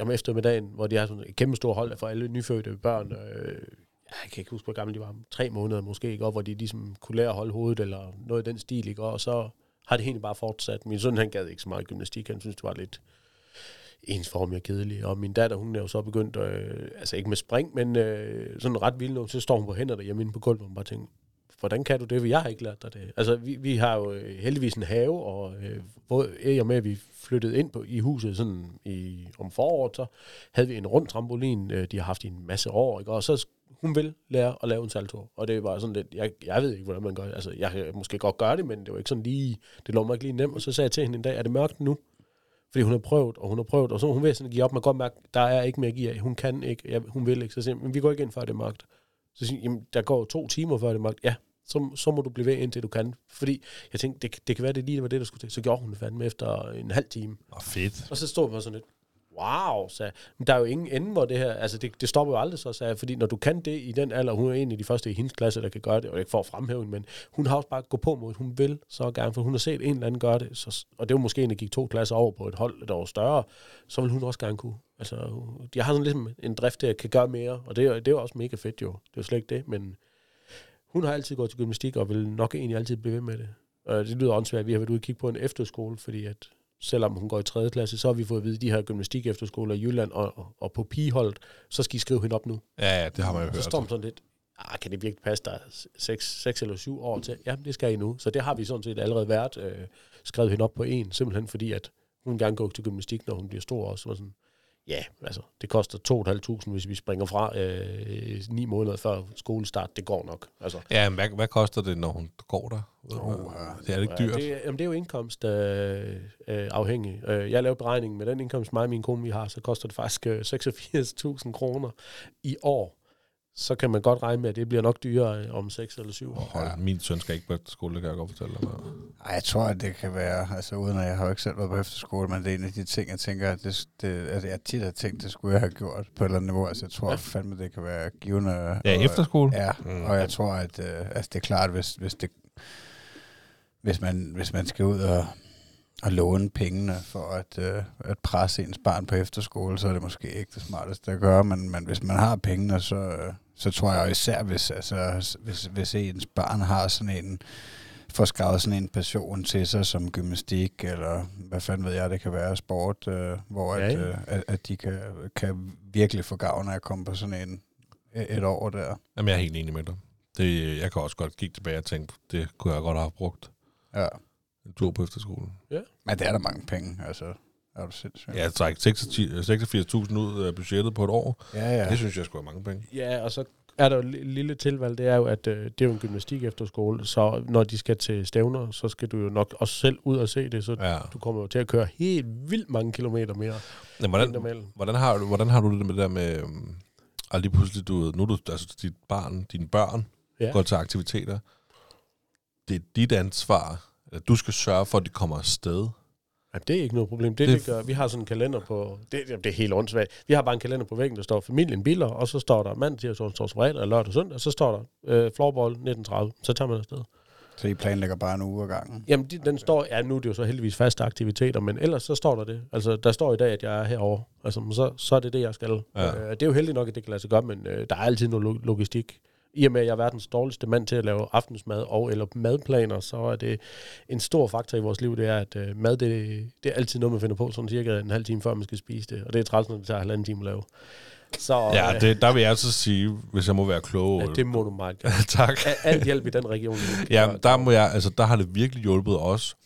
om eftermiddagen, hvor de har sådan et kæmpe stort hold for alle nyfødte børn. Øh, jeg kan ikke huske, hvor gamle de var, tre måneder måske, ikke? Og hvor de ligesom kunne lære at holde hovedet, eller noget i den stil, ikke? Og så har det egentlig bare fortsat. Min søn, han gad ikke så meget gymnastik, han synes, det var lidt ens form er kedelig. Og min datter, hun er jo så begyndt, øh, altså ikke med spring, men øh, sådan ret vild nu, så står hun på hænder derhjemme inde på gulvet, og hun bare tænker, hvordan kan du det? For jeg har ikke lært dig det. Altså, vi, vi har jo øh, heldigvis en have, og øh, hvor i og med, at vi flyttede ind på, i huset sådan i, om foråret, så havde vi en rund trampolin, øh, de har haft i en masse år, ikke? og så hun vil lære at lave en salto, og det var sådan lidt, jeg, jeg ved ikke, hvordan man gør det. Altså, jeg kan måske godt gøre det, men det var ikke sådan lige, det lå mig ikke lige nemt, og så sagde jeg til hende en dag, er det mørkt nu? Fordi hun har prøvet, og hun har prøvet, og så hun vil sådan give op, man kan godt mærke, der er ikke mere at give af. Hun kan ikke, ja, hun vil ikke. Så siger men vi går ikke ind før det er mørkt. Så siger jamen, der går to timer før det er mørkt. Ja, så, så må du blive ved, indtil du kan. Fordi jeg tænkte, det, det kan være, det lige var det, der skulle til. Så gjorde hun det fandme efter en halv time. Og fedt. Og så stod jeg sådan lidt, wow, så men der er jo ingen ende, hvor det her, altså det, det stopper jo aldrig så, sagde jeg, fordi når du kan det i den alder, hun er en af de første i hendes klasse, der kan gøre det, og ikke for at fremhæve hende, men hun har også bare gået på mod, hun vil så gerne, for hun har set en eller anden gøre det, så, og det var måske en, der gik to klasser over på et hold, der var større, så vil hun også gerne kunne. Altså, jeg har sådan ligesom en drift, der kan gøre mere, og det, det er jo også mega fedt jo, det er jo slet ikke det, men hun har altid gået til gymnastik, og vil nok egentlig altid blive ved med det. Og det lyder åndssvagt, vi har været ude og kigge på en efterskole, fordi at selvom hun går i 3. klasse, så har vi fået at vide, at de her gymnastik efterskoler i Jylland og, og, på pigeholdet, så skal I skrive hende op nu. Ja, ja, det har man jo Så hørt. står man sådan lidt, ah, kan det virkelig passe, der er 6, 6 eller 7 år til? Ja, det skal I nu. Så det har vi sådan set allerede været øh, skrevet hende op på en, simpelthen fordi, at hun gerne går til gymnastik, når hun bliver stor også. Og sådan, ja, altså, det koster 2.500, hvis vi springer fra øh, 9 måneder før skolestart. Det går nok. Altså, Ja, men hvad, hvad koster det, når hun går der? Oh, det er det ikke dyrt. Ja, det, jamen, det er jo indkomst øh, øh, afhængig. Øh, jeg lavede beregningen med den indkomst, mig og min kone vi har, så koster det faktisk øh, 86.000 kroner i år. Så kan man godt regne med, at det bliver nok dyrere øh, om 6 eller 7 år. Hold, min søn skal ikke på skole, det kan jeg godt fortælle dig. Ej, jeg tror, at det kan være, altså uden at jeg har jo ikke selv været på efterskole, men det er en af de ting, jeg tænker, at det, det altså, jeg tit har tænkt, det skulle jeg have gjort på et eller andet niveau. Altså, jeg tror Ja. fandme, det kan være givende. Ja, og- efterskole? Ja, Mm. og jeg tror, at øh, altså, det er klart, hvis, hvis, det, hvis, man, hvis man skal ud og, og låne pengene for at, øh, at presse ens barn på efterskole, så er det måske ikke det smarteste at gøre, men, men hvis man har pengene, så, øh, så tror jeg især, hvis, altså, hvis, hvis ens barn har sådan en får skrevet sådan en passion til sig som gymnastik, eller hvad fanden ved jeg, det kan være sport, øh, hvor Ja, at, ja. øh, at, at de kan, kan virkelig få gavn af at komme på sådan en et år der. Jamen, jeg er helt enig med dig. Det, jeg kan også godt kigge tilbage og tænke, det kunne jeg godt have brugt Ja. en tur på efterskolen. Men det er der mange penge, altså. Er du sindssygt? Ja, jeg trækker 86.000 ud af budgettet på et år. ja. ja. Det synes jeg skulle have mange penge. Ja, og så er der jo et lille tilvalg, det er jo, at øh, det er jo en gymnastik efterskole, så når de skal til stævner, så skal du jo nok også selv ud og se det, så Ja. du kommer jo til at køre helt vildt mange kilometer mere Men end hvordan, hvordan, har, du, hvordan har du det med det der med, um, at lige pludselig, du, nu er du, altså dit barn, dine børn, Ja. ja. går til aktiviteter. Det er dit ansvar. at Du skal sørge for, at de kommer afsted. Ja, det er ikke noget problem. Det, Det- det, gør, vi har sådan en kalender på... Det, jamen, det er helt åndssvagt. Vi har bare en kalender på væggen, der står familien Biller, og så står der mandag, tirsdag, onsdag, fredag, og lørdag og søndag, og så står der øh, floorball 1930. Så tager man afsted. Så I planlægger bare en uge ad gangen? Jamen, de, den står... Ja, nu er det jo så heldigvis faste aktiviteter, men ellers så står der det. Altså, der står i dag, at jeg er herovre. Altså, så, så er det det, jeg skal. Ja. Øh, det er jo heldigt nok, at det kan lade sig gøre, men øh, der er altid noget lo- logistik I og med, at jeg er verdens dårligste mand til at lave aftensmad og eller madplaner, så er det en stor faktor i vores liv, det er, at øh, mad, det, det er altid noget, man finder på, sådan cirka en halv time før man skal spise det. Og det er træls, når det tager halvanden time at lave. Så Ja, øh, det, der vil jeg altså sige, hvis jeg må være klog. ja, det må du meget gerne. *laughs* tak. Alt hjælp i den region. Ja, der, må jeg, altså, der har det virkelig hjulpet os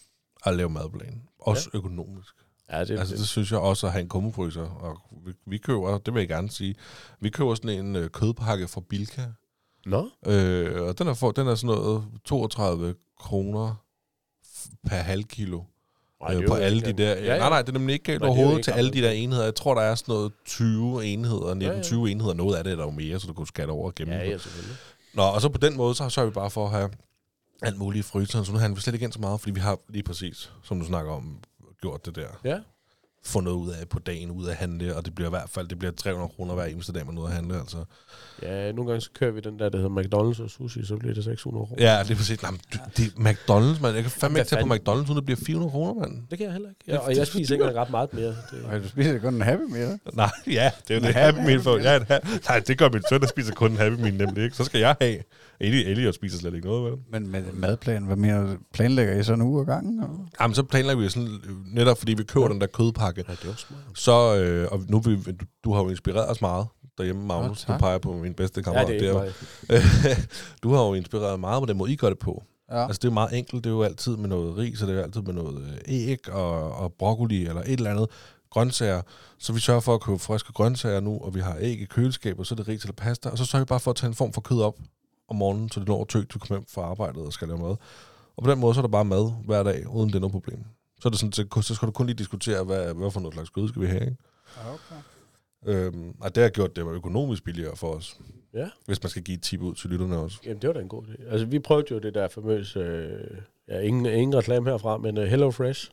at lave madplan. Også ja. økonomisk. Ja, det, Altså, det synes jeg også at have en kummefryser. Og vi, vi køber, det vil jeg gerne sige, vi køber sådan en øh, kødpakke fra Bilka. Nå, Øh, og den er, for, den er sådan noget 32 kroner per halv kilo. Ej, øh, på alle de der... Ja, ja. Nej, nej, det er nemlig ikke galt Nej, er overhovedet ikke til alle de der enheder. Jeg tror, der er sådan noget 20 enheder, 19-20 Ja, ja. enheder. Noget af det er der jo mere, så du kunne skatte over gemme. Ja, ja, selvfølgelig. Nå, og så på den måde, så sørger vi bare for at have alt muligt i fryseren. Så nu handler vi slet ikke ind så meget, fordi vi har lige præcis, som du snakker om, gjort det der. Ja. Få noget ud af på dagen, ud af at handle, og det bliver i hvert fald det bliver 300 kroner hver eneste dag, man er ude at handle. Altså. Ja, nogle gange så kører vi den der, der hedder McDonald's og sushi, så bliver det 600 kroner. Ja, det er præcis. Nej, det er McDonald's, man. Jeg kan fandme ikke tage på? McDonald's, uden det bliver 400 kroner, mand. Det kan jeg heller ikke. Ja, og jeg spiser ikke ret meget mere. Det, Og du spiser kun en Happy Meal. Nej, ja, det er jo det Happy Meal for. Ja, det er, nej, det gør min søn, der spiser kun en Happy Meal, nemlig ikke. Så skal jeg have. Elliot spiser slet ikke noget, vel? Men med madplan, hvad du? Planlægger I så en uge ad gangen? eller? Jamen, så planlægger vi sådan, øh, netop fordi vi køber den der kødpakke, ja, det var smart. så, øh, og nu vi, du, du har jo inspireret os meget derhjemme, Magnus. Nå, du peger på min bedste Ja, kammerat. det er der. *laughs* du har jo inspireret meget med den måde, I gør det på. Ja. Altså, det er meget enkelt. Det er jo altid med noget ris, og det er jo altid med noget øh, æg og, og broccoli eller et eller andet grøntsager. Så vi sørger for at købe friske grøntsager nu, og vi har æg i køleskabet, og så er det ris eller pasta. Og så sørger vi bare for at tage en form for kød op om morgenen, så det når tøgt, du kommer hjem fra arbejdet og skal lave mad. Og på den måde, så er der bare mad hver dag, uden det er noget problem. Så, er det sådan, så, så skal du kun lige diskutere, hvad, hvad for noget slags kød skal vi have. Ikke? Okay. Øhm, og det har gjort det økonomisk billigere for os. Ja. Hvis man skal give et tip ud til lytterne også. Jamen, det var da en god idé. Altså, vi prøvede jo det der famøse, øh, ja, ingen, ingen reklame herfra, men uh, Hello Fresh.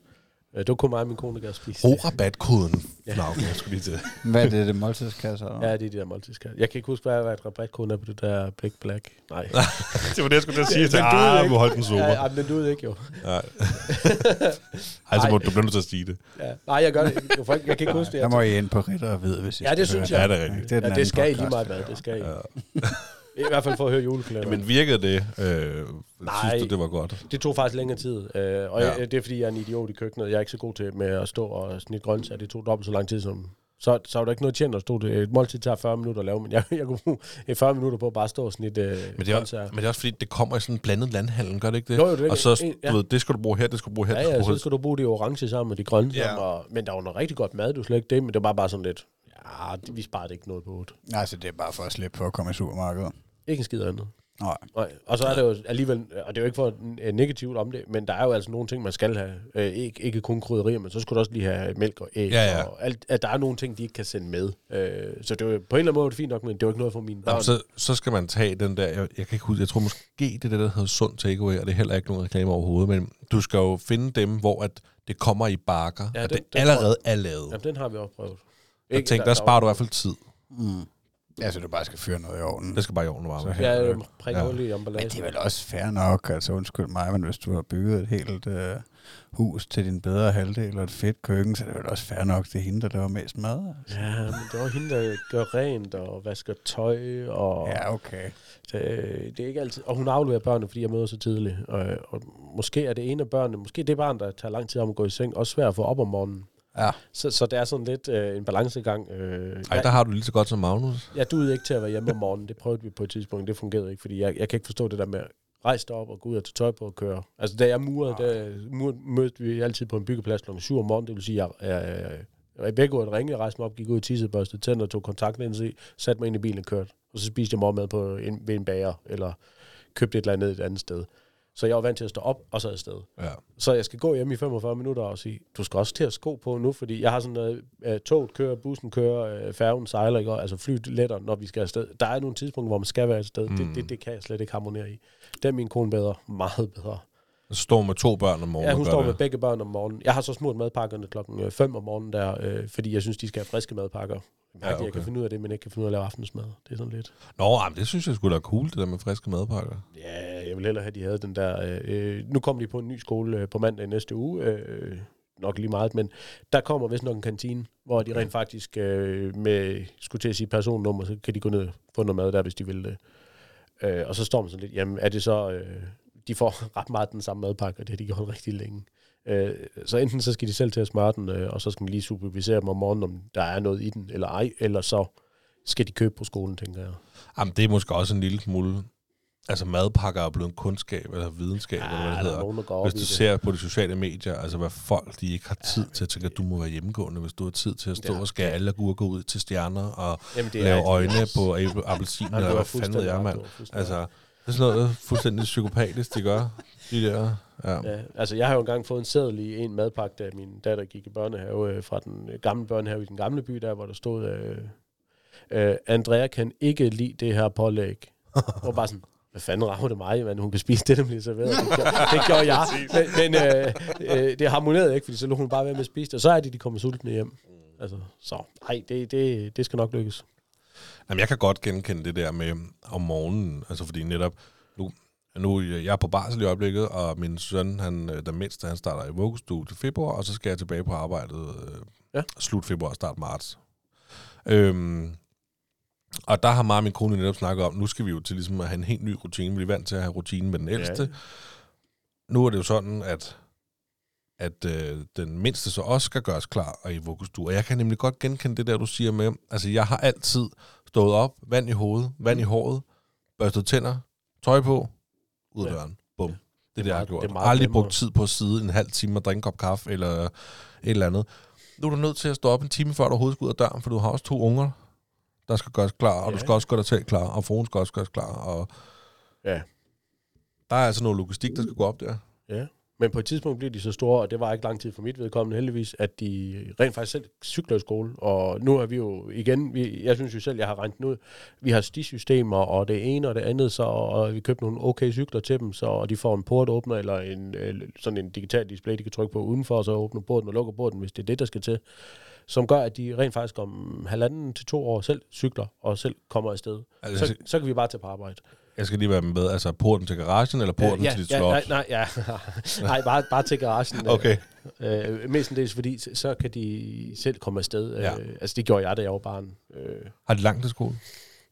Uh, det kunne mig og min kone gerne spise. Brug rabatkoden. Ja. Ja. Nå, okay, jeg skulle lige til. Hvad er det, det måltidskasser? eller? Ja, det er de der måltidskasser. Jeg kan ikke huske, hvad, hvad rabatkoden er på det der Big Black. Nej. *laughs* det var det, jeg skulle til at sige. Men til. du ved Ah, vi holdt den super. Ja, ja, men den duede ikke jo. Nej. Ej, så må du bliver nødt til at sige det. Ja. Nej, jeg gør det. Jeg, jeg kan ikke huske det. Der må I ind på Ritter og vide, hvis I Ja, det synes jeg. Ja, det er rigtigt. Det, er Ja, det skal I lige meget hvad. Det skal I. Ja. *laughs* I hvert fald for at høre juleklæder. Men virkede det? Øh, Nej. synes du, det var godt? Det tog faktisk længere tid, øh, og Ja. ja. jeg, det er fordi, jeg er en idiot i køkkenet. Jeg er ikke så god til med at stå og snitte grøntsager. Det tog dobbelt så lang tid som... Så, så var der ikke noget tjent at stå det. Et måltid tager 40 minutter at lave, men jeg, *laughs* jeg kunne bruge et 40 minutter på at bare stå og snitte øh, Men det, er, grøntsager. men det er også fordi, det kommer i sådan en blandet landhandel, gør det ikke det? Jo, jo, det er og så, en- ja. du ved, det skal du bruge her, det skal du bruge her, Ja, det skal ja, du bruge så skal du bruge det orange sammen med de grønne Ja. Og, men der var noget rigtig godt mad, du slet ikke det, men det var bare sådan lidt... Ja, det- vi sparede ikke noget på det. Nej, så det er bare for at slippe for at komme i supermarkedet. Ikke en skid andet. Nej. Nej. Og så er det jo alligevel, og det er jo ikke for negativt om det, men der er jo altså nogle ting, man skal have. Øh, ikke, ikke kun krydderier, men så skulle du også lige have mælk og æg. Ja, ja. Og alt, at der er nogle ting, de ikke kan sende med. Øh, så det er jo på en eller anden måde det fint nok, men det er jo ikke noget for mine børn. Jamen, så, så skal man tage den der, jeg, jeg kan ikke huske, jeg tror måske, det er det, der hedder sund takeaway, og det er heller ikke nogen reklame overhovedet, men du skal jo finde dem, hvor at det kommer i bakker, Ja, og den- det den allerede er lavet. Jamen, den har vi også prøvet. Jeg tænkte, der sparer du i hvert fald tid. Mm. Ja, så du bare skal fyre noget i ovnen. Det skal bare i ovnen varme. Så- Ja, øh, prik Ja. hul i Men emballagen. det er vel også fair nok, altså undskyld mig, men hvis du har bygget et helt øh, hus til din bedre halvdel og et fedt køkken, så er det vel også fair nok, det er hende, der laver mest mad. Altså. Ja, men det var hende, der gør rent og vasker tøj. Og Ja, okay. Øh, det er ikke altid, og hun afleverer børnene, fordi jeg møder så tidligt. Og, og måske er det en af børnene, måske det barn, der tager lang tid om at gå i seng, også svært at få op om morgenen. Ja. Så, så det er sådan lidt øh, en balancegang. Øh, Ej, der har du lige så godt som Magnus. Jeg duede ikke til at være hjemme om morgenen. Det prøvede vi på et tidspunkt. Det fungerede ikke, fordi jeg, jeg kan ikke forstå det der med rejse dig op og gå ud og tage tøj på og køre. Altså, da jeg murede, der mur, mødte vi altid på en byggeplads kl. 7 om morgenen. Det vil sige, at jeg, jeg, jeg, jeg i begge ringe, ringe, rejste mig op, gik ud i tissebørste, tændte og tog kontaktlinsen i, satte mig ind i bilen og kørte. Og så spiste jeg morgenmad på en, ved en bager, eller købte et eller andet et andet sted. Så jeg var vant til at stå op og så afsted. Ja. Så jeg skal gå hjem i 45 minutter og sige, du skal også til at sko på nu, fordi jeg har sådan noget, uh, toget kører, bussen kører, uh, færgen sejler, ikke? Altså flyet letter, når vi skal afsted. Der er nogle tidspunkter, hvor man skal være afsted. Mm. Mm. Det, det, det kan jeg slet ikke harmonere i. Det er min kone bedre, meget bedre. Så står med to børn om morgenen Ja, hun står det. med begge børn om morgenen. Jeg har så smurt madpakkerne klokken 5 om morgenen der, øh, fordi jeg synes, de skal have friske madpakker. Ja, okay. Jeg kan finde ud af det, men ikke kan finde ud af at lave aftensmad. Det er sådan lidt. Nå, ej, men det synes jeg skulle da cool, det der med friske madpakker. Ja, jeg vil hellere have, at de havde den der... Øh, øh, nu kommer de på en ny skole øh, på mandag i næste uge. Øh, nok lige meget, men der kommer vist nok en kantine, hvor de rent faktisk øh, med, skulle til at sige personnummer, så kan de gå ned og få noget mad der, hvis de vil det. Øh, og så står man sådan lidt, jamen er det så, øh, de får *laughs* ret meget den samme madpakke, og det har de gjort rigtig længe. Øh, så enten så skal de selv til at smøre den, øh, og så skal man lige supervisere dem om morgenen, om der er noget i den eller ej, eller så skal de købe på skolen, tænker jeg. Jamen, det er måske også en lille smule... Altså, madpakker er blevet en kundskab, eller videnskab, eller hvad det der er hedder. nogen, Hvis du det. ser på de sociale medier, altså hvad folk de ikke har tid til, jeg tænker, du må være hjemmegående, hvis du har tid til at stå Ja. og skære alle agurker ud til stjerner, og Jamen, lave øjne på apple- appelsin, Ja, eller hvad fanden jeg, mand. Altså, det er sådan noget fuldstændig psykopatisk, de gør, de der. Ja. Ja, altså jeg har jo engang fået en seddel i en madpakke, da min datter gik i børnehave, øh, fra den øh, gamle børnehave i den gamle by, der hvor der stod, øh, øh, Andrea kan ikke lide det her pålæg. *laughs* Og bare sådan, hvad fanden rager det mig, men hun kan spise det, der bliver serveret. Det gjorde, det gjorde jeg. *laughs* Men, men øh, øh, det harmonerede ikke, fordi så lå hun bare være med at spise det, og så er de, de kommer sultne hjem. Altså, så nej, det, det, det skal nok lykkes. Jamen, jeg kan godt genkende det der med om morgenen, altså fordi netop, nu, nu jeg er på barsel i øjeblikket, og min søn, han, øh, den mindste, han starter i vuggestue til februar, og så skal jeg tilbage på arbejdet øh, Ja. slut februar, start marts. Øhm, og der har og min kone netop snakket om, nu skal vi jo til ligesom at have en helt ny rutine. Vi er vant til at have rutinen med den ældste. Ja. Nu er det jo sådan, at at øh, den mindste så også skal gøres klar og i vuggestue. Og jeg kan nemlig godt genkende det der, du siger med, altså jeg har altid stået op, vand i hovedet, vand i håret, børstet tænder, tøj på, ud af Ja. døren. Bum. Det er det, jeg har gjort. det er meget Aldrig brugt tid på at sidde en halv time og drikke en kop kaffe eller et eller andet. Nu er du nødt til at stå op en time før du overhovedet skal ud af døren, for du har også to unger, der skal gøres klar, og Ja. du skal også gøre dig selv klar, og fruen skal også gøres klar. Og Ja. der er altså noget logistik, der skal gå op der. Ja. Men på et tidspunkt bliver de så store, og det var ikke lang tid for mit vedkommende heldigvis, at de rent faktisk selv cykler i skole. Og nu er vi jo igen, vi, jeg synes jo selv, jeg har den ud, vi har stisystemer og det ene og det andet, så, og vi købte nogle okay cykler til dem, så og de får en portåbner eller en, sådan en digital display, de kan trykke på udenfor, og så åbner porten og lukker porten, hvis det er det, der skal til. Som gør, at de rent faktisk om halvanden til to år selv cykler og selv kommer afsted. Altså, Så, så kan vi bare tage på arbejde. Jeg skal lige være med, altså porten til garagen, eller porten ja, til dit ja, slot? Nej, nej, ja. *laughs* nej bare, bare til garagen. Okay. Øh, mestendels fordi, så, kan de selv komme afsted. Ja. Ja. Øh, altså, det gjorde jeg, da jeg var barn. Øh, Har de langt til skole?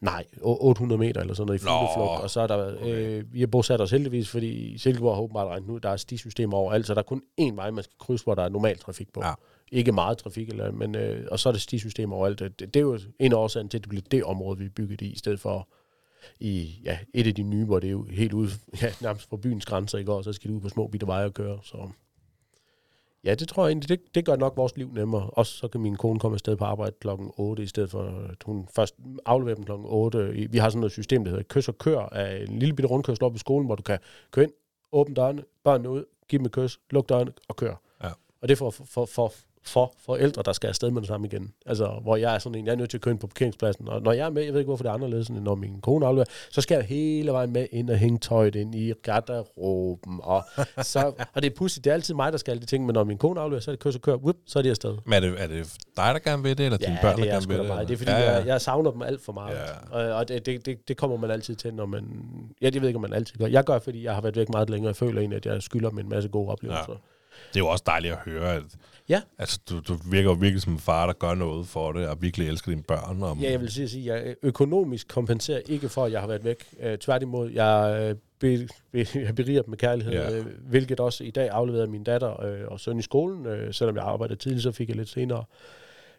nej, o- 800 meter eller sådan noget i fugleflugt. Og så er der, øh, vi har bosat os heldigvis, fordi i Silkeborg har åbenbart regnet nu, der er stisystemer overalt, så der er kun én vej, man skal krydse, hvor der er normal trafik på. Ja. Ikke meget trafik, eller, men, øh, og så er der stisystemer overalt. Det, det er jo en af årsagen til, at det bliver det område, vi bygget i, i stedet for i ja, et af de nye, hvor det er jo helt ude, *laughs* ja, nærmest på byens grænser i går, så skal de ud på små bitte veje og køre. Så ja, det tror jeg egentlig, det, det gør nok vores liv nemmere. Også så kan min kone komme afsted på arbejde klokken 8, i stedet for at hun først afleverer dem klokken 8. Vi har sådan noget system, der hedder kys og kør, af en lille bitte rundkørsel op i skolen, hvor du kan køre ind, åbne dørene, børnene ud, give dem et kys, lukke dørene og køre. Ja. Og det er for, for, for, for forældre, der skal afsted med det samme igen. Altså, hvor jeg er sådan en, jeg er nødt til at køre ind på parkeringspladsen, og når jeg er med, jeg ved ikke, hvorfor det er anderledes, end når min kone afleverer, så skal jeg hele vejen med ind og hænge tøjet ind i garderoben, og, så, og det er pudsigt, det er altid mig, der skal alle de ting, men når min kone afleverer, så er det kør, så kør, whoop, så er de afsted. Men er det, er det dig, der gerne vil det, eller dine Ja, børn, det der er gerne sgu vil det? meget. Det er fordi, ja, ja. Jeg, jeg savner dem alt for meget. Ja. Og, og det, det, det, det kommer man altid til, når man... Ja, det ved jeg ikke, om man altid gør. Jeg gør, fordi jeg har været væk meget længere. Jeg føler egentlig, at jeg skylder dem en masse gode oplevelser. Ja. Det er jo også dejligt at høre, at Ja. altså, du, du virker jo virkelig som en far, der gør noget for det, og virkelig elsker dine børn. Og, Ja, jeg vil sige, at sige, jeg økonomisk kompenserer ikke for, at jeg har været væk. Øh, tværtimod, jeg, øh, be, be, jeg beriger dem med kærlighed, Ja. øh, hvilket også i dag afleverede min datter øh, og søn i skolen. Øh, selvom jeg arbejder tidligt, så fik jeg lidt senere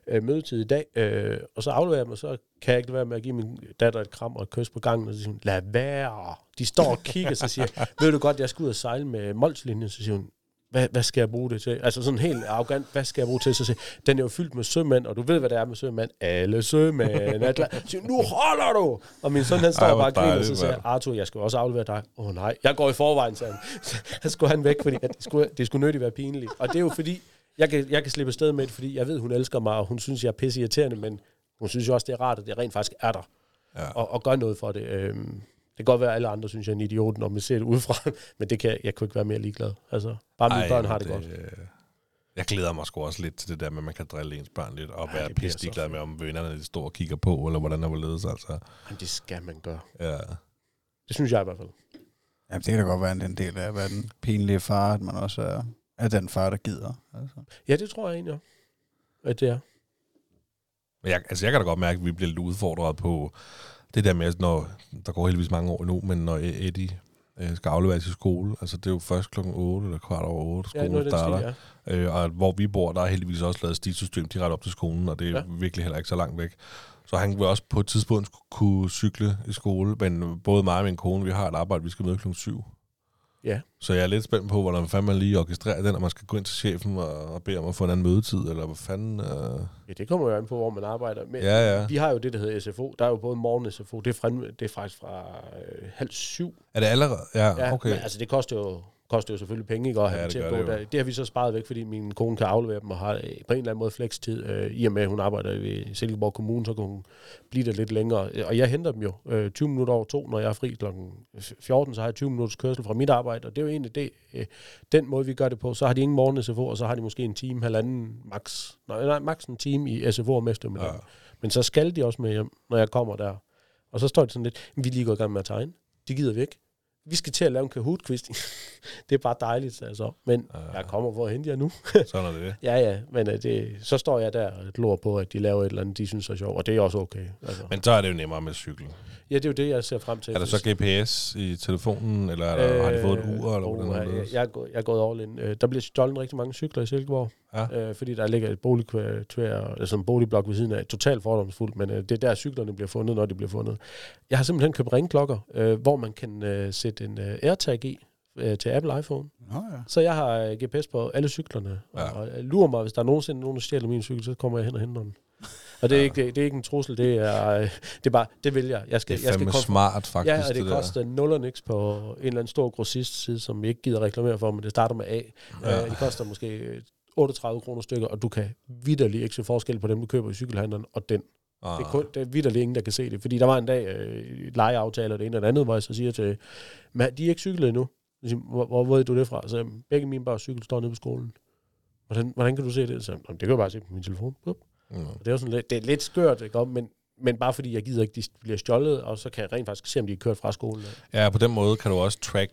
øh, mødetid i dag. Øh, og så afleverer jeg og så kan jeg ikke være med at give min datter et kram og et kys på gangen, og så siger hun, lad være. De står og kigger, så siger jeg, *laughs* ved du godt, jeg skal ud og sejle med Molslinjen, så siger hun, hvad, hvad skal jeg bruge det til? Altså sådan helt arrogant, hvad skal jeg bruge det til? Så siger, den er jo fyldt med sømænd, og du ved, hvad det er med sømænd. Alle sømænd er klar. Så nu holder du! Og min søn, han står Ej, bare og griner, og så siger Arthur, jeg skal også aflevere dig. Åh oh, nej, jeg går i forvejen, sagde han. *laughs* Så skulle han væk, fordi at det, skulle, det skulle nødigt være pinligt. Og det er jo fordi, jeg kan, jeg kan slippe afsted med det, fordi jeg ved, hun elsker mig, og hun synes, jeg er pisse irriterende, men hun synes jo også, det er rart, at det rent faktisk er der, Ja. og, og gør noget for det. Øhm, det kan godt være, at alle andre synes, jeg er en idiot, når man ser det udefra, *laughs* men det kan, jeg- kunne ikke være mere ligeglad. Altså, bare mine Ej, børn har men det, godt. Jeg glæder mig sgu også lidt til det der med, at man kan drille ens børn lidt, og Ej, være det pisse glad med, om vennerne de står og kigger på, eller hvordan der var ledes, altså. Jamen, det skal man gøre. Ja. Det synes jeg i hvert fald. Ja, det kan da godt være en del af at være den pinlige far, at man også er, er den far, der gider. Altså. Ja, det tror jeg egentlig, at det er. Men jeg, altså, jeg kan da godt mærke, at vi bliver lidt udfordret på det der med, at når, der går heldigvis mange år endnu, men når Eddie øh, skal aflevere til skole, altså det er jo først klokken 8 eller kvart over 8, Ja, skolen nu det starter. stil, ja. Øh, og hvor vi bor, der er heldigvis også lavet stisystem direkte op til skolen, og det er Ja. ja. virkelig heller ikke så langt væk. Så han vil også på et tidspunkt kunne cykle i skole, men både mig og min kone, vi har et arbejde, vi skal møde klokken 7. Ja. Så jeg er lidt spændt på, hvordan fanden man lige orkestrerer den, og man skal gå ind til chefen og, og bede om at få en anden mødetid, eller hvad fanden... Øh... Ja, det kommer jo an på, hvor man arbejder. Men Ja, ja. vi har jo det, der hedder SFO. Der er jo både morgen SFO. Det er, frem, det er faktisk fra øh, halv syv. Er det allerede? Ja, Ja, okay. Men, altså, det koster jo, koster jo selvfølgelig penge, ikke? At have Ja, det til at gå det der. Det har vi så sparet væk, fordi min kone kan aflevere dem og har øh, på en eller anden måde flekstid. Øh, I og med, at hun arbejder ved Silkeborg Kommune, så kan hun blive der lidt længere. Og jeg henter dem jo øh, 20 minutter over to, når jeg er fri kl. 14, så har jeg 20 minutters kørsel fra mit arbejde. Og det er jo egentlig det, øh, den måde, vi gør det på. Så har de ingen morgen SFO, og så har de måske en time, halvanden max. Nej, nej max en time i SFO om eftermiddagen. Ja. Men så skal de også med hjem, når jeg kommer der. Og så står det sådan lidt, vi er lige gået i gang med at tegne. De gider vi ikke. Vi skal til at lave en kahoot-quiz. *laughs* det er bare dejligt, altså. Men Ja. jeg kommer for at hente jer nu. *laughs* Sådan er det. ja, ja, men uh, det, så står jeg der og glor på, at de laver et eller andet, de synes er sjovt, og det er også okay. Altså. Men så er det jo nemmere med cykel. Ja, det er jo det, jeg ser frem til. Er der så GPS i telefonen, eller er der, har de fået et ur, eller Øh, hvordan er jeg, jeg, er gået, jeg er gået all in. Øh, Der bliver stjålet rigtig mange cykler i Silkeborg, Ja. øh, fordi der ligger et boligkvarter, altså en boligblok ved siden af, totalt fordomsfuldt, men øh, det er der cyklerne bliver fundet, når de bliver fundet. Jeg har simpelthen købt ringklokker, øh, hvor man kan øh, sætte en øh, AirTag i øh, til Apple iPhone. Nå ja. Så jeg har øh, GPS på alle cyklerne, Ja. og øh, lurer mig, hvis der er nogensinde nogen, der stjæler min cykel, så kommer jeg hen og henter den. Og det er, ikke, det, er ikke en trussel, det er, øh, det er bare, det vil jeg. Jeg skal, Det er jeg skal fandme smart, faktisk, Ja, og det, det der. koster 0 og niks på en eller anden stor grossist side, som vi ikke gider reklamere for, men det starter med A. Ja. Ja. det koster måske øh, 38 kroner stykker, og du kan vidderligt ikke se forskel på dem, du køber i cykelhandleren, og den. Ah. Det er, kun, det er vidderligt ingen, der kan se det. Fordi der var en dag øh, lejeaftaler, det ene og det andet, hvor jeg så siger til, men de er ikke cyklet endnu. Siger, Hvor, hvor ved du det fra? Så jamen, begge mine børns cykel står nede på skolen. Hvordan, hvordan kan du se det? Så, "Jamen, det kan jeg bare se på min telefon. Bup. Mm. Det er, jo sådan lidt, det er lidt skørt, ikke? men, men bare fordi jeg gider ikke, de bliver stjålet, og så kan jeg rent faktisk se, om de er kørt fra skolen. Ja, på den måde kan du også track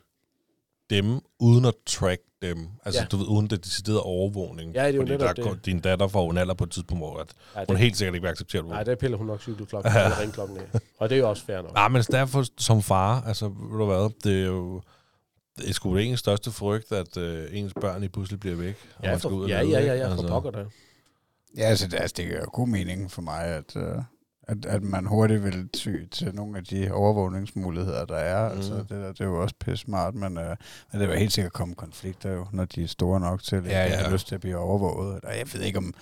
dem, uden at track dem. Altså, ja. Ja. du ved, uden det deciderede overvågning. Ja, det er jo Fordi netop der, det. Din datter får en alder på et tidspunkt, hvor at Ja, hun det, helt sikkert ikke vil acceptere det. nej, der piller hun nok cykelklokken eller *laughs* ringklokken af. Og det er jo også fair nok. Nej, men derfor som far, altså, ved du hvad, det er jo... Det er sgu ens største frygt, at øh, ens børn lige pludselig bliver væk. og Ja, man skal ud for, ja, ja, ja, ja, for Altså, pokker da. Ja, altså, det, altså, det giver jo god mening for mig, at, uh, at, at man hurtigt vil ty til nogle af de overvågningsmuligheder, der er. Mm. Altså, det, der, det er jo også pisse smart, men, uh, men det vil helt sikkert komme konflikter jo, når de er store nok til, at Ja, ja, har lyst til at blive overvåget. Og jeg ved ikke, om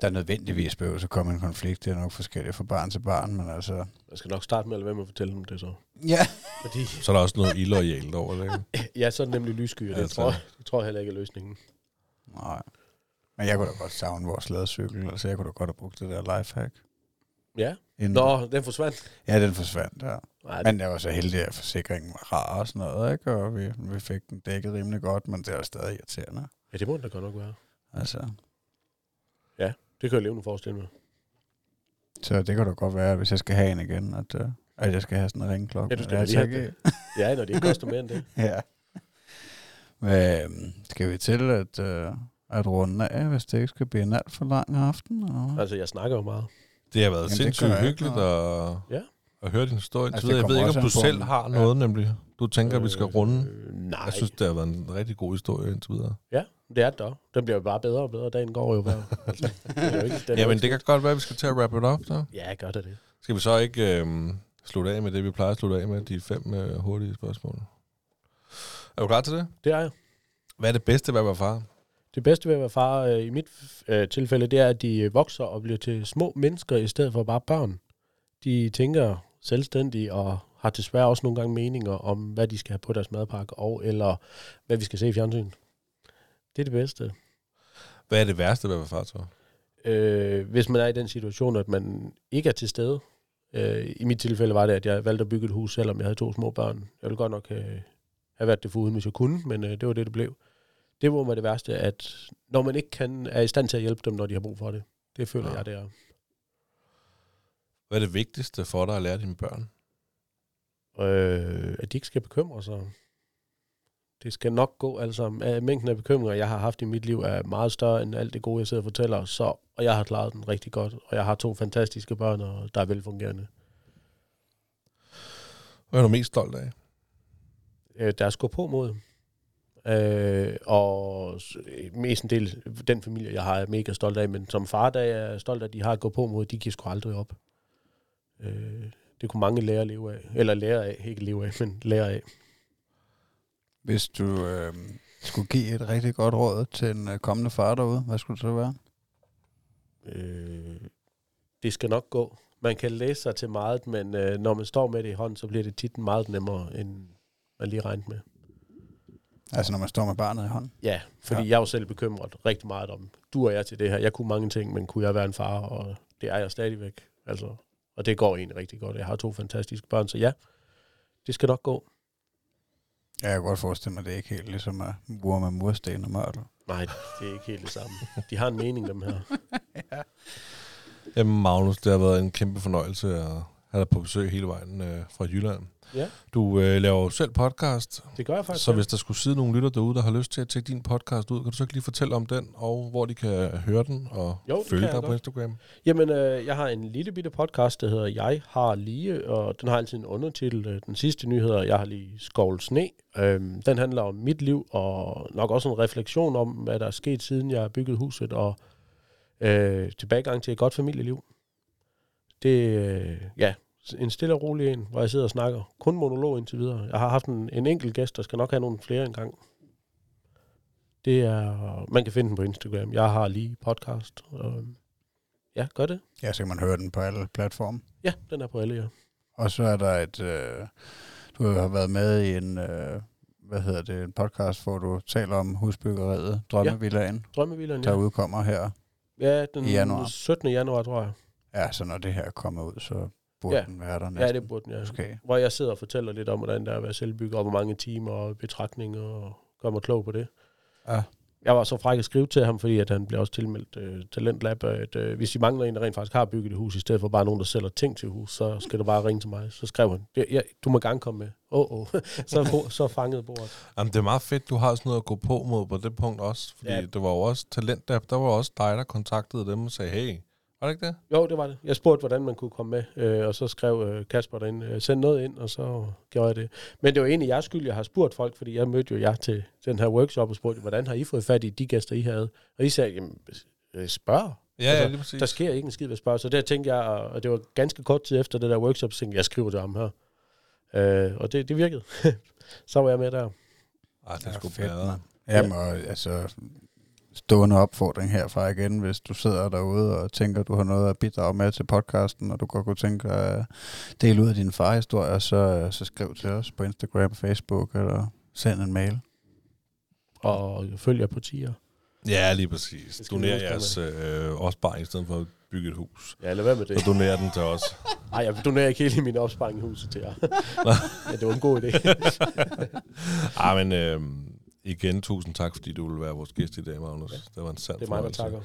der nødvendigvis behøver at komme en konflikt. Det er nok forskelligt fra barn til barn, men altså... Jeg skal nok starte med at være med at fortælle dem det så. Ja. Fordi, Så er der også noget illoyalt over det, ikke? *laughs* ja, så er det nemlig lyssky, og det, Altså. tror, jeg- det tror jeg heller ikke er løsningen. Nej. Men jeg kunne da godt savne vores ladecykel, altså jeg kunne da godt have brugt det der lifehack. Ja. Inden. Nå, den forsvandt. Ja, den forsvandt, ja. Nej, Men jeg var så heldig, at forsikringen var rar og sådan noget, ikke? Og vi, vi fik den dækket rimelig godt, men det er stadig irriterende. ja, det må den da godt nok være. Altså, Det kan jeg levende forestille mig. så det kan da godt være, hvis jeg skal have en igen, at, uh, at jeg skal have sådan en ringklokke. Ja, du skal lige have det. Ja, når det ikke koster mere end det. *laughs* ja. Men, øhm, skal vi til at, uh, at runde af, hvis det ikke skal blive en alt for lang aften? Eller? Altså, jeg snakker jo meget. Det har været Jamen, sindssygt jeg hyggeligt at, Ja. at høre din historie. Altså, det jeg ved ikke, om du selv om- har noget, nemlig. Du tænker, at vi skal runde. Øh, nej, Jeg synes, det har været en rigtig god historie indtil videre. ja, det er det dog. Den bliver jo bare bedre og bedre. Dagen går jo bare. *laughs* Altså, det jo ikke, den Jamen, det kan godt være, at vi skal til at wrap it up, så. Ja, gør det det. Skal vi så ikke øhm, slutte af med det, vi plejer at slutte af med, de fem øh, hurtige spørgsmål? Er du klar til det? Det er jeg. Hvad er det bedste ved at være far? Det bedste ved at være far øh, i mit øh, tilfælde, det er, at de øh, vokser og bliver til små mennesker i stedet for bare børn. De tænker selvstændigt og har desværre også nogle gange meninger om, hvad de skal have på deres madpakke, og eller hvad vi skal se i fjernsyn. Det er det bedste. Hvad er det værste ved at være far, så? Øh, hvis man er i den situation, at man ikke er til stede. Øh, I mit tilfælde var det, at jeg valgte at bygge et hus, selvom jeg havde to små børn. Jeg ville godt nok øh, have været det foruden, hvis jeg kunne, men øh, det var det, det blev. Det var mig det værste, at når man ikke kan, er i stand til at hjælpe dem, når de har brug for det. Det føler Ja. jeg, det er. Hvad er det vigtigste for dig at lære dine børn? Øh, at de ikke skal bekymre sig. Det skal nok gå, altså mængden af bekymringer, jeg har haft i mit liv, er meget større end alt det gode, jeg sidder og fortæller. Så, og jeg har klaret den rigtig godt, og jeg har to fantastiske børn, og der er velfungerende. Hvad er du mest stolt af? Øh, der er sgu på mod. Øh, og mest en del den familie, jeg har, er mega stolt af, men som far, der er jeg stolt af, at de har gået på mod, de giver sgu aldrig op. Øh, det kunne mange lære at leve af. Eller lære af, ikke leve af, *laughs* men lære af. Hvis du øh, skulle give et rigtig godt råd til en øh, kommende far derude, hvad skulle det så være? Øh, det skal nok gå. Man kan læse sig til meget, men øh, når man står med det i hånden, så bliver det tit meget nemmere, end man lige regnede med. Altså når man står med barnet i hånden? Ja, fordi ja. jeg er jo selv bekymret rigtig meget om, du og jeg til det her. Jeg kunne mange ting, men kunne jeg være en far, og det er jeg stadigvæk. Altså, og det går egentlig rigtig godt. Jeg har to fantastiske børn, så ja, det skal nok gå. Ja, jeg kan godt forestille mig, at det er ikke helt ligesom at mure med mursten og mørtel. Nej, det er ikke helt det samme. De har en mening, dem her. *laughs* Jamen Magnus, det har været en kæmpe fornøjelse at have dig på besøg hele vejen øh, fra Jylland. Ja. Du øh, laver jo selv podcast, Det gør jeg faktisk. så ja. hvis der skulle sidde nogle lytter derude, der har lyst til at tjekke din podcast ud, kan du så ikke lige fortælle om den, og hvor de kan høre den, og Jo, følge dig på godt. Instagram? Jamen, øh, jeg har en lille bitte podcast, der hedder Jeg har lige, og den har altid en undertitel. Øh, Den sidste nyhed er Jeg har lige skovlet sne. Øhm, den handler om mit liv, og nok også en refleksion om, hvad der er sket, siden jeg har bygget huset, og øh, tilbagegang til et godt familieliv. Det øh, ja, en stille og rolig en, hvor jeg sidder og snakker. Kun monolog indtil videre. Jeg har haft en, en enkelt gæst, der skal nok have nogle flere engang. Det er, man kan finde den på Instagram. Jeg har lige podcast. Og, ja, gør det. Ja, så kan man høre den på alle platforme. Ja, den er på alle, ja. Og så er der et... Øh, du har været med i en... Øh, hvad hedder det? En podcast, hvor du taler om husbyggeriet, Drømmevillagen, Drømmevillaen, der ja. udkommer her. Ja, den i januar. 17. januar, tror jeg. Ja, så når det her kommer ud, så burde Ja. den være der næsten. Ja, det burde den, ja. Måske. Hvor jeg sidder og fortæller lidt om, hvordan det er at være selvbygger, og hvor mange timer og betragtninger, og gør mig klog på det. Ja. Jeg var så fræk at skrive til ham, fordi at han blev også tilmeldt øh, Talentlab, at øh, hvis I mangler en, der rent faktisk har bygget et hus, i stedet for bare nogen, der sælger ting til hus, så skal du bare ringe til mig. Så skrev han, "Ja, du må gerne komme med. Åh, oh, oh. *laughs* så, så fangede bordet. Jamen, det er meget fedt, du har sådan noget at gå på mod på det punkt også, fordi Ja. det var jo også talent, der, der var også dig, der kontaktede dem og sagde, hey, var det ikke det? Jo, det var det. Jeg spurgte, hvordan man kunne komme med, øh, og så skrev øh, Kasper derinde, øh, send noget ind, og så gjorde jeg det. Men det var egentlig jeres skyld, jeg har spurgt folk, fordi jeg mødte jo jer til den her workshop og spurgte, hvordan har I fået fat i de gæster, I havde? Og I sagde, jamen, øh, spørg. Ja, Altså, ja, lige præcis. Der sker ikke en skid ved at spørge. Så der tænkte jeg, og det var ganske kort tid efter det der workshop, så tænkte jeg, jeg skriver til ham her. Øh, og det, det virkede. *laughs* så var jeg med der. Ej, det er Ja, sgu fedt, bedre. Jamen, og, altså, stående opfordring herfra igen, hvis du sidder derude og tænker, du har noget at bidrage med til podcasten, og du godt kunne tænke at dele ud af din farhistorie, så, så skriv til os på Instagram, Facebook, eller send en mail. Og følger på tier. Ja, lige præcis. Doner huske jeres øh, opsparing i stedet for at bygge et hus. Ja, lad være med det. Så donerer den til os. *laughs* Nej, jeg donerer ikke hele min opsparing i huset til jer. *laughs* ja, det var en god idé. *laughs* Ej, men øh, igen, tusind tak, fordi du ville være vores gæst i dag, Magnus. Ja. Det var en sand det er mig, der takker.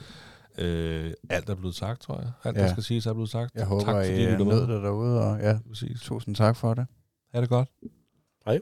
Øh, alt er blevet sagt, tror jeg. Alt, Ja. der skal siges, er blevet sagt. Jeg håber, tak, fordi I øh, lyttede nød med. det derude, og ja, Præcis. tusind tak for det. Ha' det godt. Hej.